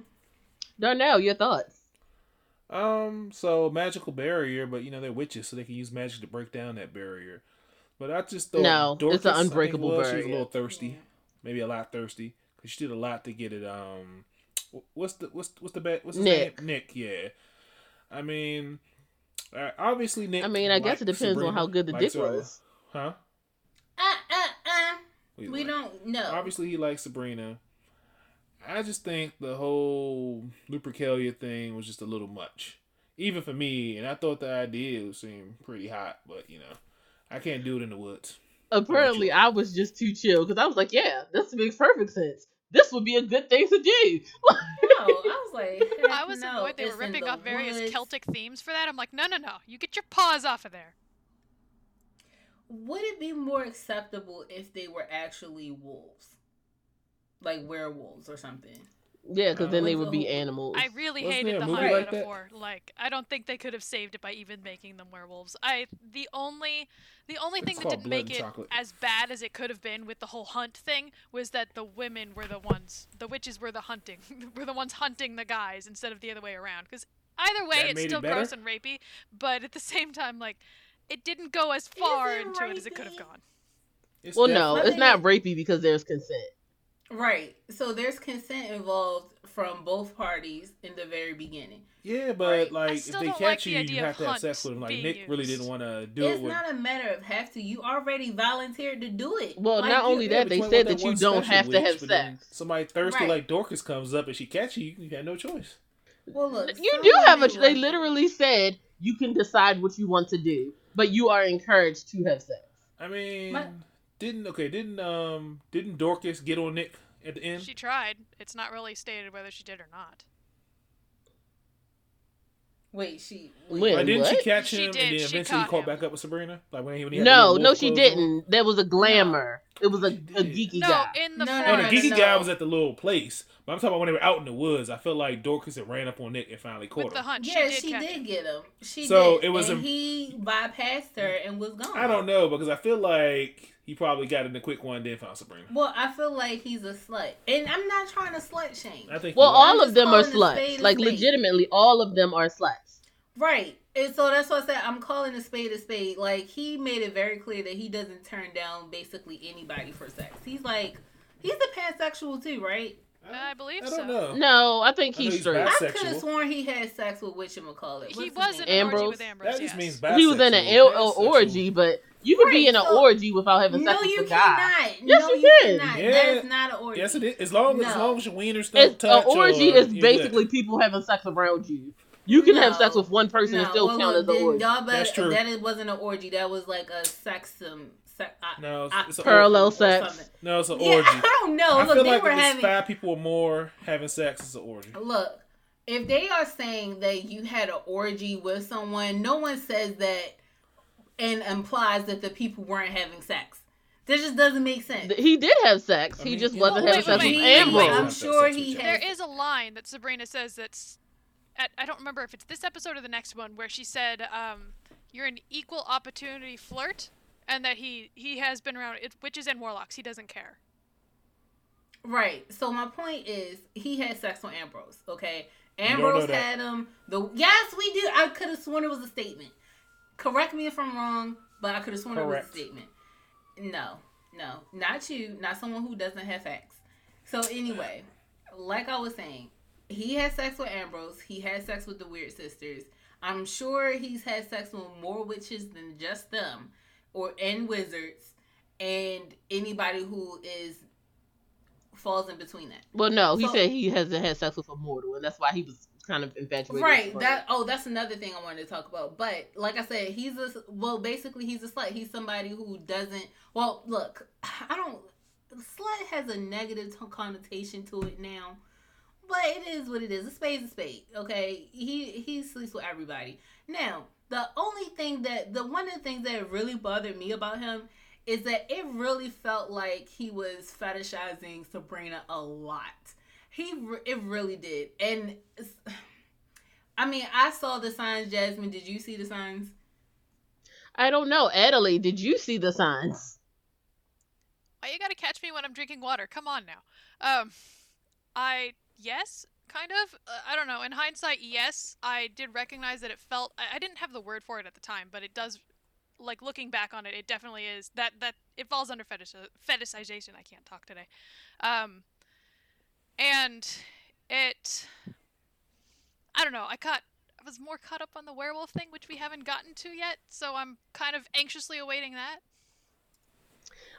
[SPEAKER 1] Darnell, your thoughts?
[SPEAKER 3] Um, so magical barrier, but you know they're witches, so they can use magic to break down that barrier. But I just thought
[SPEAKER 1] No, it's an
[SPEAKER 3] I think
[SPEAKER 1] unbreakable
[SPEAKER 3] was, She was a little thirsty,
[SPEAKER 4] Yeah.
[SPEAKER 3] maybe a lot thirsty, because she did a lot to get it. Um, what's the what's what's the bad what's his
[SPEAKER 1] Nick.
[SPEAKER 3] name? Nick, yeah. I mean, uh, obviously Nick.
[SPEAKER 1] I mean, I guess it depends on how good the
[SPEAKER 3] likes
[SPEAKER 1] dick was.
[SPEAKER 3] Huh?
[SPEAKER 4] Uh, uh, uh.
[SPEAKER 3] What
[SPEAKER 4] We
[SPEAKER 3] like?
[SPEAKER 4] don't know.
[SPEAKER 3] Obviously, he likes Sabrina. I just think the whole Lupercalia thing was just a little much, even for me. And I thought the idea seemed pretty hot, but you know, I can't do it in the woods.
[SPEAKER 1] Apparently. I was just too chill because I was like, "Yeah, this makes perfect sense. This would be a good thing to do."
[SPEAKER 4] No, I was like,
[SPEAKER 2] I was
[SPEAKER 4] no,
[SPEAKER 2] annoyed they were
[SPEAKER 4] it's in
[SPEAKER 2] ripping
[SPEAKER 4] the
[SPEAKER 2] off various
[SPEAKER 4] woods.
[SPEAKER 2] Celtic themes for that. I'm like, no, no, no. You get your paws off of there.
[SPEAKER 4] Would it be more acceptable if they were actually wolves? like werewolves or something.
[SPEAKER 1] Yeah, because
[SPEAKER 3] Uh,
[SPEAKER 1] then they would be animals.
[SPEAKER 2] I really
[SPEAKER 3] Wasn't
[SPEAKER 2] hated the
[SPEAKER 3] movie
[SPEAKER 2] hunt
[SPEAKER 4] like
[SPEAKER 3] that?
[SPEAKER 2] metaphor. Like, I don't think they could have saved it by even making them werewolves. I the only the only thing that didn't make it
[SPEAKER 3] Chocolate.
[SPEAKER 2] as bad as it could have been with the whole hunt thing was that the women were the ones, the witches were the hunting, were the ones hunting the guys instead of the other way around. Because either way,
[SPEAKER 3] That
[SPEAKER 2] it's
[SPEAKER 3] made it
[SPEAKER 2] still gross and rapey, but at the same time, like, it didn't go as far
[SPEAKER 4] it
[SPEAKER 2] into it as it could have gone.
[SPEAKER 3] It's
[SPEAKER 1] well, no, it's not rapey because there's consent.
[SPEAKER 4] Right. So there's consent involved from both parties in the very beginning.
[SPEAKER 3] Yeah, but
[SPEAKER 4] Right.
[SPEAKER 3] like if they catch
[SPEAKER 2] like the
[SPEAKER 3] you, you have to have sex with them. Like
[SPEAKER 2] being
[SPEAKER 3] Nick really didn't want to do
[SPEAKER 4] it's
[SPEAKER 3] it with.
[SPEAKER 4] not a matter of have to. You already volunteered to do it.
[SPEAKER 1] Well,
[SPEAKER 4] Like,
[SPEAKER 1] not only
[SPEAKER 3] Yeah,
[SPEAKER 1] that, they said
[SPEAKER 3] want
[SPEAKER 1] that you don't have to have sex.
[SPEAKER 3] Somebody thirsty
[SPEAKER 4] Right.
[SPEAKER 3] like Dorcas comes up and she catch you, you have no choice.
[SPEAKER 4] Well, look,
[SPEAKER 1] You do have a.
[SPEAKER 4] women
[SPEAKER 1] They literally said you can decide what you want to do, but you are encouraged to have sex.
[SPEAKER 3] I mean,
[SPEAKER 4] My-
[SPEAKER 3] didn't okay? Didn't um didn't Dorcas get on Nick at the end?
[SPEAKER 2] She tried. It's not really stated whether she did or not.
[SPEAKER 4] Wait, she.
[SPEAKER 1] When?
[SPEAKER 4] Wait,
[SPEAKER 3] Like, didn't
[SPEAKER 1] what?
[SPEAKER 3] she catch
[SPEAKER 2] She
[SPEAKER 3] him
[SPEAKER 2] did,
[SPEAKER 3] and then
[SPEAKER 2] she
[SPEAKER 3] eventually
[SPEAKER 2] caught
[SPEAKER 3] caught
[SPEAKER 2] him.
[SPEAKER 3] back up with Sabrina? Like when he, when he had the
[SPEAKER 1] No,
[SPEAKER 3] little
[SPEAKER 1] no,
[SPEAKER 3] wolf
[SPEAKER 1] she
[SPEAKER 3] clothes on?
[SPEAKER 1] didn't. There was a glamour. It was a, a
[SPEAKER 3] She did.
[SPEAKER 1] geeky
[SPEAKER 2] No,
[SPEAKER 1] guy.
[SPEAKER 2] in the
[SPEAKER 4] No, no,
[SPEAKER 3] No, the
[SPEAKER 2] forest.
[SPEAKER 3] geeky
[SPEAKER 4] no.
[SPEAKER 3] guy was at the little place. But I'm talking about when they were out in the woods. I felt like Dorcas had ran up on Nick and finally caught
[SPEAKER 2] with the
[SPEAKER 3] him.
[SPEAKER 2] hunt.
[SPEAKER 4] yeah,
[SPEAKER 2] she did
[SPEAKER 4] she
[SPEAKER 2] catch
[SPEAKER 4] did
[SPEAKER 2] him.
[SPEAKER 4] get him. She
[SPEAKER 3] So,
[SPEAKER 4] did.
[SPEAKER 3] it was
[SPEAKER 4] and
[SPEAKER 3] a-
[SPEAKER 4] he bypassed her and was gone.
[SPEAKER 3] I don't know because I feel like he probably got in the quick one, then found Sabrina.
[SPEAKER 4] Well, I feel like he's a slut, and I'm not trying to slut shame.
[SPEAKER 3] I think.
[SPEAKER 1] Well, all of them are
[SPEAKER 4] calling a spade
[SPEAKER 1] sluts.
[SPEAKER 4] a
[SPEAKER 1] Like
[SPEAKER 4] spade.
[SPEAKER 1] legitimately, all of them are sluts.
[SPEAKER 4] Right. And so that's what I said. I'm calling a spade a spade. Like he made it very clear that he doesn't turn down basically anybody for sex. He's like he's a pansexual too, right?
[SPEAKER 2] I believe
[SPEAKER 3] I
[SPEAKER 2] so.
[SPEAKER 3] don't know.
[SPEAKER 1] No, I think
[SPEAKER 3] I
[SPEAKER 1] he's
[SPEAKER 3] he's
[SPEAKER 1] straight.
[SPEAKER 3] bi-
[SPEAKER 4] I could have sworn he had sex with whatchamacallit.
[SPEAKER 2] He
[SPEAKER 4] What's his
[SPEAKER 2] was in
[SPEAKER 4] name?
[SPEAKER 2] an orgy
[SPEAKER 1] Ambrose?
[SPEAKER 2] with Ambrose.
[SPEAKER 3] That just
[SPEAKER 2] yes.
[SPEAKER 3] means
[SPEAKER 1] He was in an
[SPEAKER 3] bisexual.
[SPEAKER 1] il-
[SPEAKER 3] Pansexual.
[SPEAKER 1] orgy, but you could be in an
[SPEAKER 4] so-
[SPEAKER 1] orgy without having sex
[SPEAKER 4] No,
[SPEAKER 1] with
[SPEAKER 4] you
[SPEAKER 1] the guy.
[SPEAKER 4] cannot.
[SPEAKER 1] Yes,
[SPEAKER 4] no,
[SPEAKER 1] you
[SPEAKER 4] you
[SPEAKER 1] can.
[SPEAKER 4] cannot.
[SPEAKER 3] Yeah.
[SPEAKER 4] That is not an orgy.
[SPEAKER 3] Yes, it is. As long as
[SPEAKER 4] No.
[SPEAKER 3] long as your wieners don't
[SPEAKER 1] an orgy
[SPEAKER 3] or
[SPEAKER 1] is basically
[SPEAKER 3] good.
[SPEAKER 1] people having sex around you. You can have sex with one person and still
[SPEAKER 4] well,
[SPEAKER 1] count
[SPEAKER 4] look,
[SPEAKER 1] as an orgy.
[SPEAKER 4] y'all better-
[SPEAKER 3] That's true.
[SPEAKER 4] That is, wasn't an orgy. That was like a sexum. Se-
[SPEAKER 3] No, it's, it's
[SPEAKER 1] Parallel
[SPEAKER 3] orgy.
[SPEAKER 1] sex.
[SPEAKER 3] No, it's an
[SPEAKER 4] Yeah,
[SPEAKER 3] orgy.
[SPEAKER 4] I don't know.
[SPEAKER 3] I
[SPEAKER 4] Look,
[SPEAKER 3] feel
[SPEAKER 4] they
[SPEAKER 3] like
[SPEAKER 4] were
[SPEAKER 3] if it's
[SPEAKER 4] having.
[SPEAKER 3] five people or more having sex, it's an orgy.
[SPEAKER 4] Look, if they are saying that you had an orgy with someone, no one says that and implies that the people weren't having sex. This just doesn't make sense.
[SPEAKER 1] He did have sex.
[SPEAKER 3] I
[SPEAKER 1] he
[SPEAKER 3] mean,
[SPEAKER 1] just wasn't
[SPEAKER 2] Wait,
[SPEAKER 1] having sex
[SPEAKER 2] wait,
[SPEAKER 1] with
[SPEAKER 2] wait,
[SPEAKER 1] Ambrose.
[SPEAKER 4] I'm sure he
[SPEAKER 3] There
[SPEAKER 4] had.
[SPEAKER 2] There is a line that Sabrina says that's. At, I don't remember if it's this episode or the next one where she said, um, "You're an equal opportunity flirt," and that he he has been around it, witches and warlocks. He doesn't care.
[SPEAKER 4] Right. So my point is, he had sex with Ambrose. Okay, Ambrose had him. The yes, we do. I could have sworn it was a statement. Correct me if I'm wrong, but I could have sworn it was a statement. No, no, not you. Not someone who doesn't have facts. So anyway, like I was saying, he had sex with Ambrose. He had sex with the Weird Sisters. I'm sure he's had sex with more witches than just them, or and wizards, and anybody who is falls in between that.
[SPEAKER 1] Well, no, he
[SPEAKER 4] So-
[SPEAKER 1] said he hasn't had sex with a mortal, and that's why he was kind of infatuated.
[SPEAKER 4] Right. That oh, that's another thing I wanted to talk about. But like I said, he's a well, basically he's a slut. He's somebody who doesn't. Well, look, I don't. Slut has a negative t- connotation to it now, but it is what it is. A spade's a spade. Okay. He he sleeps with everybody. Now, the only thing that the one of the things that really bothered me about him is that it really felt like he was fetishizing Sabrina a lot. He it really did, and I mean, I saw the signs. Jasmine, did you see the signs?
[SPEAKER 1] I don't know, Adelie. Did you see the signs?
[SPEAKER 2] Why you gotta catch me when I'm drinking water? Come on now. Um, I yes, kind of. Uh, I don't know. In hindsight, yes, I did recognize that it felt. I, I didn't have the word for it at the time, but it does. Like looking back on it, it definitely is that that it falls under fetish fetishization. I can't talk today. Um, and it. I don't know. I caught. I was more caught up on the werewolf thing, which we haven't gotten to yet. So I'm kind of anxiously awaiting that.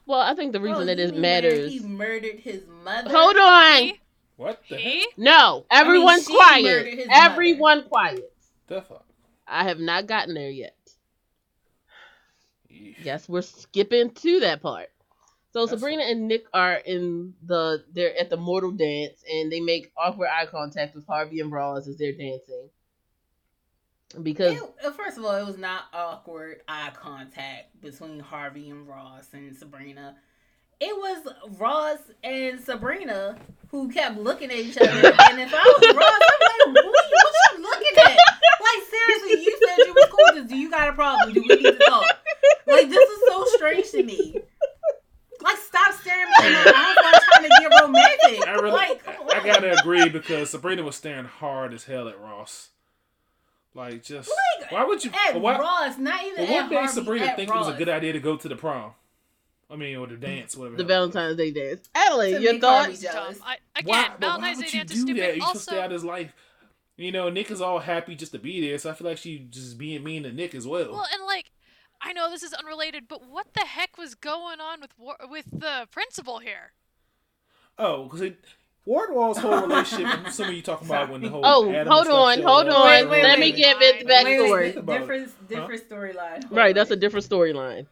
[SPEAKER 1] Well, I think the reason
[SPEAKER 4] Oh,
[SPEAKER 1] that
[SPEAKER 4] you
[SPEAKER 1] it
[SPEAKER 4] mean where
[SPEAKER 1] matters.
[SPEAKER 4] He murdered his mother.
[SPEAKER 1] Hold on.
[SPEAKER 2] He,
[SPEAKER 3] What the
[SPEAKER 2] he?
[SPEAKER 3] heck?
[SPEAKER 1] No, everyone's
[SPEAKER 4] she murdered
[SPEAKER 1] quiet.
[SPEAKER 4] his
[SPEAKER 1] Everyone quiet.
[SPEAKER 3] The fuck?
[SPEAKER 1] I have not gotten there yet.
[SPEAKER 3] Yeesh.
[SPEAKER 1] Guess we're skipping to that part. So
[SPEAKER 3] That's
[SPEAKER 1] Sabrina and Nick are in the they're at the mortal dance and they make awkward eye contact with Harvey and Roz as they're dancing. Because
[SPEAKER 4] It- uh, first of all, it was not awkward eye contact between Harvey and Roz and Sabrina. It was Roz and Sabrina who kept looking at each other. And if I was Roz, I'm like, what, what you looking at? Like, seriously, you said you was cool. Do you got a problem? Do we need to talk? Like, this is so strange to me. Like, stop staring at me in eyes while trying to get romantic.
[SPEAKER 3] I really,
[SPEAKER 4] like,
[SPEAKER 3] I, I gotta agree because Sabrina was staring hard as hell at Roz. Like, just
[SPEAKER 4] Like,
[SPEAKER 3] why would you?
[SPEAKER 4] At
[SPEAKER 3] Why,
[SPEAKER 4] Roz, not even
[SPEAKER 3] well, made
[SPEAKER 4] Harvey,
[SPEAKER 3] Sabrina think it was a good idea to go to the prom? I mean, or the mm. dance, whatever.
[SPEAKER 1] The
[SPEAKER 3] the hell.
[SPEAKER 1] Valentine's Day dance. Adelaide,
[SPEAKER 4] To
[SPEAKER 1] your
[SPEAKER 4] make Harvey
[SPEAKER 1] thoughts?
[SPEAKER 4] jealous.
[SPEAKER 2] Dumb. I, again,
[SPEAKER 3] Why, but why
[SPEAKER 2] Valentine's
[SPEAKER 3] would
[SPEAKER 2] Day
[SPEAKER 3] you
[SPEAKER 2] dance
[SPEAKER 3] do
[SPEAKER 2] is stupid.
[SPEAKER 3] that? You should
[SPEAKER 2] also,
[SPEAKER 3] stay out of his life. You know, Nick is all happy just to be there, so I feel like she just being mean to Nick as well.
[SPEAKER 2] well, and like, I know this is unrelated, but what the heck was going on with War- with the principal here?
[SPEAKER 3] oh, because Wardwell's whole relationship. I'm assuming you talking about when the whole.
[SPEAKER 1] Oh,
[SPEAKER 3] Adam
[SPEAKER 1] hold
[SPEAKER 3] stuff
[SPEAKER 1] on, hold on.
[SPEAKER 4] Wait, wait,
[SPEAKER 1] Let me
[SPEAKER 4] wait.
[SPEAKER 1] give it the
[SPEAKER 2] Wait,
[SPEAKER 4] Wait,
[SPEAKER 1] backstory.
[SPEAKER 4] wait,
[SPEAKER 3] Think about it.
[SPEAKER 4] different, different storyline.
[SPEAKER 1] Right, that's a different storyline.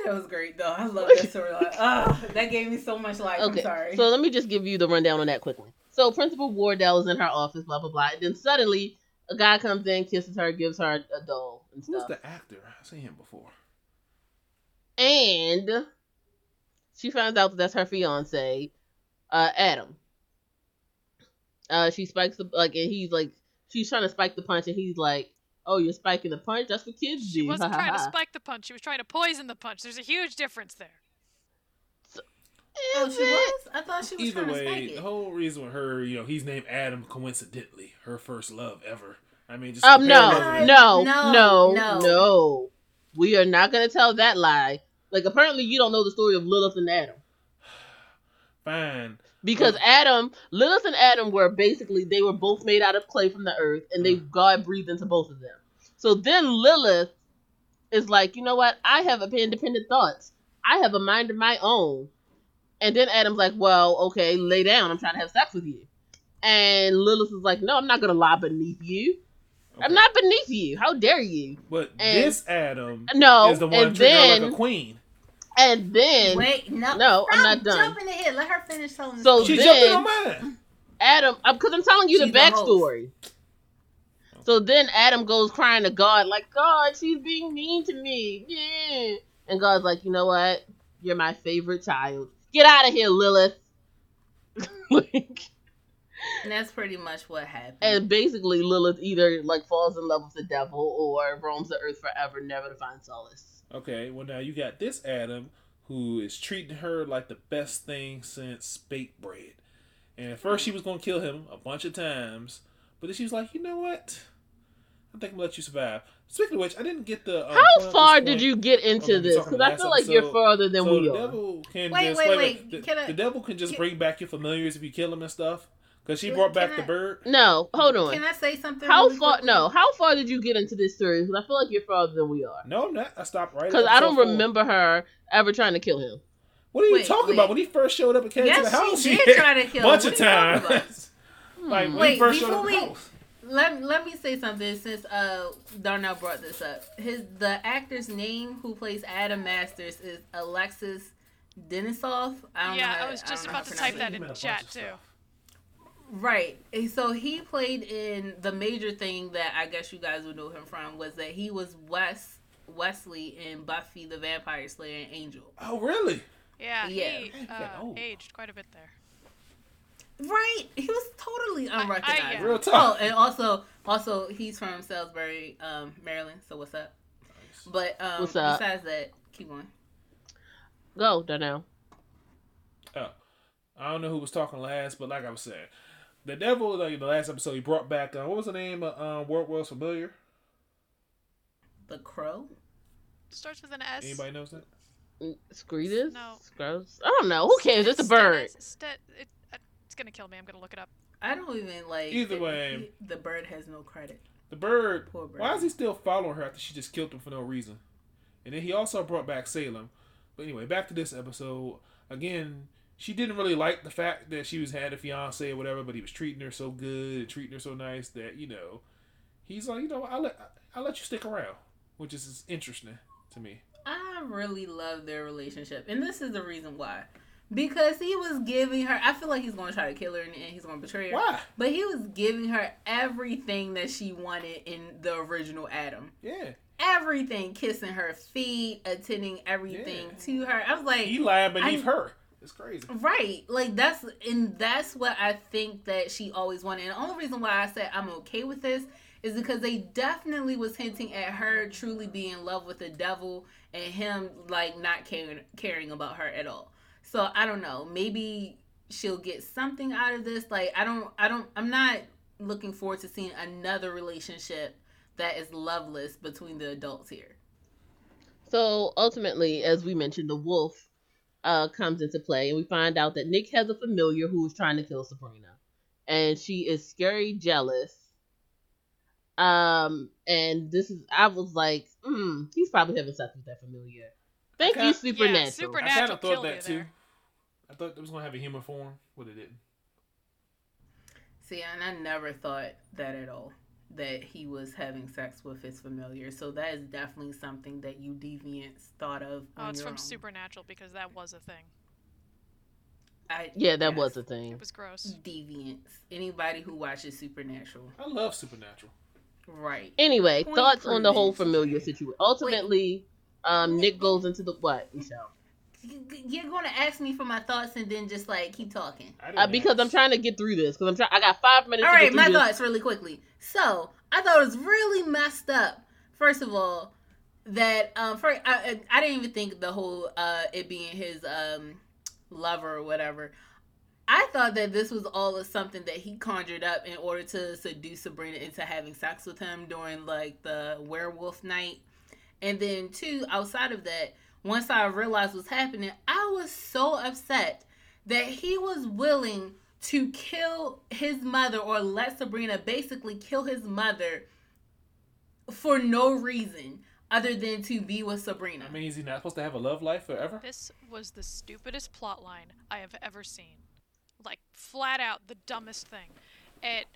[SPEAKER 4] Ooh, that was great though. I love that storyline. That gave me so much life.
[SPEAKER 1] Okay,
[SPEAKER 4] I'm sorry.
[SPEAKER 1] so let me just give you the rundown on that quickly. So Principal Wardwell is in her office, blah blah blah, and then suddenly a guy comes in, kisses her, gives her a doll and
[SPEAKER 3] Who's the actor? I've seen him before.
[SPEAKER 1] and she finds out that that's her fiance, uh, Adam. Uh, she spikes the like, and he's like, she's trying to spike the punch, and he's like, "Oh, you're spiking the punch? That's what kids do."
[SPEAKER 2] She wasn't
[SPEAKER 1] Ha, ha,
[SPEAKER 2] trying to spike the punch; she was trying to poison the punch. There's a huge difference there.
[SPEAKER 4] oh, she
[SPEAKER 1] it?
[SPEAKER 4] was. I thought she was
[SPEAKER 3] Either
[SPEAKER 4] trying to
[SPEAKER 3] way, the whole reason with her, you know, he's named Adam coincidentally, her first love ever. I mean, just
[SPEAKER 1] Um, no, no,
[SPEAKER 4] No,
[SPEAKER 1] no,
[SPEAKER 4] no.
[SPEAKER 1] no, We are not gonna tell that lie. Like apparently you don't know the story of Lilith and Adam.
[SPEAKER 3] Fine.
[SPEAKER 1] Because
[SPEAKER 3] mm.
[SPEAKER 1] Adam, Lilith and Adam were basically they were both made out of clay from the earth, and they mm. God breathed into both of them. So then Lilith is like, you know what? I have independent thoughts. I have a mind of my own. And then Adam's like, well, okay, lay down. I'm trying to have sex with you. And Lilith is like, no, I'm not gonna lie beneath you. I'm not beneath you. How dare you?
[SPEAKER 3] But
[SPEAKER 1] and-
[SPEAKER 3] this Adam
[SPEAKER 1] No.
[SPEAKER 3] is the one treating her like a queen.
[SPEAKER 1] And then
[SPEAKER 4] Wait, no,
[SPEAKER 1] No, I'm not done.
[SPEAKER 4] Jumping ahead. Let her finish telling.
[SPEAKER 1] So
[SPEAKER 4] story.
[SPEAKER 3] She
[SPEAKER 1] then-
[SPEAKER 3] jumped in on mine.
[SPEAKER 1] Adam, uh, because I'm telling you
[SPEAKER 4] She's
[SPEAKER 1] the
[SPEAKER 4] the
[SPEAKER 1] backstory. So then Adam goes crying to God, like, God, she's being mean to me. Yeah. And God's like, you know what? You're my favorite child. Get out of here, Lilith. like,
[SPEAKER 4] And that's pretty much what happened.
[SPEAKER 1] and basically, Lilith either like falls in love with the devil or roams the earth forever, never to find solace.
[SPEAKER 3] Okay, well now you got this Adam who is treating her like the best thing since baked bread. And at first she was gonna kill him a bunch of times, but then she was like, you know what? I think I'm gonna let you survive. Speaking of which, I didn't get the. Um,
[SPEAKER 1] How far
[SPEAKER 3] this
[SPEAKER 1] did you get into
[SPEAKER 3] we're
[SPEAKER 1] this? Because I feel like you're
[SPEAKER 3] episode.
[SPEAKER 1] farther than
[SPEAKER 3] so
[SPEAKER 1] we
[SPEAKER 3] the
[SPEAKER 1] are.
[SPEAKER 3] devil can
[SPEAKER 4] Wait,
[SPEAKER 3] just
[SPEAKER 4] wait,
[SPEAKER 3] wait,
[SPEAKER 4] wait,
[SPEAKER 3] The,
[SPEAKER 4] can I-
[SPEAKER 3] the devil can just
[SPEAKER 4] can-
[SPEAKER 3] bring back your familiars if you kill them and stuff. Because she
[SPEAKER 4] Can-
[SPEAKER 3] brought back
[SPEAKER 4] can
[SPEAKER 3] the bird.
[SPEAKER 1] No, hold on.
[SPEAKER 4] Can I say something?
[SPEAKER 1] How
[SPEAKER 4] really
[SPEAKER 1] far?
[SPEAKER 4] quickly?
[SPEAKER 1] No, how far did you get into this story? Because I feel like you're farther than we are.
[SPEAKER 3] No, I'm not. I stopped right.
[SPEAKER 1] Because I don't
[SPEAKER 3] four.
[SPEAKER 1] remember her ever trying to kill him.
[SPEAKER 3] What are you
[SPEAKER 4] Wait,
[SPEAKER 3] talking
[SPEAKER 4] wait.
[SPEAKER 3] about? When he first showed up and came
[SPEAKER 4] Yes,
[SPEAKER 3] to the house,
[SPEAKER 4] she did
[SPEAKER 3] had
[SPEAKER 4] try to kill him
[SPEAKER 3] a bunch of
[SPEAKER 4] What are you talking
[SPEAKER 3] times. like when
[SPEAKER 1] Hmm.
[SPEAKER 3] he
[SPEAKER 4] Wait,
[SPEAKER 3] first showed up
[SPEAKER 4] before
[SPEAKER 3] the
[SPEAKER 4] we-
[SPEAKER 3] house.
[SPEAKER 4] Let, let me say something since uh Darnell brought this up. His the actor's name who plays Adam Masters is Alexis Denisof. I don't know
[SPEAKER 2] Yeah,
[SPEAKER 4] how-
[SPEAKER 2] I was just
[SPEAKER 4] know
[SPEAKER 2] about to
[SPEAKER 4] to
[SPEAKER 2] type that in
[SPEAKER 3] made a bunch
[SPEAKER 2] chat too.
[SPEAKER 3] Stuff.
[SPEAKER 4] Right. And So he played in the major thing that I guess you guys would know him from was that he was Wes Wesley in Buffy the Vampire Slayer and Angel.
[SPEAKER 3] Oh, really?
[SPEAKER 2] Yeah,
[SPEAKER 4] Yeah.
[SPEAKER 2] he
[SPEAKER 3] Yeah,
[SPEAKER 2] uh,
[SPEAKER 3] oh.
[SPEAKER 2] aged quite a bit there.
[SPEAKER 4] Right. He was totally
[SPEAKER 2] I-
[SPEAKER 4] unrecognizable.
[SPEAKER 2] yeah.
[SPEAKER 3] Real
[SPEAKER 4] Oh, and also also he's from Salisbury, um, Maryland. So what's up? But um,
[SPEAKER 1] What's up?
[SPEAKER 4] besides that, keep going.
[SPEAKER 1] Go, Darnell.
[SPEAKER 3] Oh, I don't know who was talking last, but like I was saying, the devil, like in the last episode, he brought back. Uh, what was the name of um, Wardwell's Familiar?
[SPEAKER 4] The Crow.
[SPEAKER 2] Starts with an S.
[SPEAKER 3] Anybody knows that?
[SPEAKER 1] Screetus?
[SPEAKER 2] No.
[SPEAKER 1] Scrubs? I don't know. Who cares? It's a bird.
[SPEAKER 2] Stennis- St- it, uh, it's gonna kill me. I'm gonna look it up.
[SPEAKER 4] I don't even like.
[SPEAKER 3] Either
[SPEAKER 4] it-
[SPEAKER 3] way.
[SPEAKER 4] he- the bird has no credit.
[SPEAKER 3] The bird.
[SPEAKER 4] Poor bird.
[SPEAKER 3] Why is he still following her after she just killed him for no reason? And then he also brought back Salem. But anyway, back to this episode. Again, she didn't really like the fact that she was had a fiance or whatever, but he was treating her so good and treating her so nice that you know, he's like, you know, I'll let I'll let you stick around, which is interesting to me.
[SPEAKER 4] I really love their relationship, and this is the reason why. Because he was giving her. I feel like he's going to try to kill her, and he's going to betray her.
[SPEAKER 3] Why?
[SPEAKER 4] But he was giving her everything that she wanted in the original Adam.
[SPEAKER 3] Yeah,
[SPEAKER 4] Everything, kissing her feet, attending everything
[SPEAKER 3] Yeah.
[SPEAKER 4] to her. I was like,
[SPEAKER 3] he lied beneath
[SPEAKER 4] I-
[SPEAKER 3] her. It's crazy.
[SPEAKER 4] Right. Like that's and that's what I think that she always wanted. And the only reason why I said I'm okay with this is because they definitely was hinting at her truly being in love with the devil and him like not caring caring about her at all. So I don't know. Maybe she'll get something out of this. Like I don't I don't I'm not looking forward to seeing another relationship that is loveless between the adults here.
[SPEAKER 1] So ultimately, as we mentioned, the wolf uh, comes into play, and we find out that Nick has a familiar who is trying to kill Sabrina, and she is scary jealous. Um, and this is I was like, hmm, he's probably having sex with that familiar. Thank
[SPEAKER 3] Okay.
[SPEAKER 1] you, Supernatural.
[SPEAKER 2] Yeah,
[SPEAKER 3] I
[SPEAKER 2] Supernatural
[SPEAKER 3] kind of thought
[SPEAKER 2] killed
[SPEAKER 3] that too.
[SPEAKER 2] there.
[SPEAKER 3] I thought it was gonna have a human form, but it didn't.
[SPEAKER 4] See, and I never thought that at all. That he was having sex with his familiar. So that is definitely something that you deviants thought of.
[SPEAKER 2] Oh,
[SPEAKER 4] on
[SPEAKER 2] it's from
[SPEAKER 4] own.
[SPEAKER 2] Supernatural because that was a thing.
[SPEAKER 4] I,
[SPEAKER 1] Yeah, that
[SPEAKER 4] yes,
[SPEAKER 1] was a thing.
[SPEAKER 2] It was gross.
[SPEAKER 4] deviants. Anybody who watches Supernatural,
[SPEAKER 3] I love Supernatural.
[SPEAKER 4] right?
[SPEAKER 1] Anyway,
[SPEAKER 4] Point
[SPEAKER 1] thoughts on the whole familiar situation. Ultimately, um, Nick goes into the what, Michelle?
[SPEAKER 4] You- You're gonna ask me for my thoughts and then just like keep talking.
[SPEAKER 1] Uh, because I'm trying to get through this. Because I'm trying. I got five minutes.
[SPEAKER 4] All
[SPEAKER 1] to
[SPEAKER 4] right, my
[SPEAKER 1] this.
[SPEAKER 4] thoughts really quickly. So I thought it was really messed up. First of all, that um, for I, I I didn't even think the whole uh it being his um lover or whatever. I thought that this was all of something that he conjured up in order to seduce Sabrina into having sex with him during like the werewolf night. And then two, outside of that, once I realized what's happening, I was so upset that he was willing to kill his mother or let Sabrina basically kill his mother for no reason other than to be with Sabrina.
[SPEAKER 3] I mean, is he not supposed to have a love life forever?
[SPEAKER 2] This was the stupidest plot line I have ever seen. Like flat out the dumbest thing. It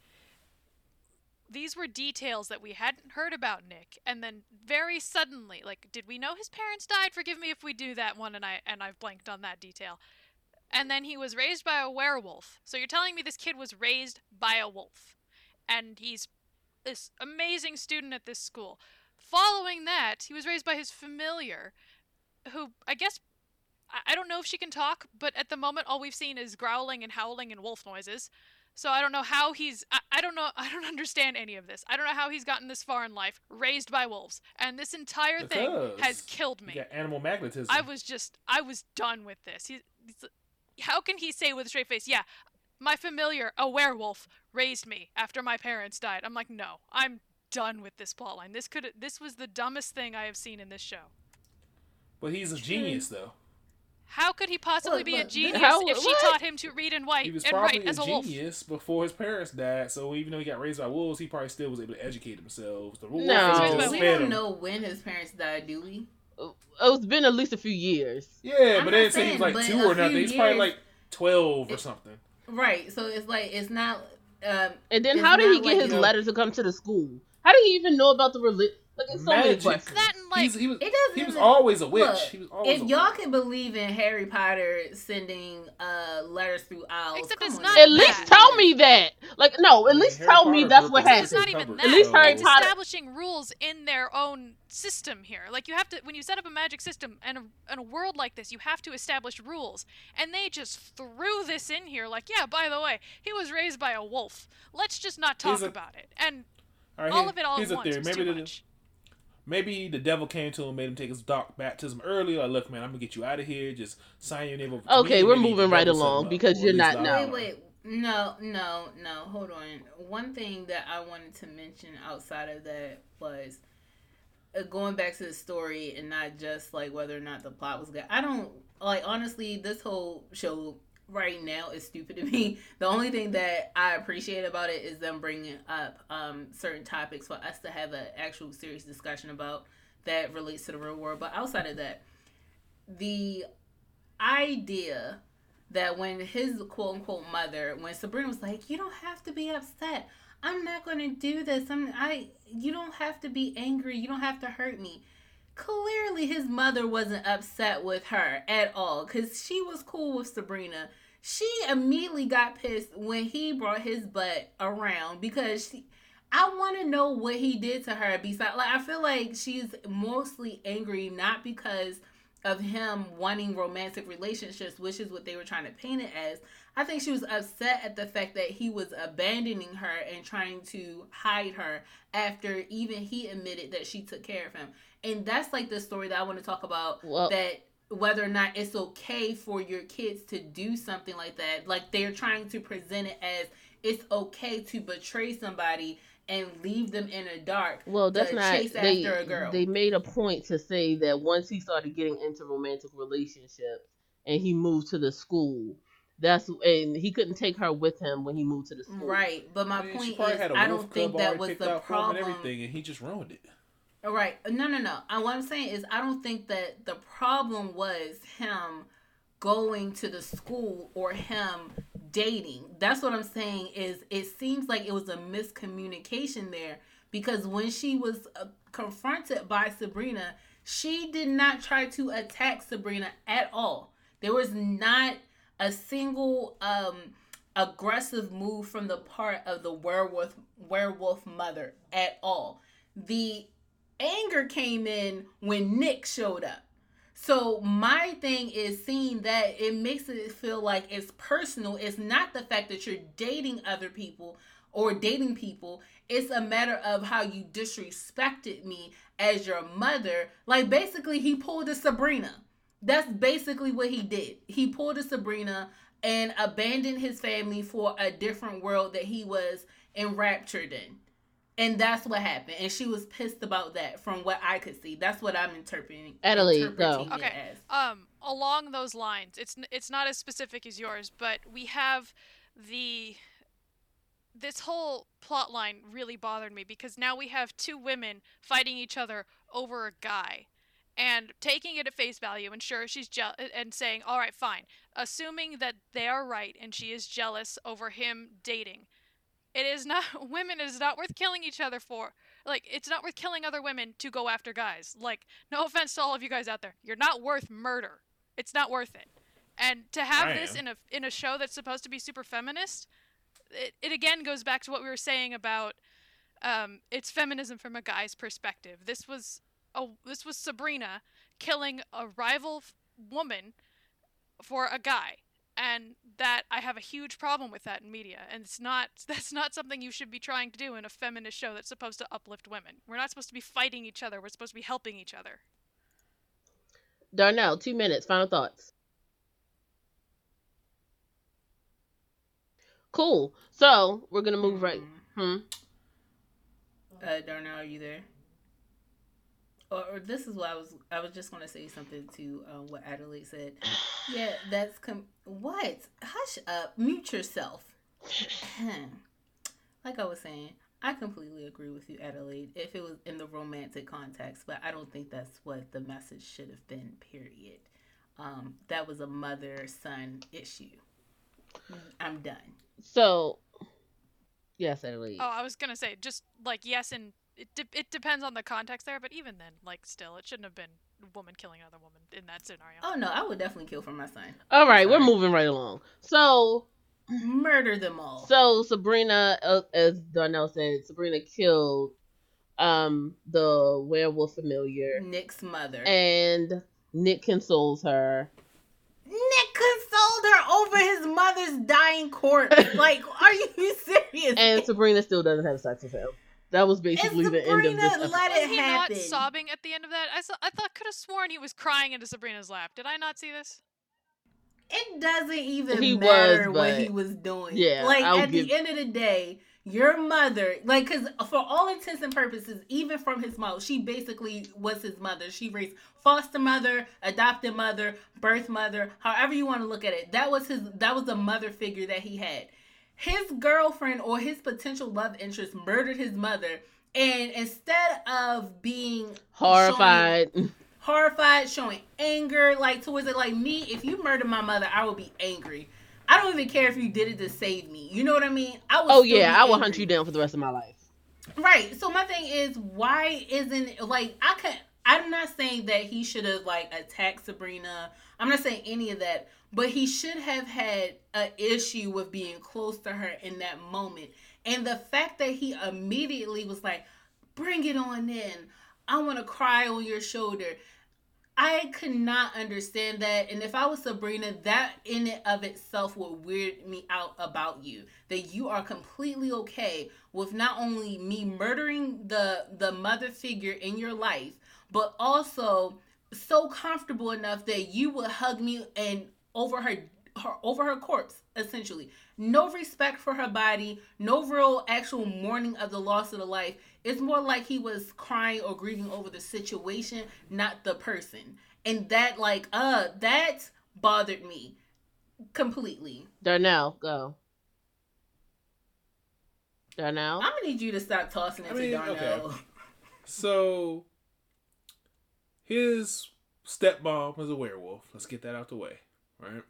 [SPEAKER 2] these were details that we hadn't heard about Nick and then very suddenly like did we know his parents died? Forgive me if we do that one and I and I've blanked on that detail. And then he was raised by a werewolf. So you're telling me this kid was raised by a wolf and he's this amazing student at this school. Following that, he was raised by his familiar who I guess I- don't know if she can talk, but at the moment, all we've seen is growling and howling and wolf noises. So I don't know how he's. I, I don't know. I don't understand any of this. I don't know how he's gotten this far in life, raised by wolves, and this entire thing has killed me.
[SPEAKER 3] got animal magnetism.
[SPEAKER 2] I was just. I was done with this. He, he's, how can he say with a straight face, "Yeah, my familiar, a werewolf, raised me after my parents died"? I'm like, no, I'm done with this plotline. This could. This was the dumbest thing I have seen in this show.
[SPEAKER 3] but he's a genius, though.
[SPEAKER 2] How could he possibly
[SPEAKER 4] Look,
[SPEAKER 2] be a genius
[SPEAKER 1] How-
[SPEAKER 2] if she
[SPEAKER 1] what?
[SPEAKER 2] taught him to read and
[SPEAKER 3] He
[SPEAKER 2] write
[SPEAKER 3] was
[SPEAKER 2] and
[SPEAKER 3] probably
[SPEAKER 2] write
[SPEAKER 3] a
[SPEAKER 2] as a wolf?
[SPEAKER 3] genius before his parents died. So even though he got raised by wolves, he probably still was able to educate himself. The wolf
[SPEAKER 1] No.
[SPEAKER 3] just
[SPEAKER 2] Raised by
[SPEAKER 4] we don't
[SPEAKER 3] him.
[SPEAKER 4] know when his parents died, do we?
[SPEAKER 1] Oh, It's been at least a few years.
[SPEAKER 3] Yeah,
[SPEAKER 4] I'm
[SPEAKER 3] but they didn't say he was like two or nothing.
[SPEAKER 4] few
[SPEAKER 3] He's probably like twelve or
[SPEAKER 4] It-
[SPEAKER 3] something.
[SPEAKER 4] Right. So it's like it's not. Um,
[SPEAKER 1] And then how did he get
[SPEAKER 4] like,
[SPEAKER 1] his
[SPEAKER 3] you know-
[SPEAKER 1] letter to come to the school? How did he even know about the religion? Like, there's so many
[SPEAKER 3] Magic.
[SPEAKER 1] questions.
[SPEAKER 2] That and like
[SPEAKER 3] He's, he was
[SPEAKER 4] it doesn't.
[SPEAKER 3] he was always a witch.
[SPEAKER 4] Look,
[SPEAKER 3] he was always
[SPEAKER 4] if
[SPEAKER 3] a
[SPEAKER 4] y'all
[SPEAKER 3] witch.
[SPEAKER 4] can believe in Harry Potter sending uh letters through owls,
[SPEAKER 2] Except it's not
[SPEAKER 4] now.
[SPEAKER 1] At least tell me that. Like, no, at least
[SPEAKER 3] Harry
[SPEAKER 1] tell me that's what
[SPEAKER 3] the
[SPEAKER 2] It's not even that.
[SPEAKER 1] At least Harry
[SPEAKER 2] it's
[SPEAKER 1] Potter-
[SPEAKER 2] establishing rules in their own system here. Like you have to, when you set up a magic system and a, in a world like this, you have to establish rules. And they just threw this in here. Like, yeah, by the way, he was raised by a wolf. Let's just not talk
[SPEAKER 3] a-
[SPEAKER 2] about it. And
[SPEAKER 3] All right,
[SPEAKER 2] all
[SPEAKER 3] here-
[SPEAKER 2] of it all
[SPEAKER 3] here's
[SPEAKER 2] at
[SPEAKER 3] a
[SPEAKER 2] once
[SPEAKER 3] theory. Maybe
[SPEAKER 2] too
[SPEAKER 3] the,
[SPEAKER 2] much.
[SPEAKER 3] Maybe the devil came to him, made him take his dark baptism early. Like, look, man, I'm gonna get you out of here. Just sign your name over.
[SPEAKER 1] Okay,
[SPEAKER 3] me.
[SPEAKER 1] we're
[SPEAKER 3] Maybe
[SPEAKER 1] moving right along because you're not
[SPEAKER 3] least
[SPEAKER 1] now.
[SPEAKER 4] Wait, wait. No, no, no. Hold on. One thing that I wanted to mention outside of that was uh, going back to the story and not just like whether or not the plot was good. I don't like honestly. This whole show right now is stupid to me. The only thing that I appreciate about it is them bringing up um, certain topics for us to have an actual serious discussion about that relates to the real world. But outside of that, the idea that when his quote unquote mother, when Sabrina was like, "You don't have to be upset. I'm not going to do this. I'm I. You don't have to be angry. You don't have to hurt me." Clearly, his mother wasn't upset with her at all because she was cool with Sabrina. She immediately got pissed when he brought his butt around because she. I want to know what he did to her. Besides, like I feel like she's mostly angry not because of him wanting romantic relationships, which is what they were trying to paint it as. I think she was upset at the fact that he was abandoning her and trying to hide her after even he admitted that she took care of him. And that's like the story that I want to talk about
[SPEAKER 1] Well-
[SPEAKER 4] that whether or not it's okay for your kids to do something like that. Like they're trying to present it as it's okay to betray somebody and leave them in the dark.
[SPEAKER 1] Well, that's
[SPEAKER 4] to
[SPEAKER 1] not.
[SPEAKER 4] chase
[SPEAKER 1] They
[SPEAKER 4] after a girl.
[SPEAKER 1] they made a point to say that once he started getting into romantic relationships and he moved to the school, that's and he couldn't take her with him when he moved to the school.
[SPEAKER 4] Right, but my
[SPEAKER 3] I mean,
[SPEAKER 4] point is,
[SPEAKER 3] had a
[SPEAKER 4] I
[SPEAKER 3] wolf
[SPEAKER 4] don't think that was the
[SPEAKER 3] out for and
[SPEAKER 4] problem.
[SPEAKER 3] everything, and he just ruined it.
[SPEAKER 4] Right, no, no, no. Uh, what I'm saying is, I don't think that the problem was him going to the school or him dating. That's what I'm saying. Is it seems like it was a miscommunication there because when she was uh, confronted by Sabrina, she did not try to attack Sabrina at all. There was not a single um aggressive move from the part of the werewolf werewolf mother at all. The anger came in when Nick showed up. So my thing is seeing that it makes it feel like it's personal. It's not the fact that you're dating other people or dating people. It's a matter of how you disrespected me as your mother. Like basically he pulled a Sabrina. That's basically what he did. He pulled a Sabrina and abandoned his family for a different world that he was enraptured in. And that's what happened. And she was pissed about that from what I could see. That's what I'm interpreting.
[SPEAKER 1] Adelaide,
[SPEAKER 4] interpreting
[SPEAKER 1] go.
[SPEAKER 2] Okay.
[SPEAKER 4] as.
[SPEAKER 2] Um, along those lines, it's it's not as specific as yours, but we have the this whole plot line really bothered me because now we have two women fighting each other over a guy and taking it at face value and sure she's je- and saying all right fine assuming that they are right and she is jealous over him dating it is not women it is not worth killing each other for. Like it's not worth killing other women to go after guys. Like no offense to all of you guys out there. You're not worth murder. It's not worth it. And to have
[SPEAKER 3] I
[SPEAKER 2] this
[SPEAKER 3] am.
[SPEAKER 2] in a in a show that's supposed to be super feminist it, it again goes back to what we were saying about um, it's feminism from a guy's perspective. This was a, this was sabrina killing a rival f- woman for a guy and that I have a huge problem with that in media and it's not that's not something you should be trying to do in a feminist show that's supposed to uplift women. We're not supposed to be fighting each other. We're supposed to be helping each other.
[SPEAKER 1] Darnell, two minutes. Final thoughts. Cool. So we're gonna move right. Hmm.
[SPEAKER 4] Uh, Darnell, are you there? Or, or this is what I was. I was just going to say something to uh, what Adelaide said. Yeah, that's com- what. Hush up. Mute yourself. like I was saying, I completely agree with you, Adelaide. If it was in the romantic context, but I don't think that's what the message should have been. Period. Um, that was a mother son issue. I'm done.
[SPEAKER 1] So, yes, Adelaide.
[SPEAKER 2] Oh, I was gonna say just like yes, and it de- it depends on the context there, but even then, like still, it shouldn't have been a woman killing another woman in that scenario.
[SPEAKER 4] Oh no, I would definitely kill for my son.
[SPEAKER 1] All right, we're moving right along. So,
[SPEAKER 4] Murder them all.
[SPEAKER 1] so Sabrina, uh, as Darnell said, Sabrina killed um the werewolf familiar,
[SPEAKER 4] Nick's mother.
[SPEAKER 1] and Nick consoles her.
[SPEAKER 4] Nick consoled her over his mother's dying corpse. like, are you serious?
[SPEAKER 1] And Sabrina still doesn't have sex with him. That was basically the end of
[SPEAKER 4] Sabrina
[SPEAKER 1] this. Episode.
[SPEAKER 4] let
[SPEAKER 2] was
[SPEAKER 4] it
[SPEAKER 2] he
[SPEAKER 4] happen.
[SPEAKER 2] not sobbing at the end of that? I saw, I thought could have sworn he was crying into Sabrina's lap. Did I not see this?
[SPEAKER 4] it doesn't even
[SPEAKER 1] He
[SPEAKER 4] matter
[SPEAKER 1] was,
[SPEAKER 4] what he was doing.
[SPEAKER 1] Yeah,
[SPEAKER 4] like
[SPEAKER 1] I'll
[SPEAKER 4] at
[SPEAKER 1] give-
[SPEAKER 4] the end of the day, your mother, like, because for all intents and purposes, even from his mouth, she basically was his mother. She raised foster mother, adopted mother, birth mother, however you want to look at it. That was his. That was the mother figure that he had. His girlfriend or his potential love interest murdered his mother, and instead of being showing-
[SPEAKER 1] Horrified.
[SPEAKER 4] horrified, showing anger, like towards it. Like me, if you murdered my mother, I would be angry. I don't even care if you did it to save me. You know what I mean? I would.
[SPEAKER 1] Oh yeah, I will hunt you down for the rest of my life.
[SPEAKER 4] Right. So my thing is, why isn't like I can? I'm not saying that he should have like attacked Sabrina. I'm not saying any of that, but he should have had an issue with being close to her in that moment. And the fact that he immediately was like, "Bring it on in. I want to cry on your shoulder." I could not understand that. And if I was Sabrina, that in and of itself would weird me out about you. That you are completely okay with not only me murdering the the mother figure in your life, but also so comfortable enough that you would hug me and over her her over her corpse essentially no respect for her body no real actual mourning of the loss of the life it's more like he was crying or grieving over the situation not the person and that like uh that bothered me completely
[SPEAKER 1] Darnell, go. Darnell?
[SPEAKER 4] i'm gonna need you to stop tossing it
[SPEAKER 3] I mean,
[SPEAKER 4] to darnell
[SPEAKER 3] okay. So his stepmom was a werewolf. Let's get that out the way, right?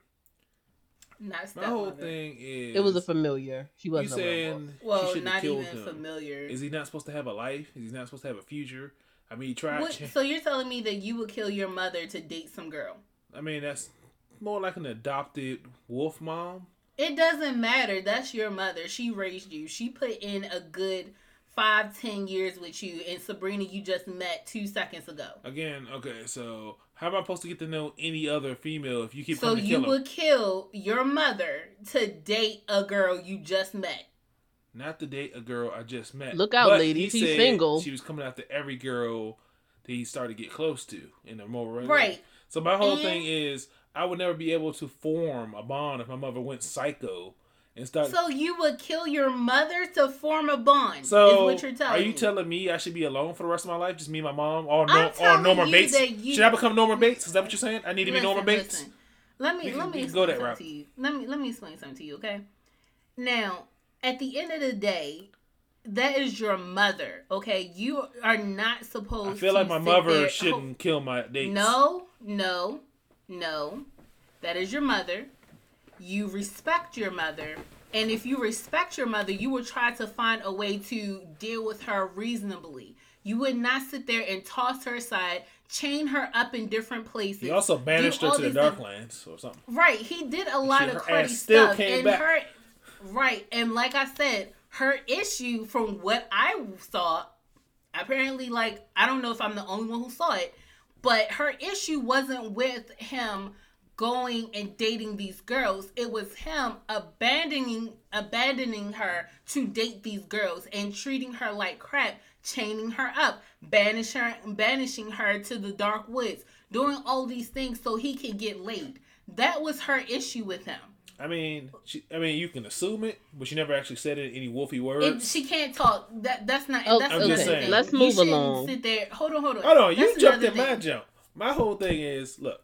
[SPEAKER 4] not
[SPEAKER 3] My whole thing is
[SPEAKER 1] It was a familiar. She wasn't a werewolf.
[SPEAKER 3] saying she
[SPEAKER 4] well
[SPEAKER 3] shouldn't have
[SPEAKER 4] not
[SPEAKER 3] killed
[SPEAKER 4] even
[SPEAKER 3] him.
[SPEAKER 4] familiar
[SPEAKER 3] Is he not supposed to have a life? Is he not supposed to have a future? I mean, he tried.
[SPEAKER 4] What,
[SPEAKER 3] cha-
[SPEAKER 4] so you're telling me that you would kill your mother to date some girl
[SPEAKER 3] I mean, that's more like an adopted wolf mom.
[SPEAKER 4] It doesn't matter. That's your mother. She raised you. She put in a good five, ten years with you. And Sabrina, you just met two seconds ago.
[SPEAKER 3] Again, okay, so how am I supposed to get to know any other female if you keep
[SPEAKER 4] So
[SPEAKER 3] coming to
[SPEAKER 4] you
[SPEAKER 3] kill 'em?
[SPEAKER 4] would kill your mother to date a girl you just met.
[SPEAKER 3] Not to date a girl I just met.
[SPEAKER 1] Look out,
[SPEAKER 3] But
[SPEAKER 1] ladies,
[SPEAKER 3] he
[SPEAKER 1] he's single.
[SPEAKER 3] She was coming after every girl that he started to get close to in a more regular-
[SPEAKER 4] Right.
[SPEAKER 3] So my whole
[SPEAKER 4] And-
[SPEAKER 3] thing is I would never be able to form a bond if my mother went psycho and start.
[SPEAKER 4] So you would kill your mother to form a bond.
[SPEAKER 3] So,
[SPEAKER 4] is what you're telling
[SPEAKER 3] are you
[SPEAKER 4] me.
[SPEAKER 3] telling me I should be alone for the rest of my life? Just me and my mom? Or, no, or Norma Bates?
[SPEAKER 4] you-
[SPEAKER 3] Should I become Norma Bates? Is that what you're saying? I need to be Norma Bates?
[SPEAKER 4] listen. Let me
[SPEAKER 3] We
[SPEAKER 4] let me explain
[SPEAKER 3] go that
[SPEAKER 4] something
[SPEAKER 3] route.
[SPEAKER 4] to you. Let me let me explain something to you, okay? Now, at the end of the day, that is your mother, okay? You are not supposed. To.
[SPEAKER 3] I feel like my mother
[SPEAKER 4] there-
[SPEAKER 3] shouldn't kill my dates.
[SPEAKER 4] No, no, no. That is your mother. You respect your mother. And if you respect your mother, you will try to find a way to deal with her reasonably. You would not sit there and toss her aside, chain her up in different places.
[SPEAKER 3] He also banished her to the. Darklands or something.
[SPEAKER 4] Right, he did a lot of cruddy stuff,
[SPEAKER 3] came
[SPEAKER 4] and
[SPEAKER 3] back.
[SPEAKER 4] her right, and like I said, her issue from what I saw, apparently, like I don't know if I'm the only one who saw it, but her issue wasn't with him going and dating these girls. It was him abandoning abandoning her to date these girls and treating her like crap, chaining her up, banish her, banishing her to the dark woods, doing all these things so he could get laid. That was her issue with him.
[SPEAKER 3] I mean, she, I mean, you can assume it, but she never actually said it in any wolfy
[SPEAKER 4] It,
[SPEAKER 3] words.
[SPEAKER 4] she can't talk. That that's not.
[SPEAKER 1] Oh,
[SPEAKER 4] that's
[SPEAKER 3] I'm just saying.
[SPEAKER 1] Let's
[SPEAKER 4] You
[SPEAKER 1] move
[SPEAKER 4] shouldn't
[SPEAKER 1] along.
[SPEAKER 4] Sit there. Hold on, hold on.
[SPEAKER 3] Hold on, you jumped
[SPEAKER 4] another
[SPEAKER 3] in my jump. My whole thing is, look,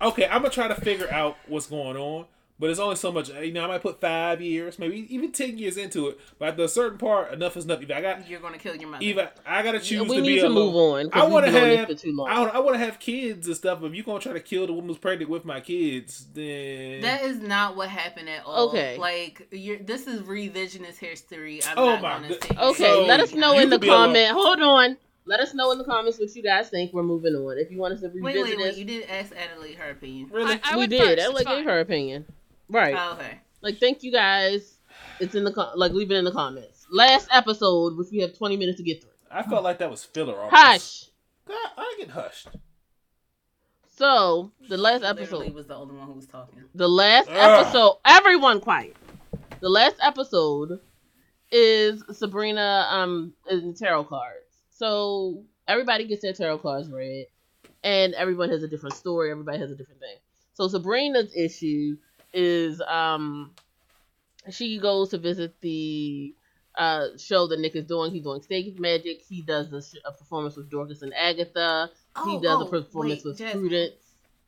[SPEAKER 3] okay, I'm gonna try to figure out what's going on, but it's only so much. You know, I might put five years, maybe even ten years into it, but at the certain part, enough is enough. Either I got,
[SPEAKER 4] You're gonna kill your mother.
[SPEAKER 3] either I gotta choose
[SPEAKER 1] we
[SPEAKER 3] to
[SPEAKER 1] need
[SPEAKER 3] be
[SPEAKER 1] to
[SPEAKER 3] alone.
[SPEAKER 1] move on. 'cause
[SPEAKER 3] I want to
[SPEAKER 1] on
[SPEAKER 3] have,
[SPEAKER 1] too long.
[SPEAKER 3] I, I want to have kids and stuff. If you're gonna try to kill the woman who's pregnant with my kids, then
[SPEAKER 4] That is not what happened at all.
[SPEAKER 1] Okay.
[SPEAKER 4] Like you're this is revisionist history. I'm
[SPEAKER 3] Oh
[SPEAKER 4] not
[SPEAKER 3] my
[SPEAKER 4] gonna say.
[SPEAKER 1] Okay,
[SPEAKER 3] So,
[SPEAKER 1] let us know in the
[SPEAKER 3] could be alone.
[SPEAKER 1] comment. Hold on. Let us know in the comments what you guys think. We're moving on. If you want us to revisit
[SPEAKER 4] wait, wait.
[SPEAKER 1] this,
[SPEAKER 4] You didn't ask Adelaide her opinion.
[SPEAKER 3] really,
[SPEAKER 2] I, I
[SPEAKER 1] we did.
[SPEAKER 2] First.
[SPEAKER 1] Adelaide
[SPEAKER 2] it's
[SPEAKER 1] gave
[SPEAKER 2] fine.
[SPEAKER 1] her opinion. Right.
[SPEAKER 4] Oh, okay.
[SPEAKER 1] Like, thank you guys. It's in the com- like leave it in the comments. Last episode, which we have 20 minutes to get through.
[SPEAKER 3] I felt like that was filler. Almost.
[SPEAKER 1] Hush.
[SPEAKER 3] God, I get hushed.
[SPEAKER 1] So the last
[SPEAKER 4] Literally
[SPEAKER 1] episode,
[SPEAKER 4] was the only one who was talking.
[SPEAKER 1] the last
[SPEAKER 3] Ugh.
[SPEAKER 1] episode. Everyone quiet. The last episode is Sabrina um in tarot cards. So everybody gets their tarot cards read, and everyone has a different story. Everybody has a different thing. So Sabrina's issue is um she goes to visit the uh show that Nick is doing. He's doing stage magic. He does a, sh- a performance with Dorcas and Agatha. he
[SPEAKER 4] Oh,
[SPEAKER 1] does
[SPEAKER 4] oh,
[SPEAKER 1] a performance
[SPEAKER 4] wait,
[SPEAKER 1] with
[SPEAKER 4] Jasmine.
[SPEAKER 1] Prudence.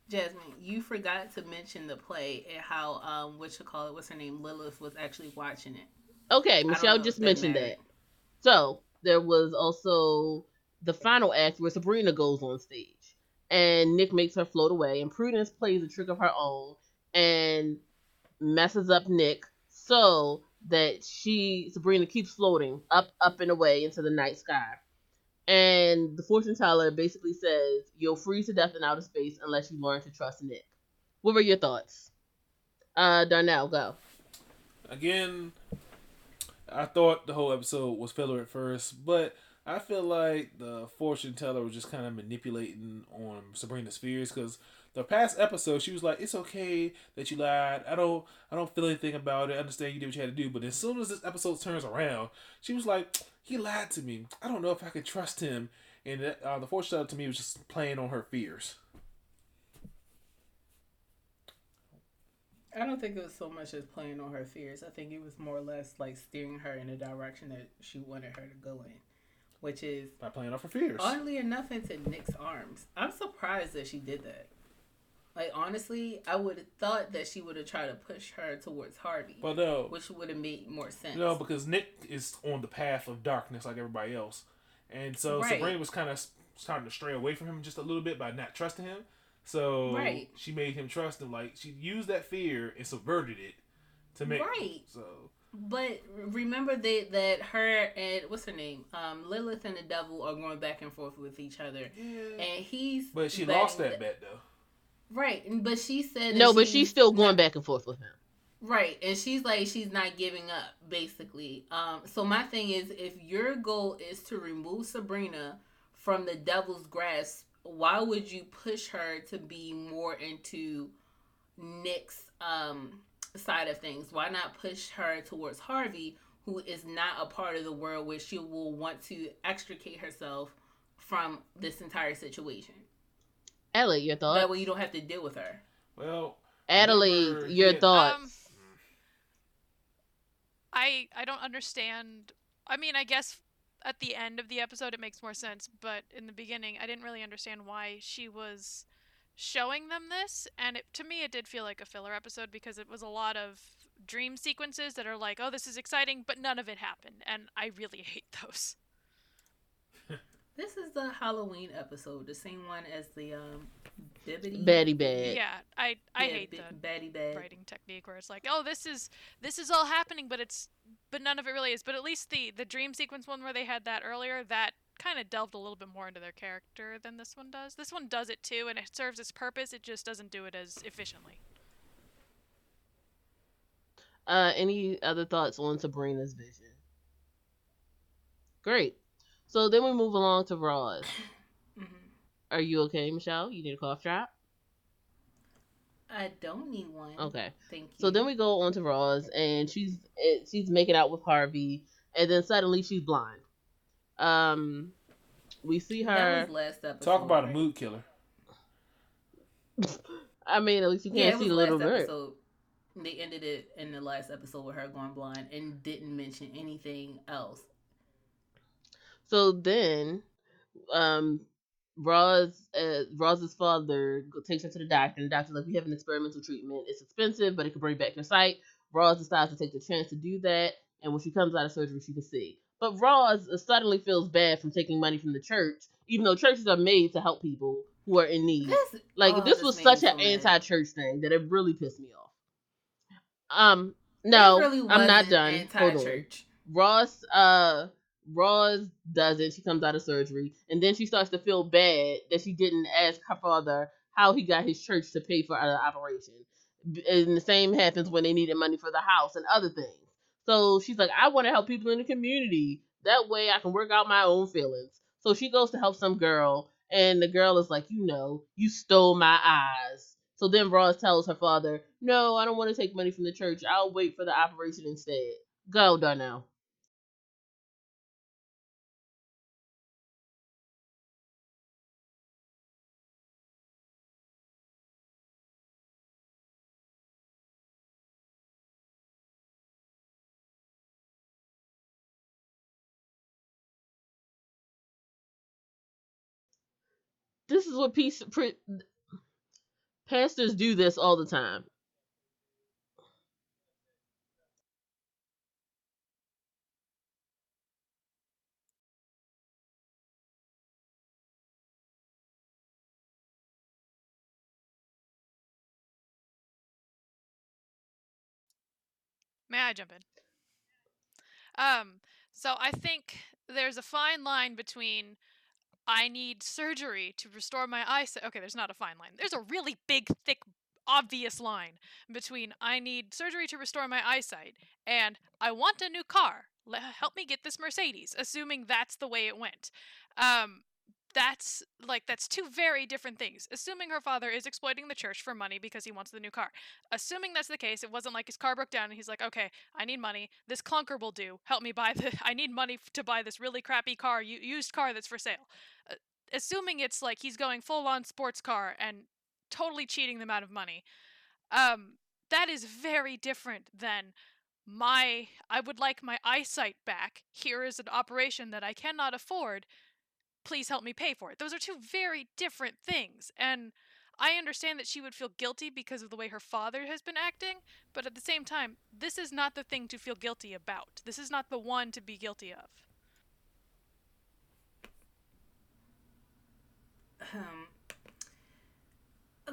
[SPEAKER 4] Jasmine, you forgot to mention the play and how um what you call it? What's her name? Lilith was actually watching it.
[SPEAKER 1] Okay, Michelle just
[SPEAKER 4] that
[SPEAKER 1] mentioned
[SPEAKER 4] mattered.
[SPEAKER 1] that. So there was also the final act where Sabrina goes on stage and Nick makes her float away, and Prudence plays a trick of her own and messes up Nick so that she Sabrina keeps floating up, up and away into the night sky. And the fortune teller basically says you'll freeze to death in outer space unless you learn to trust Nick. What were your thoughts? Uh Darnell, go.
[SPEAKER 3] Again, I thought the whole episode was filler at first, but I feel like the fortune teller was just kind of manipulating on Sabrina's fears because the past episode she was like, "It's okay that you lied. I don't, I don't feel anything about it. I understand you did what you had to do." But as soon as this episode turns around, she was like, "He lied to me. I don't know if I could trust him." And uh, the fortune teller to me was just playing on her fears.
[SPEAKER 4] I don't think it was so much as playing on her fears. I think it was more or less like steering her in the direction that she wanted her to go in, which is
[SPEAKER 3] by playing off her fears.
[SPEAKER 4] Oddly enough, into Nick's arms. I'm surprised that she did that. Like honestly, I would have thought that she would have tried to push her towards Harvey.
[SPEAKER 3] But no,
[SPEAKER 4] which would have made more sense.
[SPEAKER 3] No, because Nick is on the path of darkness like everybody else, and so right. Sabrina was kind of starting to stray away from him just a little bit by not trusting him. So right. she made him trust him. Like she used that fear and subverted it to make right. So,
[SPEAKER 4] but remember that that her and what's her name, um, Lilith and the devil are going back and forth with each other, yeah. and he's.
[SPEAKER 3] But she lost that bet though.
[SPEAKER 4] Right, but she said
[SPEAKER 1] no, but she's still going back and forth with him.
[SPEAKER 4] Right, and she's like she's not giving up, basically. Um, so my thing is, if your goal is to remove Sabrina from the devil's grasp, why would you push her to be more into Nick's um side of things? Why not push her towards Harvey, who is not a part of the world where she will want to extricate herself from this entire situation?
[SPEAKER 1] Ellie, your thoughts?
[SPEAKER 4] That way you don't have to deal with her.
[SPEAKER 3] Well,
[SPEAKER 1] Adelaide, your thoughts? Um,
[SPEAKER 2] I I don't understand. I mean, I guess at the end of the episode it makes more sense, but in the beginning I didn't really understand why she was showing them this, and it, to me it did feel like a filler episode because it was a lot of dream sequences that are like, "Oh, this is exciting," but none of it happened, and I really hate those.
[SPEAKER 4] This is the Halloween episode, the same one as the um
[SPEAKER 1] Bibbidi. Betty Bad.
[SPEAKER 2] Yeah, I I
[SPEAKER 4] yeah,
[SPEAKER 2] hate
[SPEAKER 4] B-
[SPEAKER 2] the
[SPEAKER 4] Betty Bad
[SPEAKER 2] writing technique where it's like, oh, this is this is all happening, but it's but none of it really is. But at least the the dream sequence one where they had that earlier, that kind of delved a little bit more into their character than this one does. This one does it too, and it serves its purpose. It just doesn't do it as efficiently.
[SPEAKER 1] Uh, any other thoughts on Sabrina's vision? Great. So then we move along to Roz. Mm-hmm. Are you okay, Michelle? You need a cough drop?
[SPEAKER 4] I don't need one.
[SPEAKER 1] Okay.
[SPEAKER 4] Thank you.
[SPEAKER 1] So then we go on to Roz, and she's she's making out with Harvey, and then suddenly she's blind. Um, we see her.
[SPEAKER 4] last episode.
[SPEAKER 3] Talk about a mood killer.
[SPEAKER 1] I mean, at least you can't yeah, see a little bit.
[SPEAKER 4] They ended it in the last episode with her going blind and didn't mention anything else.
[SPEAKER 1] So then, um, Roz, uh, Roz's father takes her to the doctor, and the doctor's like, "We have an experimental treatment. It's expensive, but it can bring back your sight." Roz decides to take the chance to do that, and when she comes out of surgery, she can see. But Roz suddenly feels bad from taking money from the church, even though churches are made to help people who are in need. This, like oh, this was such an so anti-church thing that it really pissed me off. Um, no, really I'm not done. Anti-church. Roz, uh, Roz does it. She comes out of surgery, and then she starts to feel bad that she didn't ask her father how he got his church to pay for the operation. And the same happens when they needed money for the house and other things. So she's like, I want to help people in the community. That way I can work out my own feelings. So she goes to help some girl, and the girl is like, You know, you stole my eyes. So then Roz tells her father, No, I don't want to take money from the church. I'll wait for the operation instead. Go, Darnell. This is what peace pre, pastors do this all the time.
[SPEAKER 2] May I jump in? Um, so I think there's a fine line between I need surgery to restore my eyesight. Okay, there's not a fine line. There's a really big, thick, obvious line between I need surgery to restore my eyesight and I want a new car. help me get this Mercedes, assuming that's the way it went. Um, that's like that's two very different things. Assuming her father is exploiting the church for money because he wants the new car. Assuming that's the case, it wasn't like his car broke down and he's like, "Okay, I need money. This clunker will do. Help me buy the I need money to buy this really crappy car, used car that's for sale." Uh, assuming it's like he's going full on sports car and totally cheating them out of money. Um that is very different than my I would like my eyesight back. Here is an operation that I cannot afford please help me pay for it. Those are two very different things. And I understand that she would feel guilty because of the way her father has been acting, but at the same time, this is not the thing to feel guilty about. This is not the one to be guilty of.
[SPEAKER 4] Um,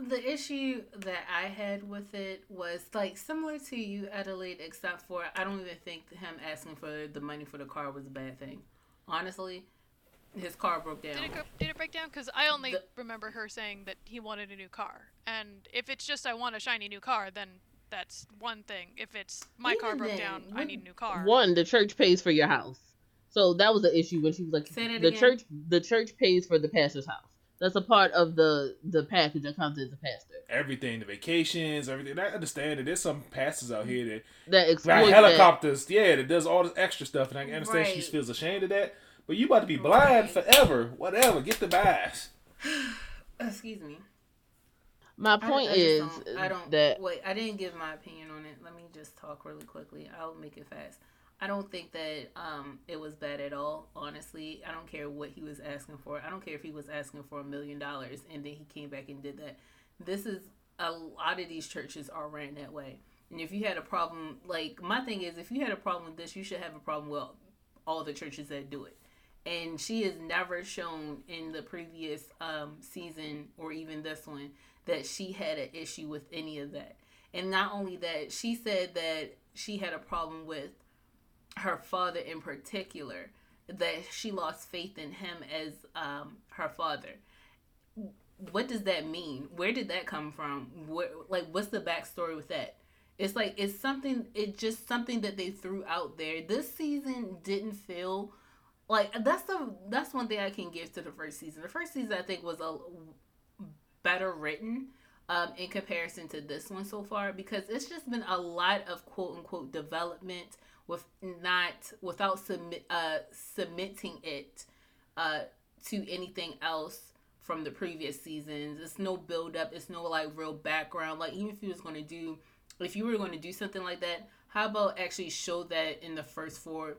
[SPEAKER 4] the issue that I had with it was like similar to you, Adelaide, except for I don't even think him asking for the money for the car was a bad thing. Honestly, his car broke down.
[SPEAKER 2] Did it, go, did it break down? Because I only the, remember her saying that he wanted a new car. And if it's just I want a shiny new car, then that's one thing. If it's my car broke then, down, I need a new car.
[SPEAKER 1] One, the church pays for your house. So that was the issue when she was like, the again. church, the church pays for the pastor's house. That's a part of the the package that comes as a pastor.
[SPEAKER 3] Everything, the vacations, everything. I understand that there's some pastors out here that
[SPEAKER 1] that exploit
[SPEAKER 3] helicopters. That. Yeah, that does all this extra stuff, and I understand right. she feels ashamed of that. But you about to be blind forever. Whatever. Get the bass.
[SPEAKER 4] Excuse me.
[SPEAKER 1] My point I, I is
[SPEAKER 4] don't, I don't
[SPEAKER 1] that
[SPEAKER 4] wait. I didn't give my opinion on it. Let me just talk really quickly. I'll make it fast. I don't think that um, it was bad at all. Honestly, I don't care what he was asking for. I don't care if he was asking for a million dollars and then he came back and did that. This is a lot of these churches are ran that way. And if you had a problem, like my thing is, if you had a problem with this, you should have a problem with all the churches that do it and she has never shown in the previous um, season or even this one that she had an issue with any of that. And not only that, she said that she had a problem with her father in particular, that she lost faith in him as um, her father. What does that mean? Where did that come from? Like, what's the backstory with that? It's like it's something. It's just something that they threw out there. This season didn't feel like that's the that's one thing I can give to the first season. The first season I think was a better written um, in comparison to this one so far because it's just been a lot of quote unquote development with not without submit uh, submitting it uh, to anything else from the previous seasons. It's no build up. It's no like real background. Like even if you was to do if you were going to do something like that, how about actually show that in the first four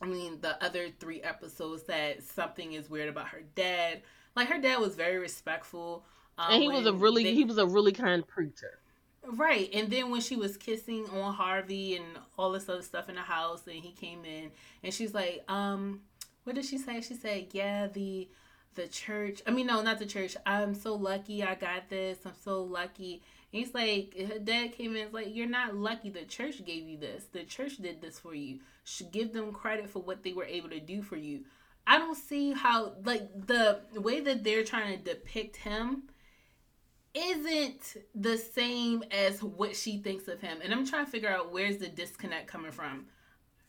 [SPEAKER 4] I mean, the other three episodes that something is weird about her dad. Like her dad was very respectful,
[SPEAKER 1] um, and he was a really they, he was a really kind preacher.
[SPEAKER 4] Right, and then when she was kissing on Harvey and all this other stuff in the house, and he came in, and she's like, um, what did she say? She said, yeah, the the church. I mean, no, not the church. I'm so lucky I got this. I'm so lucky. He's like, her dad came in. It's like, you're not lucky. The church gave you this. The church did this for you. Should give them credit for what they were able to do for you. I don't see how like the way that they're trying to depict him isn't the same as what she thinks of him. And I'm trying to figure out where's the disconnect coming from.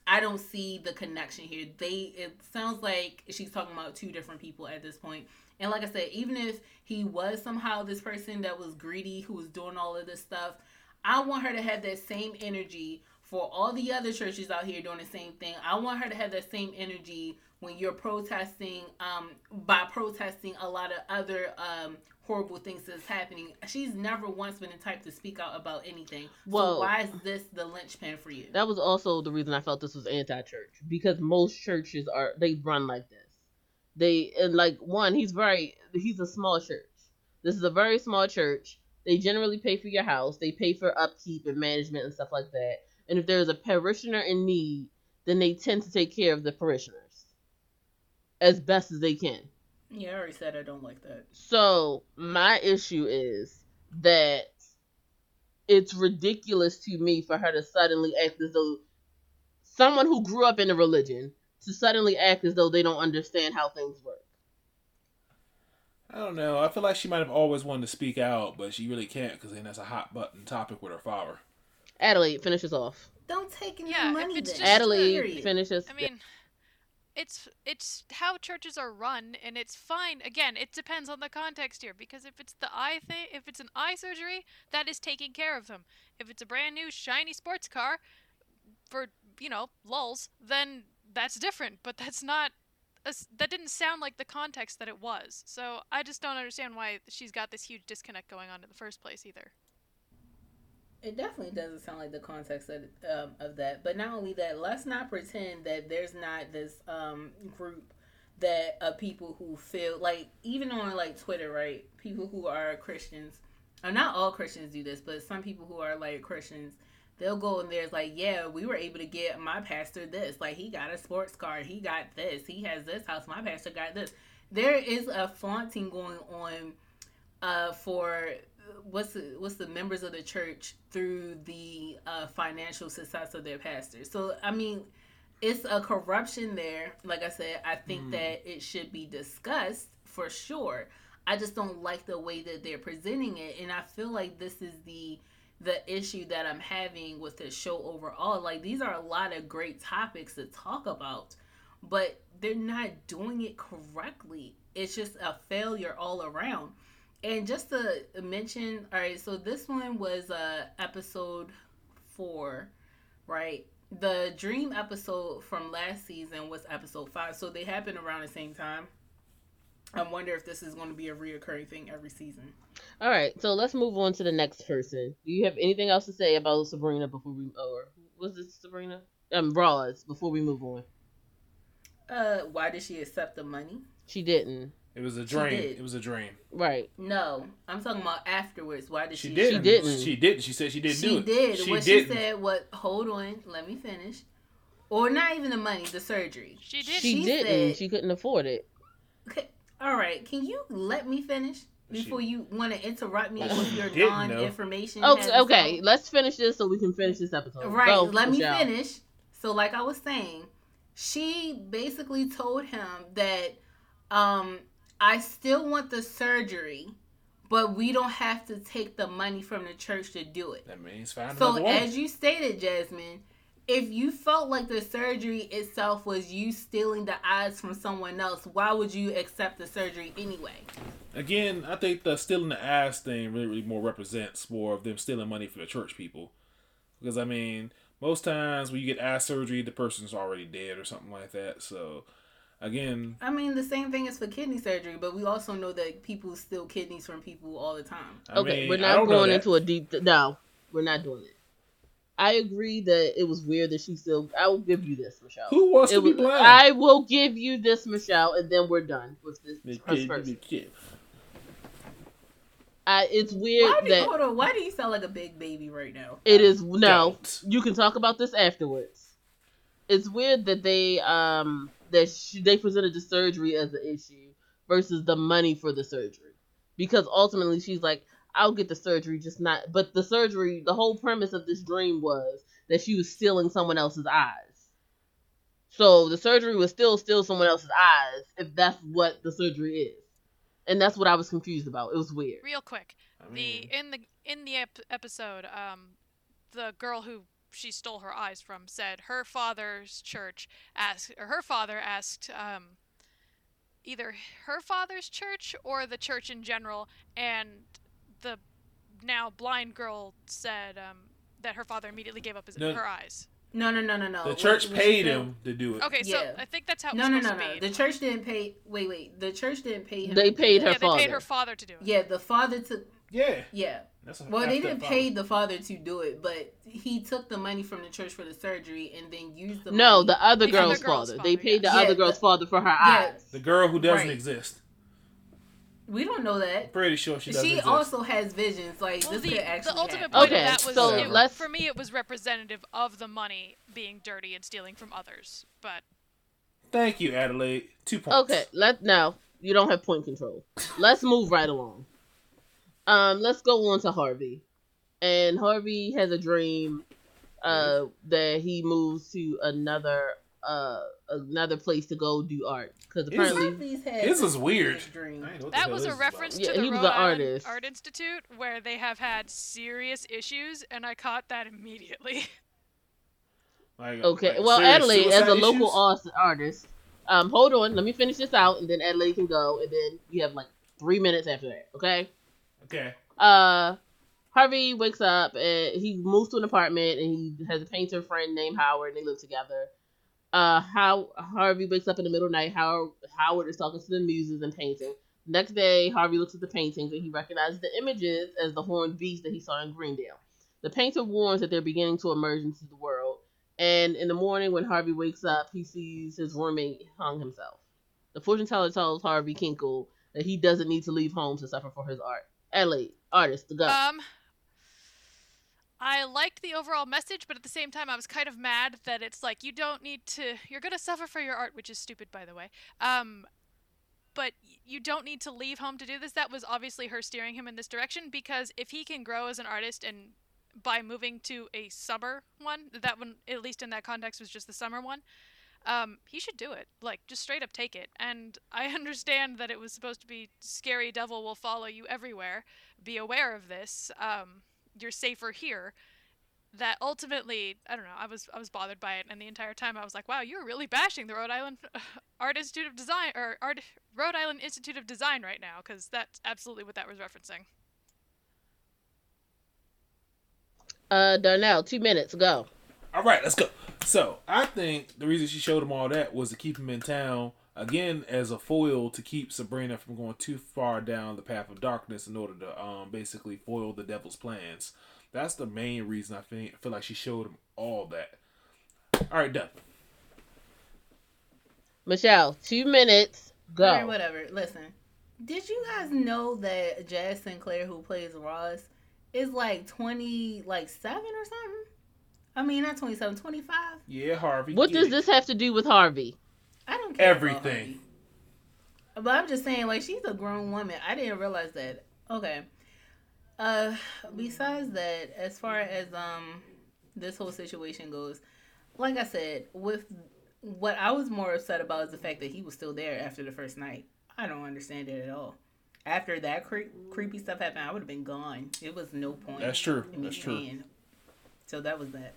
[SPEAKER 4] I don't see the connection here. They it sounds like she's talking about two different people at this point. And like I said, even if he was somehow this person that was greedy who was doing all of this stuff, I want her to have that same energy for all the other churches out here doing the same thing. I want her to have that same energy when you're protesting um, by protesting a lot of other um, horrible things that's happening. She's never once been the type to speak out about anything. Well, so why is this the linchpin for you?
[SPEAKER 1] That was also the reason I felt this was anti-church because most churches are they run like this. They and like one, he's very he's a small church. This is a very small church. They generally pay for your house. They pay for upkeep and management and stuff like that. And if there's a parishioner in need, then they tend to take care of the parishioners as best as they can.
[SPEAKER 4] Yeah, I already said I don't like that.
[SPEAKER 1] So my issue is that it's ridiculous to me for her to suddenly act as though someone who grew up in a religion to suddenly act as though they don't understand how things work.
[SPEAKER 3] I don't know. I feel like she might have always wanted to speak out, but she really can't because then that's a hot button topic with her father.
[SPEAKER 1] Adelaide finishes off.
[SPEAKER 4] Don't take any
[SPEAKER 2] Yeah, if
[SPEAKER 4] money.
[SPEAKER 2] it's
[SPEAKER 4] then.
[SPEAKER 2] just-
[SPEAKER 1] Adelaide
[SPEAKER 4] Period.
[SPEAKER 1] finishes.
[SPEAKER 2] I mean, it's it's how churches are run, and it's fine. Again, it depends on the context here. Because if it's the eye thing, if it's an eye surgery, that is taking care of them. If it's a brand new shiny sports car, for you know lulls, then that's different. But that's not. a That didn't sound like the context that it was. So I just don't understand why she's got this huge disconnect going on in the first place either.
[SPEAKER 4] It definitely doesn't sound like the context of, um, of that. But not only that, let's not pretend that there's not this um, group that of people who feel like even on like Twitter, right? People who are Christians, or not all Christians do this, but some people who are like Christians, they'll go in there it's like, yeah, we were able to get my pastor this. Like he got a sports car, he got this, he has this house. My pastor got this. There is a flaunting going on uh, for what's the, what's the members of the church through the uh, financial success of their pastors. So I mean, it's a corruption there. Like I said, I think
[SPEAKER 3] Mm.
[SPEAKER 4] that it should be discussed for sure. I just don't like the way that they're presenting it, and I feel like this is the the issue that I'm having with the show overall. Like these are a lot of great topics to talk about, but they're not doing it correctly. It's just a failure all around. And just to mention, all right, so this one was uh episode four, right? The dream episode from last season was episode five, so they happened around the same time. I wonder if this is going to be a reoccurring thing every season.
[SPEAKER 1] All right, so let's move on to the next person. Do you have anything else to say about Sabrina before we, or was this Sabrina? Um, Roz. Before we move on,
[SPEAKER 4] Uh, why did she accept the money?
[SPEAKER 1] she didn't.
[SPEAKER 3] It was a dream. It was a dream.
[SPEAKER 1] Right.
[SPEAKER 4] No, I'm talking about afterwards. Why did she?
[SPEAKER 3] She did.
[SPEAKER 1] She didn't.
[SPEAKER 3] She didn't. She said she didn't
[SPEAKER 4] She
[SPEAKER 3] do it.
[SPEAKER 4] did.
[SPEAKER 3] She
[SPEAKER 4] what
[SPEAKER 3] didn't.
[SPEAKER 4] she said. What? Hold on. Let me finish. Or not even the money, the surgery.
[SPEAKER 2] She did.
[SPEAKER 1] She,
[SPEAKER 4] She
[SPEAKER 1] didn't.
[SPEAKER 4] said-
[SPEAKER 1] she couldn't afford it.
[SPEAKER 4] Okay. All right. Can you let me finish before you want to interrupt me
[SPEAKER 3] Well,
[SPEAKER 4] with
[SPEAKER 3] she
[SPEAKER 4] your non-information?
[SPEAKER 1] Okay,
[SPEAKER 4] heavy
[SPEAKER 1] okay.
[SPEAKER 4] stuff?
[SPEAKER 1] Let's finish this so we can finish this episode.
[SPEAKER 4] Right.
[SPEAKER 1] Go,
[SPEAKER 4] let me
[SPEAKER 1] Michelle.
[SPEAKER 4] finish. So, like I was saying, she basically told him that um, I still want the surgery, but we don't have to take the money from the church to do it.
[SPEAKER 3] That means find
[SPEAKER 4] So,
[SPEAKER 3] another woman.
[SPEAKER 4] as you stated, Jasmine, if you felt like the surgery itself was you stealing the eyes from someone else, why would you accept the surgery anyway?
[SPEAKER 3] Again, I think the stealing the ass thing really, really more represents more of them stealing money from the church people. Because I mean, most times when you get ass surgery, the person's already dead or something like that. So, again,
[SPEAKER 4] I mean, the same thing is for kidney surgery, but we also know that people steal kidneys from people all the time.
[SPEAKER 3] I
[SPEAKER 1] Okay,
[SPEAKER 3] mean,
[SPEAKER 1] we're not going into a deep. No, we're not doing it. I agree that it was weird that she still. I will give you this, Michelle.
[SPEAKER 3] Who wants
[SPEAKER 1] It
[SPEAKER 3] to be
[SPEAKER 1] was-
[SPEAKER 3] blind?
[SPEAKER 1] I will give you this, Michelle, and then we're done with this
[SPEAKER 3] The
[SPEAKER 1] first
[SPEAKER 3] kid-
[SPEAKER 1] person.
[SPEAKER 3] the kid.
[SPEAKER 1] I, it's weird
[SPEAKER 4] Why do, you,
[SPEAKER 1] that
[SPEAKER 4] hold on, why do you sound like a big baby right now?
[SPEAKER 1] it is no.
[SPEAKER 3] Don't.
[SPEAKER 1] You can talk about this afterwards. It's weird that they um that she, they presented the surgery as an issue versus the money for the surgery, because ultimately she's like, I'll get the surgery, just not. But the surgery, the whole premise of this dream was that she was stealing someone else's eyes. So the surgery was still steal someone else's eyes if that's what the surgery is, and that's what I was confused about. It was weird.
[SPEAKER 2] Real quick,
[SPEAKER 3] I mean,
[SPEAKER 2] the in the in the ep- episode, um, the girl who she stole her eyes from said her father's church asked, or her father asked, um, either her father's church or the church in general, and the now blind girl said um, that her father immediately gave up his
[SPEAKER 3] No.
[SPEAKER 2] her eyes.
[SPEAKER 4] No, no, no, no, no.
[SPEAKER 3] the church
[SPEAKER 4] what
[SPEAKER 3] paid him to do it.
[SPEAKER 2] Okay, so
[SPEAKER 4] Yeah.
[SPEAKER 2] I think that's how it
[SPEAKER 4] No,
[SPEAKER 2] was
[SPEAKER 4] no,
[SPEAKER 2] supposed
[SPEAKER 4] no, no. The church didn't pay. Wait, wait. The church didn't pay him.
[SPEAKER 1] They paid
[SPEAKER 4] that.
[SPEAKER 1] her
[SPEAKER 2] yeah, they paid her
[SPEAKER 1] father.
[SPEAKER 2] father to do it.
[SPEAKER 4] Yeah, the father took.
[SPEAKER 3] Yeah,
[SPEAKER 4] Yeah.
[SPEAKER 3] that's a
[SPEAKER 4] Well, they didn't
[SPEAKER 3] father.
[SPEAKER 4] pay the father to do it, but he took the money from the church for the surgery and then used the
[SPEAKER 1] No,
[SPEAKER 4] money.
[SPEAKER 1] the other
[SPEAKER 2] The
[SPEAKER 1] girl's
[SPEAKER 2] other girl's
[SPEAKER 1] father.
[SPEAKER 2] father,
[SPEAKER 1] They paid
[SPEAKER 2] yes.
[SPEAKER 1] the
[SPEAKER 4] Yeah,
[SPEAKER 1] other girl's
[SPEAKER 4] the-
[SPEAKER 1] father for her
[SPEAKER 4] Yeah.
[SPEAKER 1] eyes.
[SPEAKER 3] The girl who doesn't
[SPEAKER 4] Right.
[SPEAKER 3] exist.
[SPEAKER 4] We don't know that.
[SPEAKER 3] Pretty sure she doesn't
[SPEAKER 4] She
[SPEAKER 3] exist.
[SPEAKER 4] also has visions. Like
[SPEAKER 2] Well,
[SPEAKER 4] this
[SPEAKER 2] the,
[SPEAKER 4] could actually
[SPEAKER 2] the ultimate
[SPEAKER 4] happen.
[SPEAKER 2] point
[SPEAKER 1] Okay,
[SPEAKER 2] of that was
[SPEAKER 1] so
[SPEAKER 2] it,
[SPEAKER 1] let's-
[SPEAKER 2] for me it was representative of the money being dirty and stealing from others. But
[SPEAKER 3] Thank you, Adelaide. Two points.
[SPEAKER 1] Okay, let no, you don't have point control. Let's move right along. Um, let's go on to Harvey. And Harvey has a dream uh that he moves to another uh another place to go do art because apparently
[SPEAKER 4] Harvey's had
[SPEAKER 3] His is weird.
[SPEAKER 4] dream.
[SPEAKER 3] I ain't know what the
[SPEAKER 2] That was a
[SPEAKER 3] is about.
[SPEAKER 2] reference
[SPEAKER 1] Yeah,
[SPEAKER 2] to the Rhode Island
[SPEAKER 1] artist.
[SPEAKER 2] Art Institute, where they have had serious issues, and I caught that immediately.
[SPEAKER 3] Like,
[SPEAKER 1] okay.
[SPEAKER 3] like
[SPEAKER 1] well,
[SPEAKER 3] serious
[SPEAKER 1] Adelaide as a
[SPEAKER 3] suicide
[SPEAKER 1] local artist, um, hold on, let me finish this out, and then Adelaide can go, and then you have like three minutes after that. Okay.
[SPEAKER 3] Okay.
[SPEAKER 1] uh Harvey wakes up and he moves to an apartment and he has a painter friend named Howard and they live together. Uh how Harvey wakes up in the middle of the night, Howard Howard is talking to the muses and painting. Next day, Harvey looks at the paintings and he recognizes the images as the horned beast that he saw in Greendale. The painter warns that they're beginning to emerge into the world, and in the morning when Harvey wakes up, he sees his roommate hung himself. The fortune teller tells Harvey Kinkle that he doesn't need to leave home to suffer for his art. Ellie, artist, to go.
[SPEAKER 2] Um, I liked the overall message, but at the same time, I was kind of mad that it's like you don't need to. You're gonna suffer for your art, which is stupid, by the way. Um, but you don't need to leave home to do this. That was obviously her steering him in this direction because if he can grow as an artist and by moving to a summer one, that one at least in that context was just the summer one. Um, he should do it. Like, just straight up take it. And I understand that it was supposed to be scary devil will follow you everywhere. Be aware of this. Um, you're safer here. That ultimately, I don't know. I was I was bothered by it, and the entire time I was like, "Wow, you're really bashing the Rhode Island Art Institute of Design or Art Rhode Island Institute of Design right now," because that's absolutely what that was referencing.
[SPEAKER 1] Uh, Darnell, two minutes, go.
[SPEAKER 3] All right, let's go. So I think the reason she showed him all that was to keep him in town again as a foil to keep Sabrina from going too far down the path of darkness in order to um basically foil the devil's plans. That's the main reason I think feel like she showed him all that. All right, done.
[SPEAKER 1] Michelle, two minutes, go.
[SPEAKER 4] Alright, whatever. Listen, did you guys know that Jaz Sinclair, who plays Roz, is like twenty, like seven or something? I mean, not 27, 25.
[SPEAKER 3] Yeah, Harvey.
[SPEAKER 1] what does
[SPEAKER 3] it.
[SPEAKER 1] this have to do with Harvey?
[SPEAKER 4] I don't care.
[SPEAKER 3] Everything.
[SPEAKER 4] But I'm just saying, like, she's a grown woman. I didn't realize that. Okay. Uh, besides that, as far as um this whole situation goes, like I said, with what I was more upset about is the fact that he was still there after the first night. I don't understand it at all. After that cre- creepy stuff happened, I would have been gone. It was no point.
[SPEAKER 3] That's true. That's true.
[SPEAKER 4] So that was that.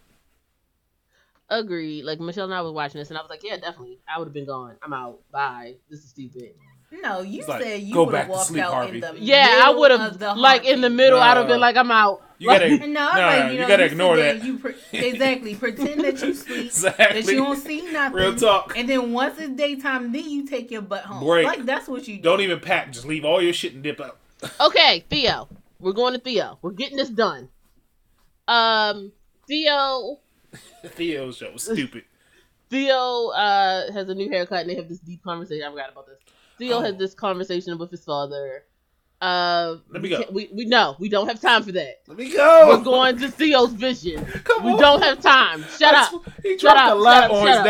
[SPEAKER 1] Agreed. Like Michelle and I was watching this, and I was like, yeah, definitely. I would have been gone. I'm out. Bye. This is stupid.
[SPEAKER 4] No, you
[SPEAKER 3] It's like,
[SPEAKER 4] said you
[SPEAKER 3] go
[SPEAKER 4] would
[SPEAKER 3] back
[SPEAKER 4] have
[SPEAKER 3] to
[SPEAKER 4] walked
[SPEAKER 3] sleep,
[SPEAKER 4] out
[SPEAKER 3] Harvey.
[SPEAKER 4] in the
[SPEAKER 1] Yeah, I would have like in the
[SPEAKER 4] haunting.
[SPEAKER 1] middle. I'd have been like, I'm out.
[SPEAKER 3] You gotta
[SPEAKER 1] Like-
[SPEAKER 4] No,
[SPEAKER 3] Nah,
[SPEAKER 4] I'm like, you,
[SPEAKER 3] you gotta
[SPEAKER 4] sit
[SPEAKER 3] ignore
[SPEAKER 4] there
[SPEAKER 3] that.
[SPEAKER 4] You pre- exactly pretend that you sleep, that you don't see nothing.
[SPEAKER 3] Real talk.
[SPEAKER 4] And then once it's daytime, then you take your butt home.
[SPEAKER 3] Break.
[SPEAKER 4] Like that's what you do.
[SPEAKER 3] Don't even pack. Just leave all your shit and dip out.
[SPEAKER 1] Okay, Theo. We're going to Theo. We're getting this done. Um, Theo.
[SPEAKER 3] Theo's show was stupid.
[SPEAKER 1] Theo uh has a new haircut, and they have this deep conversation. I forgot about this. Theo
[SPEAKER 3] Oh.
[SPEAKER 1] has this conversation with his father. Uh,
[SPEAKER 3] Let me
[SPEAKER 1] we
[SPEAKER 3] go.
[SPEAKER 1] We we no, we don't have time for that.
[SPEAKER 3] Let me go.
[SPEAKER 1] We're going to Theo's vision.
[SPEAKER 3] Come on.
[SPEAKER 1] We
[SPEAKER 3] on.
[SPEAKER 1] don't have time. Shut
[SPEAKER 3] That's-
[SPEAKER 1] up.
[SPEAKER 3] He
[SPEAKER 1] Shut
[SPEAKER 3] dropped
[SPEAKER 1] up,
[SPEAKER 3] a lot
[SPEAKER 1] shut up,
[SPEAKER 3] on
[SPEAKER 1] shut
[SPEAKER 3] his
[SPEAKER 1] up.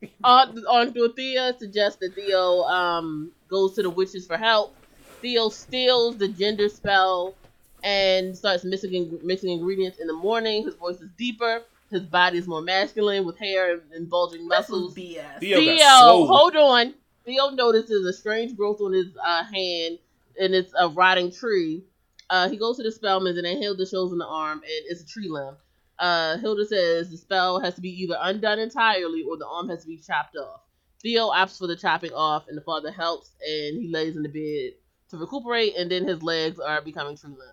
[SPEAKER 3] dad.
[SPEAKER 1] on on Dorothea suggests that Theo um goes to the witches for help. Theo steals the gender spell and starts mixing mixing ingredients in the morning. His voice is deeper. His body is more masculine with hair and, and bulging
[SPEAKER 4] This was
[SPEAKER 1] muscles.
[SPEAKER 4] BS.
[SPEAKER 3] Theo
[SPEAKER 1] Theo, hold on. Theo notices a strange growth on his uh, hand, and it's a rotting tree. Uh, he goes to the Spellman's, and then Hilda shows him the arm, and it's a tree limb. Uh, Hilda says the spell has to be either undone entirely or the arm has to be chopped off. Theo opts for the chopping off, and the father helps, and he lays in the bed to recuperate, and then his legs are becoming tree limbs.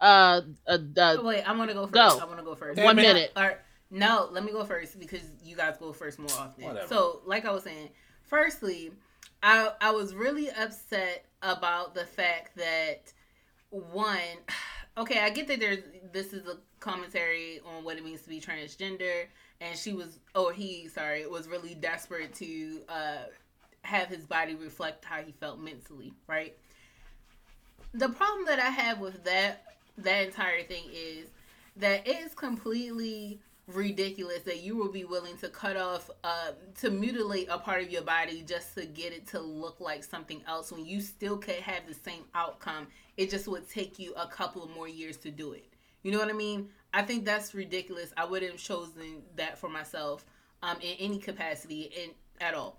[SPEAKER 1] Uh, uh, uh
[SPEAKER 4] Wait, I'm gonna go first.
[SPEAKER 1] Go.
[SPEAKER 4] I'm gonna go first.
[SPEAKER 3] Damn
[SPEAKER 1] one
[SPEAKER 3] it.
[SPEAKER 1] minute.
[SPEAKER 4] All right. No, let me go first because you guys go first more often.
[SPEAKER 3] Whatever.
[SPEAKER 4] So, like I was saying, firstly, I I was really upset about the fact that one, okay, I get that there's this is a commentary on what it means to be transgender, and she was, or he, sorry, was really desperate to uh, have his body reflect how he felt mentally, right? The problem that I have with that that entire thing is that it is completely ridiculous that you will be willing to cut off uh, to mutilate a part of your body just to get it to look like something else when you still could have the same outcome. It just would take you a couple more years to do it. You know what i mean? I think that's ridiculous. I wouldn't have chosen that for myself um, in any capacity in at all.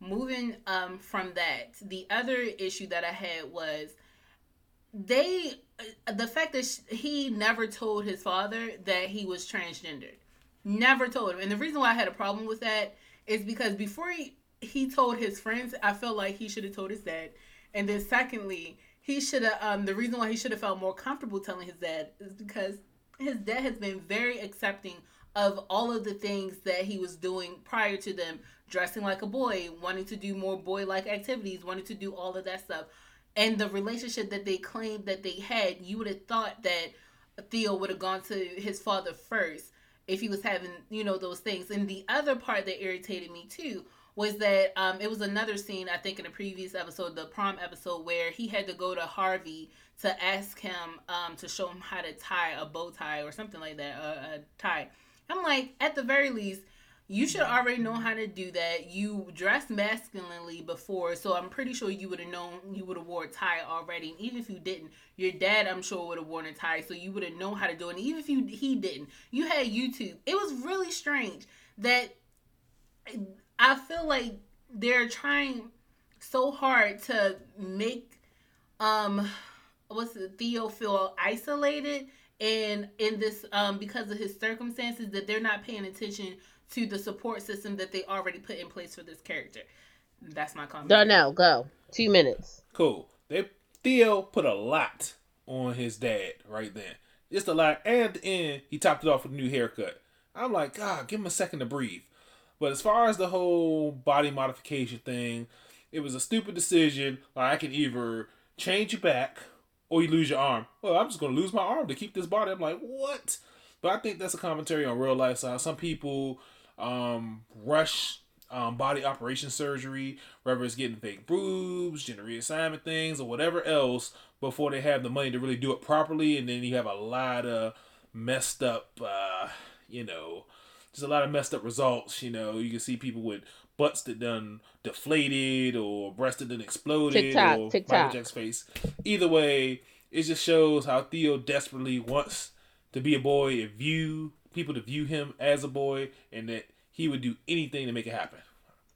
[SPEAKER 4] Moving um, from that, the other issue that I had was they uh, the fact that he never told his father that he was transgendered. Never told him. And the reason why I had a problem with that is because before he, he told his friends, I felt like he should have told his dad. And then secondly, he should have um the reason why he should have felt more comfortable telling his dad is because his dad has been very accepting of all of the things that he was doing prior to them dressing like a boy, wanting to do more boy like activities, wanting to do all of that stuff. And the relationship that they claimed that they had, you would have thought that Theo would have gone to his father first if he was having, you know, those things. And the other part that irritated me too was that um, it was another scene, I think, in a previous episode, the prom episode, where he had to go to Harvey to ask him um, to show him how to tie a bow tie or something like that, a, a tie. I'm like, at the very least, you should already know how to do that. You dressed masculinely before, so I'm pretty sure you would have known you would have wore a tie already. And even if you didn't, your dad, I'm sure, would have worn a tie, so you would have known how to do it. And even if you he didn't, you had YouTube. It was really strange that I feel like they're trying so hard to make um what's it, Theo feel isolated and in this um because of his circumstances that they're not paying attention to the support system that they already put in place for this character. That's my comment.
[SPEAKER 1] Darnell, go. Two minutes.
[SPEAKER 3] Cool. They Theo put a lot on his dad right then. Just a lot. And at the end, he topped it off with a new haircut. I'm like, God, give him a second to breathe. But as far as the whole body modification thing, it was a stupid decision. Like I can either change your back or you lose your arm. Well, I'm just gonna lose my arm to keep this body. I'm like, what? But I think that's a commentary on real life. So some people um, rush um, body operation surgery, whether it's getting fake boobs, gender reassignment things, or whatever else, before they have the money to really do it properly, and then you have a lot of messed up, uh, you know, just a lot of messed up results. You know, you can see people with butts that done deflated or breasts that done exploded
[SPEAKER 1] TikTok,
[SPEAKER 3] or
[SPEAKER 1] TikTok.
[SPEAKER 3] Michael Jackson's face. Either way, it just shows how Theo desperately wants to be a boy and view people to view him as a boy, and that he would do anything to make it happen.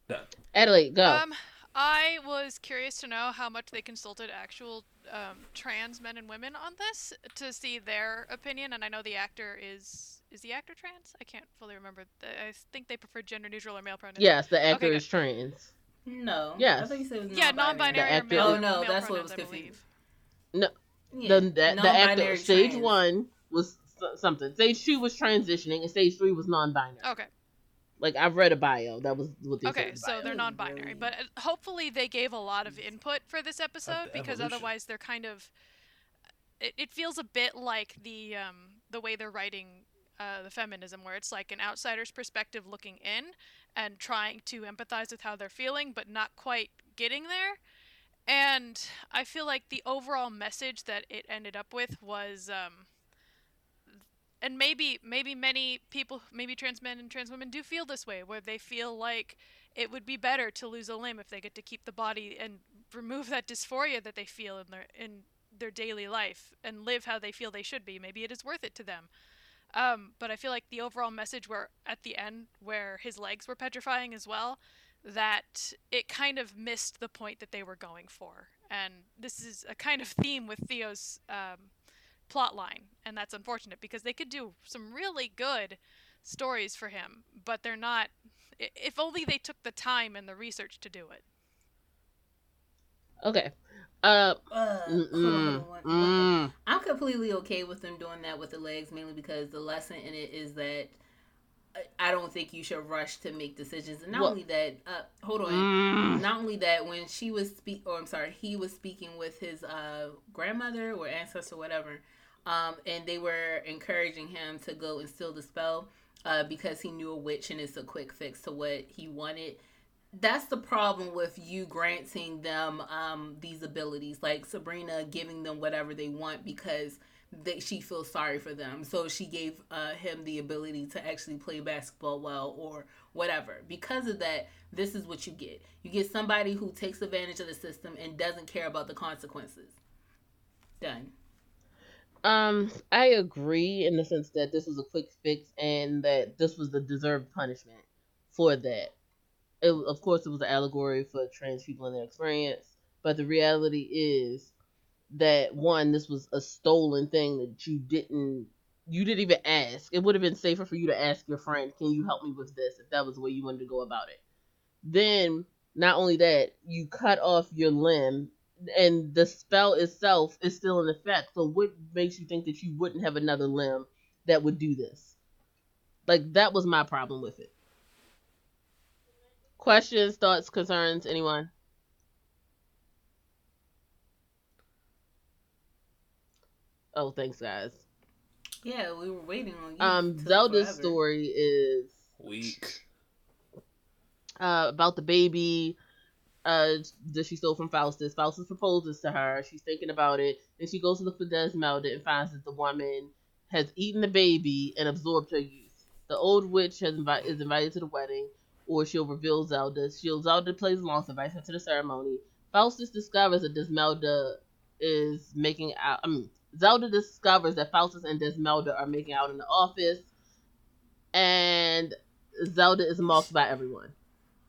[SPEAKER 3] Done.
[SPEAKER 1] Adelaide, go.
[SPEAKER 2] Um, I was curious to know how much they consulted actual um, trans men and women on this to see their opinion. And I know the actor is is the actor trans? I can't fully remember. The- I think they prefer gender neutral or male pronouns.
[SPEAKER 1] yes, the actor
[SPEAKER 2] okay,
[SPEAKER 1] is trans.
[SPEAKER 4] No.
[SPEAKER 1] Yes.
[SPEAKER 4] I thought you said it was
[SPEAKER 2] Yeah,
[SPEAKER 4] non-binary.
[SPEAKER 2] non-binary
[SPEAKER 1] actor
[SPEAKER 2] male.
[SPEAKER 4] Oh, no,
[SPEAKER 2] male
[SPEAKER 4] that's what
[SPEAKER 2] pronouns,
[SPEAKER 4] was
[SPEAKER 2] I
[SPEAKER 4] confusing.
[SPEAKER 2] believe.
[SPEAKER 4] Yeah.
[SPEAKER 1] The, the, the actor, stage
[SPEAKER 4] trans.
[SPEAKER 1] one was s- something. Stage two was transitioning, and stage three was non-binary.
[SPEAKER 2] Okay.
[SPEAKER 1] Like I've read a bio. That was what they
[SPEAKER 2] Okay,
[SPEAKER 1] said.
[SPEAKER 2] so they're non-binary, but uh, hopefully they gave a lot of input for this episode
[SPEAKER 3] the
[SPEAKER 2] because
[SPEAKER 3] evolution.
[SPEAKER 2] otherwise they're kind of. It, it feels a bit like the um, the way they're writing uh, the feminism, where it's like an outsider's perspective looking in and trying to empathize with how they're feeling, but not quite getting there. And I feel like the overall message that it ended up with was. Um, and maybe maybe many people maybe trans men and trans women do feel this way where they feel like it would be better to lose a limb if they get to keep the body and remove that dysphoria that they feel in their in their daily life and live how they feel they should be. Maybe it is worth it to them. Um, but i feel like the overall message where at the end where his legs were petrifying as well that it kind of missed the point that they were going for. And this is a kind of theme with theo's um, plot line and that's unfortunate because they could do some really good stories for him but they're not if only they took the time and the research to do it
[SPEAKER 1] Okay. Uh.
[SPEAKER 4] Uh, thing.
[SPEAKER 1] mm.
[SPEAKER 4] I'm completely okay with them doing that with the legs, mainly because the lesson in it is that I- I don't think you should rush to make decisions. And not
[SPEAKER 1] Well-
[SPEAKER 4] only that, uh, hold on.
[SPEAKER 1] Mm.
[SPEAKER 4] Not only that, when she was speak, or I'm sorry, he was speaking with his uh, grandmother or ancestor, or whatever, um, and they were encouraging him to go and steal the spell uh, because he knew a witch and it's a quick fix to what he wanted. That's the problem with you granting them um, these abilities, like Sabrina giving them whatever they want because they, she feels sorry for them. So she gave uh, him the ability to actually play basketball well or whatever. Because of that, this is what you get. You get somebody who takes advantage of the system and doesn't care about the consequences. Done.
[SPEAKER 1] Um, I agree in the sense that this was a quick fix and that this was the deserved punishment for that. It, of course, it was an allegory for trans people and their experience, but the reality is that one, this was a stolen thing that you didn't you didn't even ask. It would have been safer for you to ask your friend, "Can you help me with this?" if that was the way you wanted to go about it. Then, not only that, you cut off your limb, and the spell itself is still in effect. So, what makes you think that you wouldn't have another limb that would do this? Like that was my problem with it. Questions, thoughts, concerns, anyone? Oh, thanks, guys.
[SPEAKER 4] Yeah, we were waiting on you.
[SPEAKER 1] Um, Zelda's
[SPEAKER 4] forever.
[SPEAKER 1] story is
[SPEAKER 3] Weak.
[SPEAKER 1] uh, about the baby uh, that she stole from Faustus. Faustus proposes to her. She's thinking about it. Then she goes to look for Desmelda and finds that the woman has eaten the baby and absorbed her youth. The old witch has invi- is invited to the wedding, or she'll reveal Zelda. She'll Zelda plays along, invites her to the ceremony. Faustus discovers that Desmelda is making out. I mean, Zelda discovers that Faustus and Desmelda are making out in the office, and Zelda is mocked by everyone.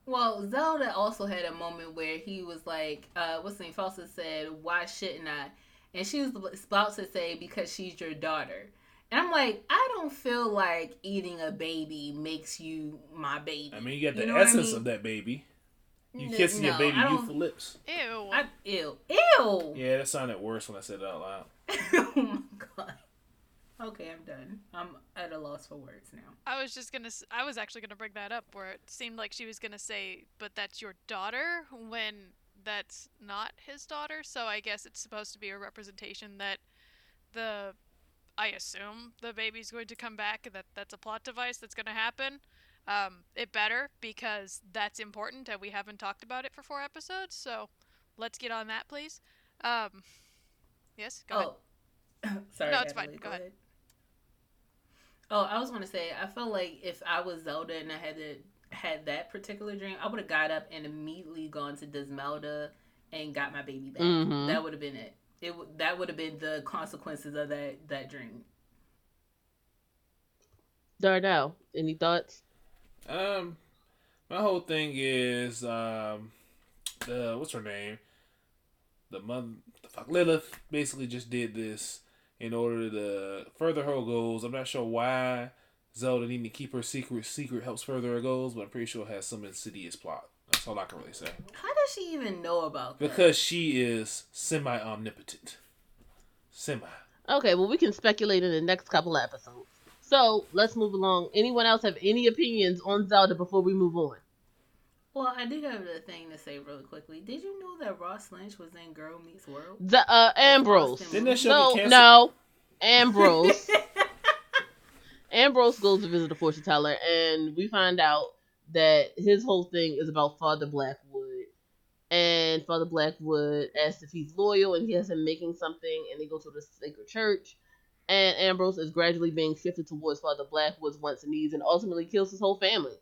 [SPEAKER 4] Well, Zelda also had a moment where he was like, uh, what's the name? Faustus said, why shouldn't I? And she was about to say, because she's your daughter. And I'm like, I don't feel like eating a baby makes you my baby.
[SPEAKER 3] I mean, you got the
[SPEAKER 4] You know what I
[SPEAKER 3] essence
[SPEAKER 4] mean?
[SPEAKER 3] of that baby. You
[SPEAKER 4] N-
[SPEAKER 3] kissing your baby
[SPEAKER 4] I don't-
[SPEAKER 3] youthful lips.
[SPEAKER 2] Ew.
[SPEAKER 4] I, ew. Ew.
[SPEAKER 3] Yeah, that sounded worse when I said it out loud.
[SPEAKER 4] Okay, I'm done. I'm at a loss for words now.
[SPEAKER 2] I was just gonna. I was actually gonna bring that up, where it seemed like she was gonna say, "But that's your daughter," when that's not his daughter. So I guess it's supposed to be a representation that the, I assume the baby's going to come back. That that's a plot device that's gonna happen. Um, it better because that's important, and we haven't talked about it for four episodes. So let's get on that, please. Um, yes. Go ahead.
[SPEAKER 4] oh, sorry.
[SPEAKER 2] No, it's fine. Go ahead.
[SPEAKER 4] Oh, I was gonna say, I felt like if I was Zelda and I had to had that particular dream, I would have got up and immediately gone to Desmelda and got my baby back.
[SPEAKER 1] Mhm.
[SPEAKER 4] That would have been it. It that would have been the consequences of that that dream.
[SPEAKER 1] Darnell, any thoughts?
[SPEAKER 3] Um, my whole thing is um, the what's her name? The mother, the fuck Lilith, basically just did this in order to further her goals. I'm not sure why Zelda needing to keep her secret secret helps further her goals, but I'm pretty sure it has some insidious plot. That's all I can really say.
[SPEAKER 4] How does she even know about that?
[SPEAKER 3] Because she is semi omnipotent. Semi.
[SPEAKER 1] Okay, well, we can speculate in the next couple of episodes. So let's move along. Anyone else have any opinions on Zelda before we move on?
[SPEAKER 4] Well, I did have a thing to say really quickly. Did you know that Ross Lynch was in Girl Meets World?
[SPEAKER 1] The, uh, Ambrose.
[SPEAKER 3] Didn't that show
[SPEAKER 1] No,
[SPEAKER 3] get canceled?
[SPEAKER 1] no. Ambrose. Ambrose goes to visit the fortune teller, and we find out that his whole thing is about Father Blackwood. And Father Blackwood asks if he's loyal, and he has him making something, and they go to the sacred church. And Ambrose is gradually being shifted towards Father Blackwood's wants and needs, and ultimately kills his whole family.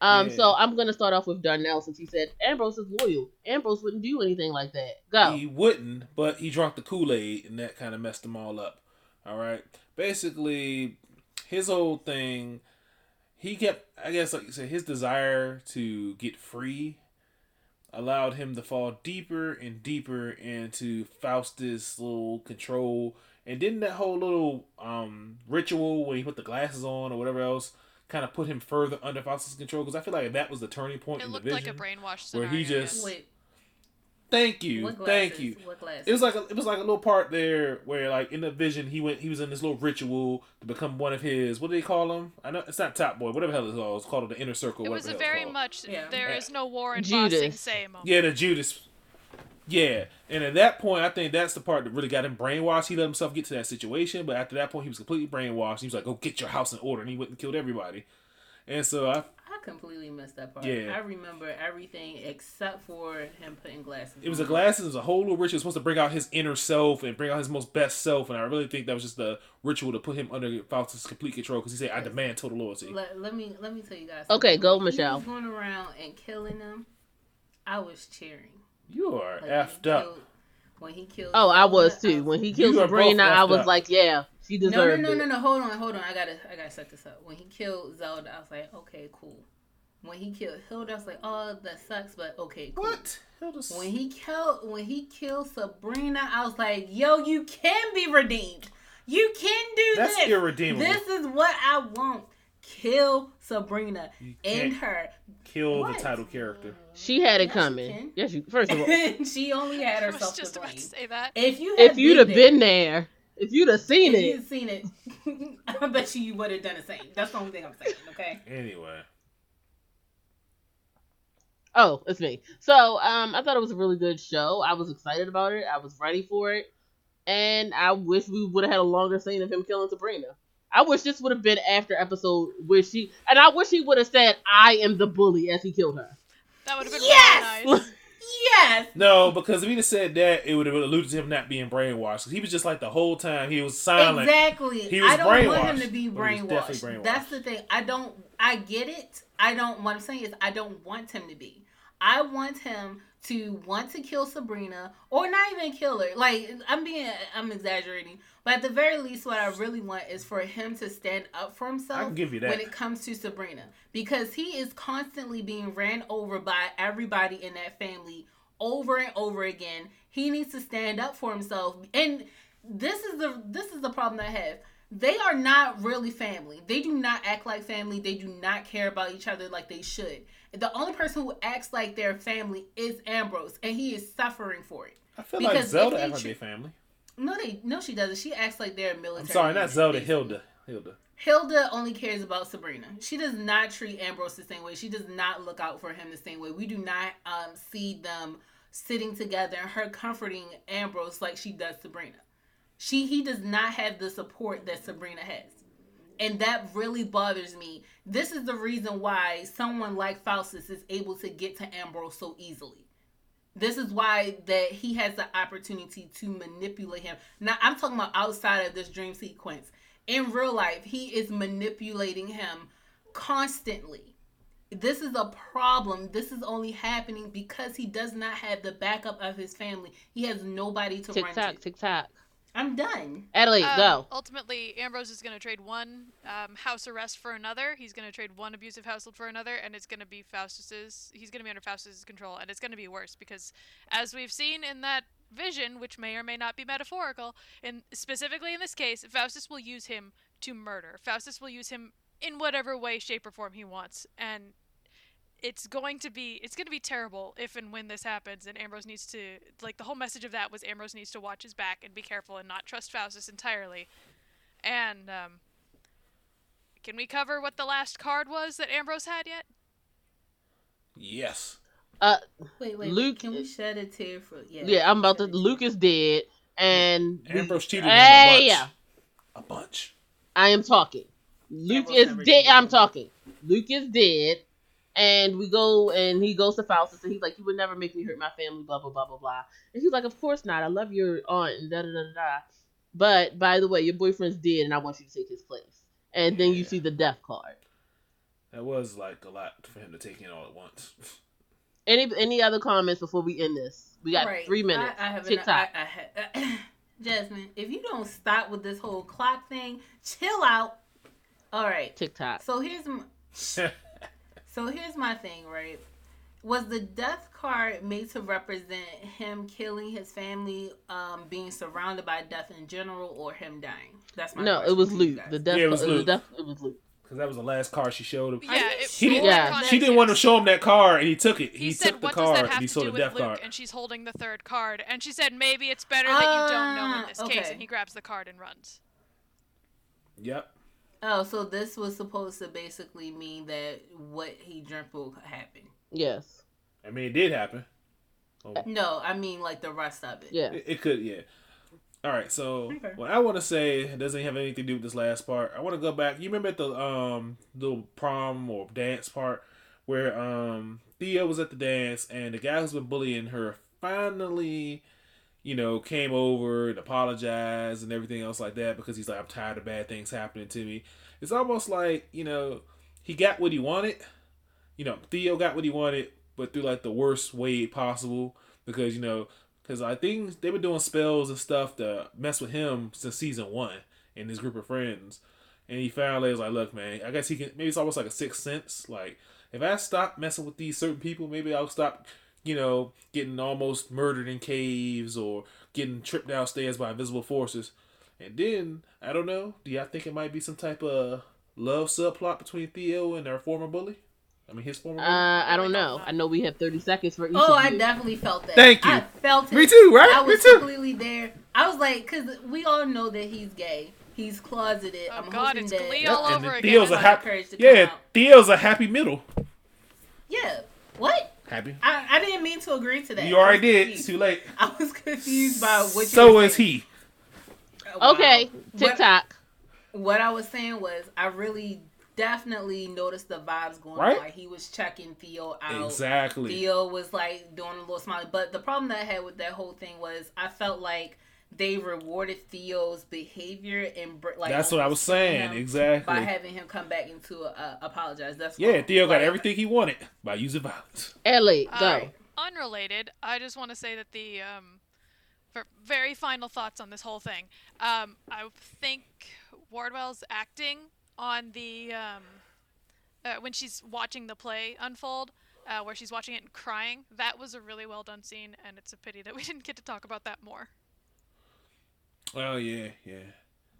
[SPEAKER 1] Um,
[SPEAKER 3] Yeah.
[SPEAKER 1] so I'm gonna start off with Darnell since he said Ambrose is loyal. Ambrose wouldn't do anything like that. Go.
[SPEAKER 3] He wouldn't, but he drank the Kool Aid, and that kind of messed them all up. All right. Basically, his whole thing, he kept, I guess, like you said, his desire to get free allowed him to fall deeper and deeper into Faustus' little control. And didn't that whole little um, ritual when he put the glasses on or whatever else kind of put him further under Faustus' control? Because I feel like that was the turning point
[SPEAKER 2] It
[SPEAKER 3] in the
[SPEAKER 2] looked
[SPEAKER 3] vision.
[SPEAKER 2] like a brainwash
[SPEAKER 3] where he just-
[SPEAKER 4] Wait,
[SPEAKER 3] Thank you,
[SPEAKER 4] glasses?
[SPEAKER 3] thank you. It was like a, it was like a little part there where like in the vision he went he was in this little ritual to become one of his what do they call him? I know it's not Top Boy, whatever the hell it's called. It's called the Inner Circle.
[SPEAKER 2] It
[SPEAKER 3] whatever
[SPEAKER 2] was a
[SPEAKER 3] hell it's
[SPEAKER 2] very much
[SPEAKER 4] Yeah.
[SPEAKER 2] there
[SPEAKER 3] Yeah.
[SPEAKER 2] is no war in
[SPEAKER 1] Judas.
[SPEAKER 2] Ba Sing Se moment.
[SPEAKER 3] Yeah, the Judas. Yeah, and at that point, I think that's the part that really got him brainwashed. He let himself get to that situation, but after that point, he was completely brainwashed. He was like, "Go get your house in order," and he went and killed everybody. And so I,
[SPEAKER 4] I completely missed that part.
[SPEAKER 3] Yeah.
[SPEAKER 4] I remember everything except for him putting glasses.
[SPEAKER 3] it was
[SPEAKER 4] on.
[SPEAKER 3] a glasses, it was a whole little ritual supposed to bring out his inner self and bring out his most best self. And I really think that was just the ritual to put him under Faustus' complete control because he said, "I demand total loyalty."
[SPEAKER 4] Let, let me let me tell you guys.
[SPEAKER 1] Okay, go, Michelle.
[SPEAKER 4] He was going around and killing them. I was cheering.
[SPEAKER 3] You are
[SPEAKER 4] Like,
[SPEAKER 3] effed up.
[SPEAKER 4] killed- When he killed.
[SPEAKER 1] Oh, I was too. When he killed
[SPEAKER 3] You are both
[SPEAKER 1] Sabrina, I was
[SPEAKER 3] up.
[SPEAKER 1] like, yeah, she
[SPEAKER 4] No, no, no,
[SPEAKER 1] it.
[SPEAKER 4] no, no. Hold on, hold on. I gotta, I gotta set this up. When he killed Zelda, I was like, okay, cool. when he killed Hilda, I was like, oh, that sucks, but okay, cool.
[SPEAKER 3] What? Hilda's...
[SPEAKER 4] When he killed when he killed Sabrina, I was like, yo, you can be redeemed. You can do this.
[SPEAKER 3] That's
[SPEAKER 4] this.
[SPEAKER 3] irredeemable.
[SPEAKER 4] This is what I want. Kill Sabrina.
[SPEAKER 3] You
[SPEAKER 4] End
[SPEAKER 3] can't
[SPEAKER 4] her.
[SPEAKER 3] kill
[SPEAKER 4] What?
[SPEAKER 3] the title character.
[SPEAKER 1] She had it
[SPEAKER 4] Yes,
[SPEAKER 1] coming.
[SPEAKER 4] can.
[SPEAKER 1] Yes, you. First of all,
[SPEAKER 4] she only had herself.
[SPEAKER 2] I was
[SPEAKER 4] herself
[SPEAKER 2] just
[SPEAKER 4] to
[SPEAKER 2] about
[SPEAKER 4] blame.
[SPEAKER 2] to say that.
[SPEAKER 4] If you had
[SPEAKER 1] if you'd have been there, if you'd have seen
[SPEAKER 4] if
[SPEAKER 1] it,
[SPEAKER 4] you'd seen it, I bet you you would have done the same. That's the only thing I'm saying. Okay.
[SPEAKER 3] Anyway.
[SPEAKER 1] Oh, it's me. So, um, I thought it was a really good show. I was excited about it. I was ready for it, and I wish we would have had a longer scene of him killing Sabrina. I wish this would have been after episode where she, and I wish he would have said, "I am the bully" as he killed her.
[SPEAKER 2] That would have been
[SPEAKER 4] Yes!
[SPEAKER 2] really nice.
[SPEAKER 4] Yes.
[SPEAKER 3] No, because if he'd have said that, it would have alluded to him not being brainwashed. he was just like the whole time he was silent.
[SPEAKER 4] Exactly.
[SPEAKER 3] He was
[SPEAKER 4] I don't want him to be
[SPEAKER 3] but he was definitely
[SPEAKER 4] brainwashed.
[SPEAKER 3] brainwashed.
[SPEAKER 4] That's the thing. I don't. I get it. I don't. What I'm saying is, I don't want him to be. I want him to want to kill Sabrina, or not even kill her. Like I'm being, I'm exaggerating, but at the very least, what I really want is for him to stand up for himself
[SPEAKER 3] can give you that.
[SPEAKER 4] when it comes to Sabrina, because he is constantly being ran over by everybody in that family over and over again. He needs to stand up for himself. And this is the this is the problem I have. They are not really family. They do not act like family. They do not care about each other like they should. The only person who acts like their family is Ambrose, and he is suffering for it.
[SPEAKER 3] I feel
[SPEAKER 4] because
[SPEAKER 3] like Zelda
[SPEAKER 4] they
[SPEAKER 3] act like their family.
[SPEAKER 4] No, they no, she doesn't. She acts like they're military.
[SPEAKER 3] I'm sorry, not Zelda,
[SPEAKER 4] basically.
[SPEAKER 3] Hilda. Hilda.
[SPEAKER 4] Hilda only cares about Sabrina. She does not treat Ambrose the same way. She does not look out for him the same way. We do not um, see them sitting together and her comforting Ambrose like she does Sabrina. She he does not have the support that Sabrina has. And that really bothers me. This is the reason why someone like Faustus is able to get to Ambrose so easily. This is why that he has the opportunity to manipulate him. Now I'm talking about outside of this dream sequence. In real life, he is manipulating him constantly. This is a problem. This is only happening because he does not have the backup of his family. He has nobody to
[SPEAKER 1] Tick
[SPEAKER 4] run
[SPEAKER 1] tock,
[SPEAKER 4] to.
[SPEAKER 1] tick tock.
[SPEAKER 4] I'm done.
[SPEAKER 1] Adelaide,
[SPEAKER 2] Um,
[SPEAKER 1] go.
[SPEAKER 2] Ultimately, Ambrose is going to trade one um, house arrest for another. He's going to trade one abusive household for another, and it's going to be Faustus's. He's going to be under Faustus's control, and it's going to be worse because, as we've seen in that vision, which may or may not be metaphorical, and specifically in this case, Faustus will use him to murder. Faustus will use him in whatever way, shape, or form he wants, and it's going to be it's going to be terrible if and when this happens and Ambrose needs to like the whole message of that was Ambrose needs to watch his back and be careful and not trust Faustus entirely. And um can we cover what the last card was that Ambrose had yet?
[SPEAKER 3] Yes.
[SPEAKER 1] Uh,
[SPEAKER 4] Wait, wait.
[SPEAKER 1] Luke-
[SPEAKER 4] can we shed a tear for? Yeah.
[SPEAKER 1] yeah, I'm about to.
[SPEAKER 4] shed a tear.
[SPEAKER 1] Luke is dead, and
[SPEAKER 3] Ambrose cheated on him
[SPEAKER 1] Hey,
[SPEAKER 3] a bunch.
[SPEAKER 1] yeah.
[SPEAKER 3] A bunch.
[SPEAKER 1] I am talking. Luke
[SPEAKER 4] Ambrose
[SPEAKER 1] is dead. I'm talking. Luke is dead, and we go and he goes to Faustus and he's like, "You would never make me hurt my family." Blah blah blah blah blah. And he's like, "Of course not. I love your aunt." And da da da da. da. But by the way, your boyfriend's dead, and I want you to take his place. And then you see the death card.
[SPEAKER 3] That was like a lot for him to take in all at once.
[SPEAKER 1] Any any other comments before we end this? We got
[SPEAKER 4] Right.
[SPEAKER 1] three minutes.
[SPEAKER 4] I, I have
[SPEAKER 1] Tick
[SPEAKER 4] an. I, I ha- Jasmine, if you don't stop with this whole clock thing, chill out. All right.
[SPEAKER 1] TikTok.
[SPEAKER 4] So here's my, so here's my thing, right? Was the death card made to represent him killing his family, um, being surrounded by death in general, or him dying? That's my
[SPEAKER 1] No, it was
[SPEAKER 4] to
[SPEAKER 1] Luke. The death.
[SPEAKER 3] Yeah, it was
[SPEAKER 1] the
[SPEAKER 3] Luke.
[SPEAKER 1] death- it was Luke.
[SPEAKER 3] Because that was the last card she showed him.
[SPEAKER 2] Yeah, it,
[SPEAKER 3] She didn't,
[SPEAKER 1] Yeah.
[SPEAKER 3] she didn't want to show him that card, and he took it.
[SPEAKER 2] He,
[SPEAKER 3] He,
[SPEAKER 2] said,
[SPEAKER 3] took the card and he saw the death
[SPEAKER 2] Luke?"
[SPEAKER 3] card.
[SPEAKER 2] And she's holding the third card, and she said, "Maybe it's better that you don't know in
[SPEAKER 4] Ah,
[SPEAKER 2] this case." And he grabs the card and runs.
[SPEAKER 3] Yep.
[SPEAKER 4] Oh, so this was supposed to basically mean that what he dreamt will happen.
[SPEAKER 1] Yes.
[SPEAKER 3] I mean, it did happen. Oh,
[SPEAKER 4] No, I mean like the rest of it.
[SPEAKER 1] Yeah.
[SPEAKER 3] it, it could, yeah. All right, so
[SPEAKER 4] Okay.
[SPEAKER 3] what I want to say it doesn't have anything to do with this last part. I want to go back. You remember at the um little prom or dance part where um Thea was at the dance and the guy who's been bullying her finally, you know, came over and apologized and everything else like that because he's like, I'm tired of bad things happening to me. It's almost like you know he got what he wanted. You know, Theo got what he wanted, but through like the worst way possible because you know because I think they were doing spells and stuff to mess with him since season one and his group of friends. And he finally was like, "Look, man, I guess he can. Maybe it's almost like a sixth sense. Like if I stop messing with these certain people, maybe I'll stop, you know, getting almost murdered in caves or getting tripped downstairs by invisible forces. And then I don't know. Do y'all think it might be some type of love subplot between Theo and our former bully? I mean, his former.
[SPEAKER 1] Uh. I don't know. I know we have 30 seconds for each
[SPEAKER 4] Oh,
[SPEAKER 1] of
[SPEAKER 4] I
[SPEAKER 1] you.
[SPEAKER 4] definitely felt that.
[SPEAKER 3] Thank you.
[SPEAKER 4] I felt it.
[SPEAKER 3] Me too, right?
[SPEAKER 4] I
[SPEAKER 3] Me
[SPEAKER 4] was
[SPEAKER 3] too.
[SPEAKER 4] completely there. I was like, because we all know that he's gay. He's closeted.
[SPEAKER 2] Oh
[SPEAKER 4] I'm
[SPEAKER 2] God,
[SPEAKER 4] hoping
[SPEAKER 2] it's
[SPEAKER 4] that
[SPEAKER 2] Glee
[SPEAKER 3] Yep,
[SPEAKER 2] all
[SPEAKER 3] and
[SPEAKER 2] over
[SPEAKER 3] then
[SPEAKER 2] again.
[SPEAKER 3] Theo's a happy.
[SPEAKER 4] the courage to come
[SPEAKER 3] Yeah. Theo's a happy middle.
[SPEAKER 4] Yeah. What?
[SPEAKER 3] Happy.
[SPEAKER 4] I, I didn't mean to agree to that.
[SPEAKER 3] You already did.
[SPEAKER 4] confused.
[SPEAKER 3] It's too late.
[SPEAKER 4] I was confused by what you
[SPEAKER 3] So
[SPEAKER 4] were
[SPEAKER 3] is
[SPEAKER 4] saying.
[SPEAKER 3] he.
[SPEAKER 4] Wow.
[SPEAKER 1] Okay,
[SPEAKER 4] What-
[SPEAKER 1] TikTok.
[SPEAKER 4] What I was saying was, I really definitely noticed the vibes going
[SPEAKER 3] Right?
[SPEAKER 4] on. Like he was checking Theo out.
[SPEAKER 3] Exactly.
[SPEAKER 4] Theo was like doing a little smiley. But the problem that I had with that whole thing was I felt like they rewarded Theo's behavior and like
[SPEAKER 3] That's what I was saying. Exactly.
[SPEAKER 4] by having him come back into uh, apologize. That's
[SPEAKER 3] Yeah. Theo got
[SPEAKER 4] Like,
[SPEAKER 3] everything he wanted by using violence.
[SPEAKER 1] Ellie, go.
[SPEAKER 2] Alright. Unrelated, I just want to say that the um, for very final thoughts on this whole thing. Um, I think Wardwell's acting on the um, uh, when she's watching the play unfold, uh, where she's watching it and crying. That was a really well done scene, and it's a pity that we didn't get to talk about that more.
[SPEAKER 3] Oh yeah, yeah.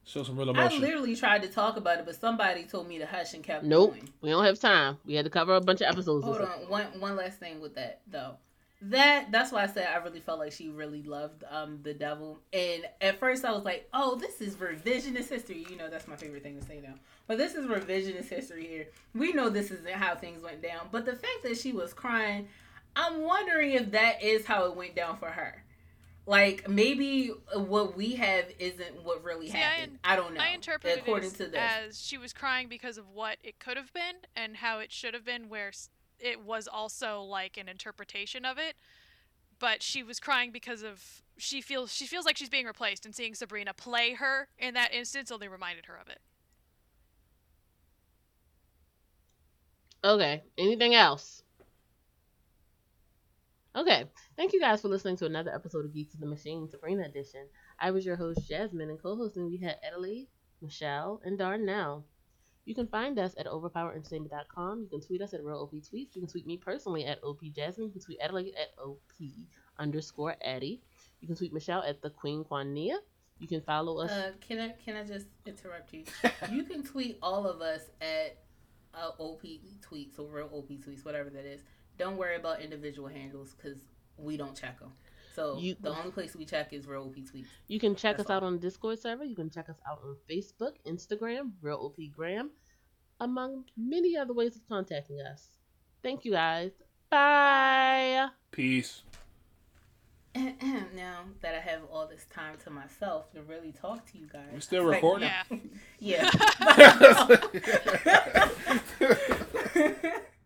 [SPEAKER 3] Show some real emotion.
[SPEAKER 4] I literally tried to talk about it, but somebody told me to hush and kept
[SPEAKER 1] Nope.
[SPEAKER 4] going.
[SPEAKER 1] We don't have time. We had to cover a bunch of episodes.
[SPEAKER 4] Hold on, one one last thing with that though. That that's why I said I really felt like she really loved um the devil. And at first I was like, oh, this is revisionist history. You know, that's my favorite thing to say now. But this is revisionist history here. We know this isn't how things went down. But the fact that she was crying, I'm wondering if that is how it went down for her. Like maybe what we have isn't what really
[SPEAKER 2] See,
[SPEAKER 4] happened.
[SPEAKER 2] in-
[SPEAKER 4] I, don't know.
[SPEAKER 2] I interpreted
[SPEAKER 4] according
[SPEAKER 2] it
[SPEAKER 4] to this.
[SPEAKER 2] as she was crying because of what it could have been and how it should have been, where it was also like an interpretation of it. But she was crying because of she feels she feels like she's being replaced, and seeing Sabrina play her in that instance only reminded her of it.
[SPEAKER 1] Okay. Anything else? Okay. Thank you guys for listening to another episode of Geeks of the Machine, Sabrina Edition. I was your host, Jasmine, and co-hosting we had Italy, Michelle, and Darnell. You can find us at overpowerentertainment.com. You can tweet us at Real OP Tweets. You can tweet me personally at OP Jasmine. You can tweet Adelaide at OP underscore Addy. You can tweet Michelle at the Queen Quania. You can follow us.
[SPEAKER 4] Uh, can I can I just interrupt you? you can tweet all of us at uh, OP tweets or real OP tweets, whatever that is. Don't worry about individual handles because we don't check them. So
[SPEAKER 1] You-
[SPEAKER 4] the only place we check is real OP tweets.
[SPEAKER 1] You can check
[SPEAKER 4] That's
[SPEAKER 1] us out on the Discord server. You can check us out on Facebook, Instagram, Real OP Gram, among many other ways of contacting us. Thank you guys. Bye.
[SPEAKER 3] Peace.
[SPEAKER 4] now that I have all this time to myself to really talk to you guys,
[SPEAKER 3] We're still
[SPEAKER 4] Like,
[SPEAKER 3] recording.
[SPEAKER 2] Yeah.
[SPEAKER 4] yeah.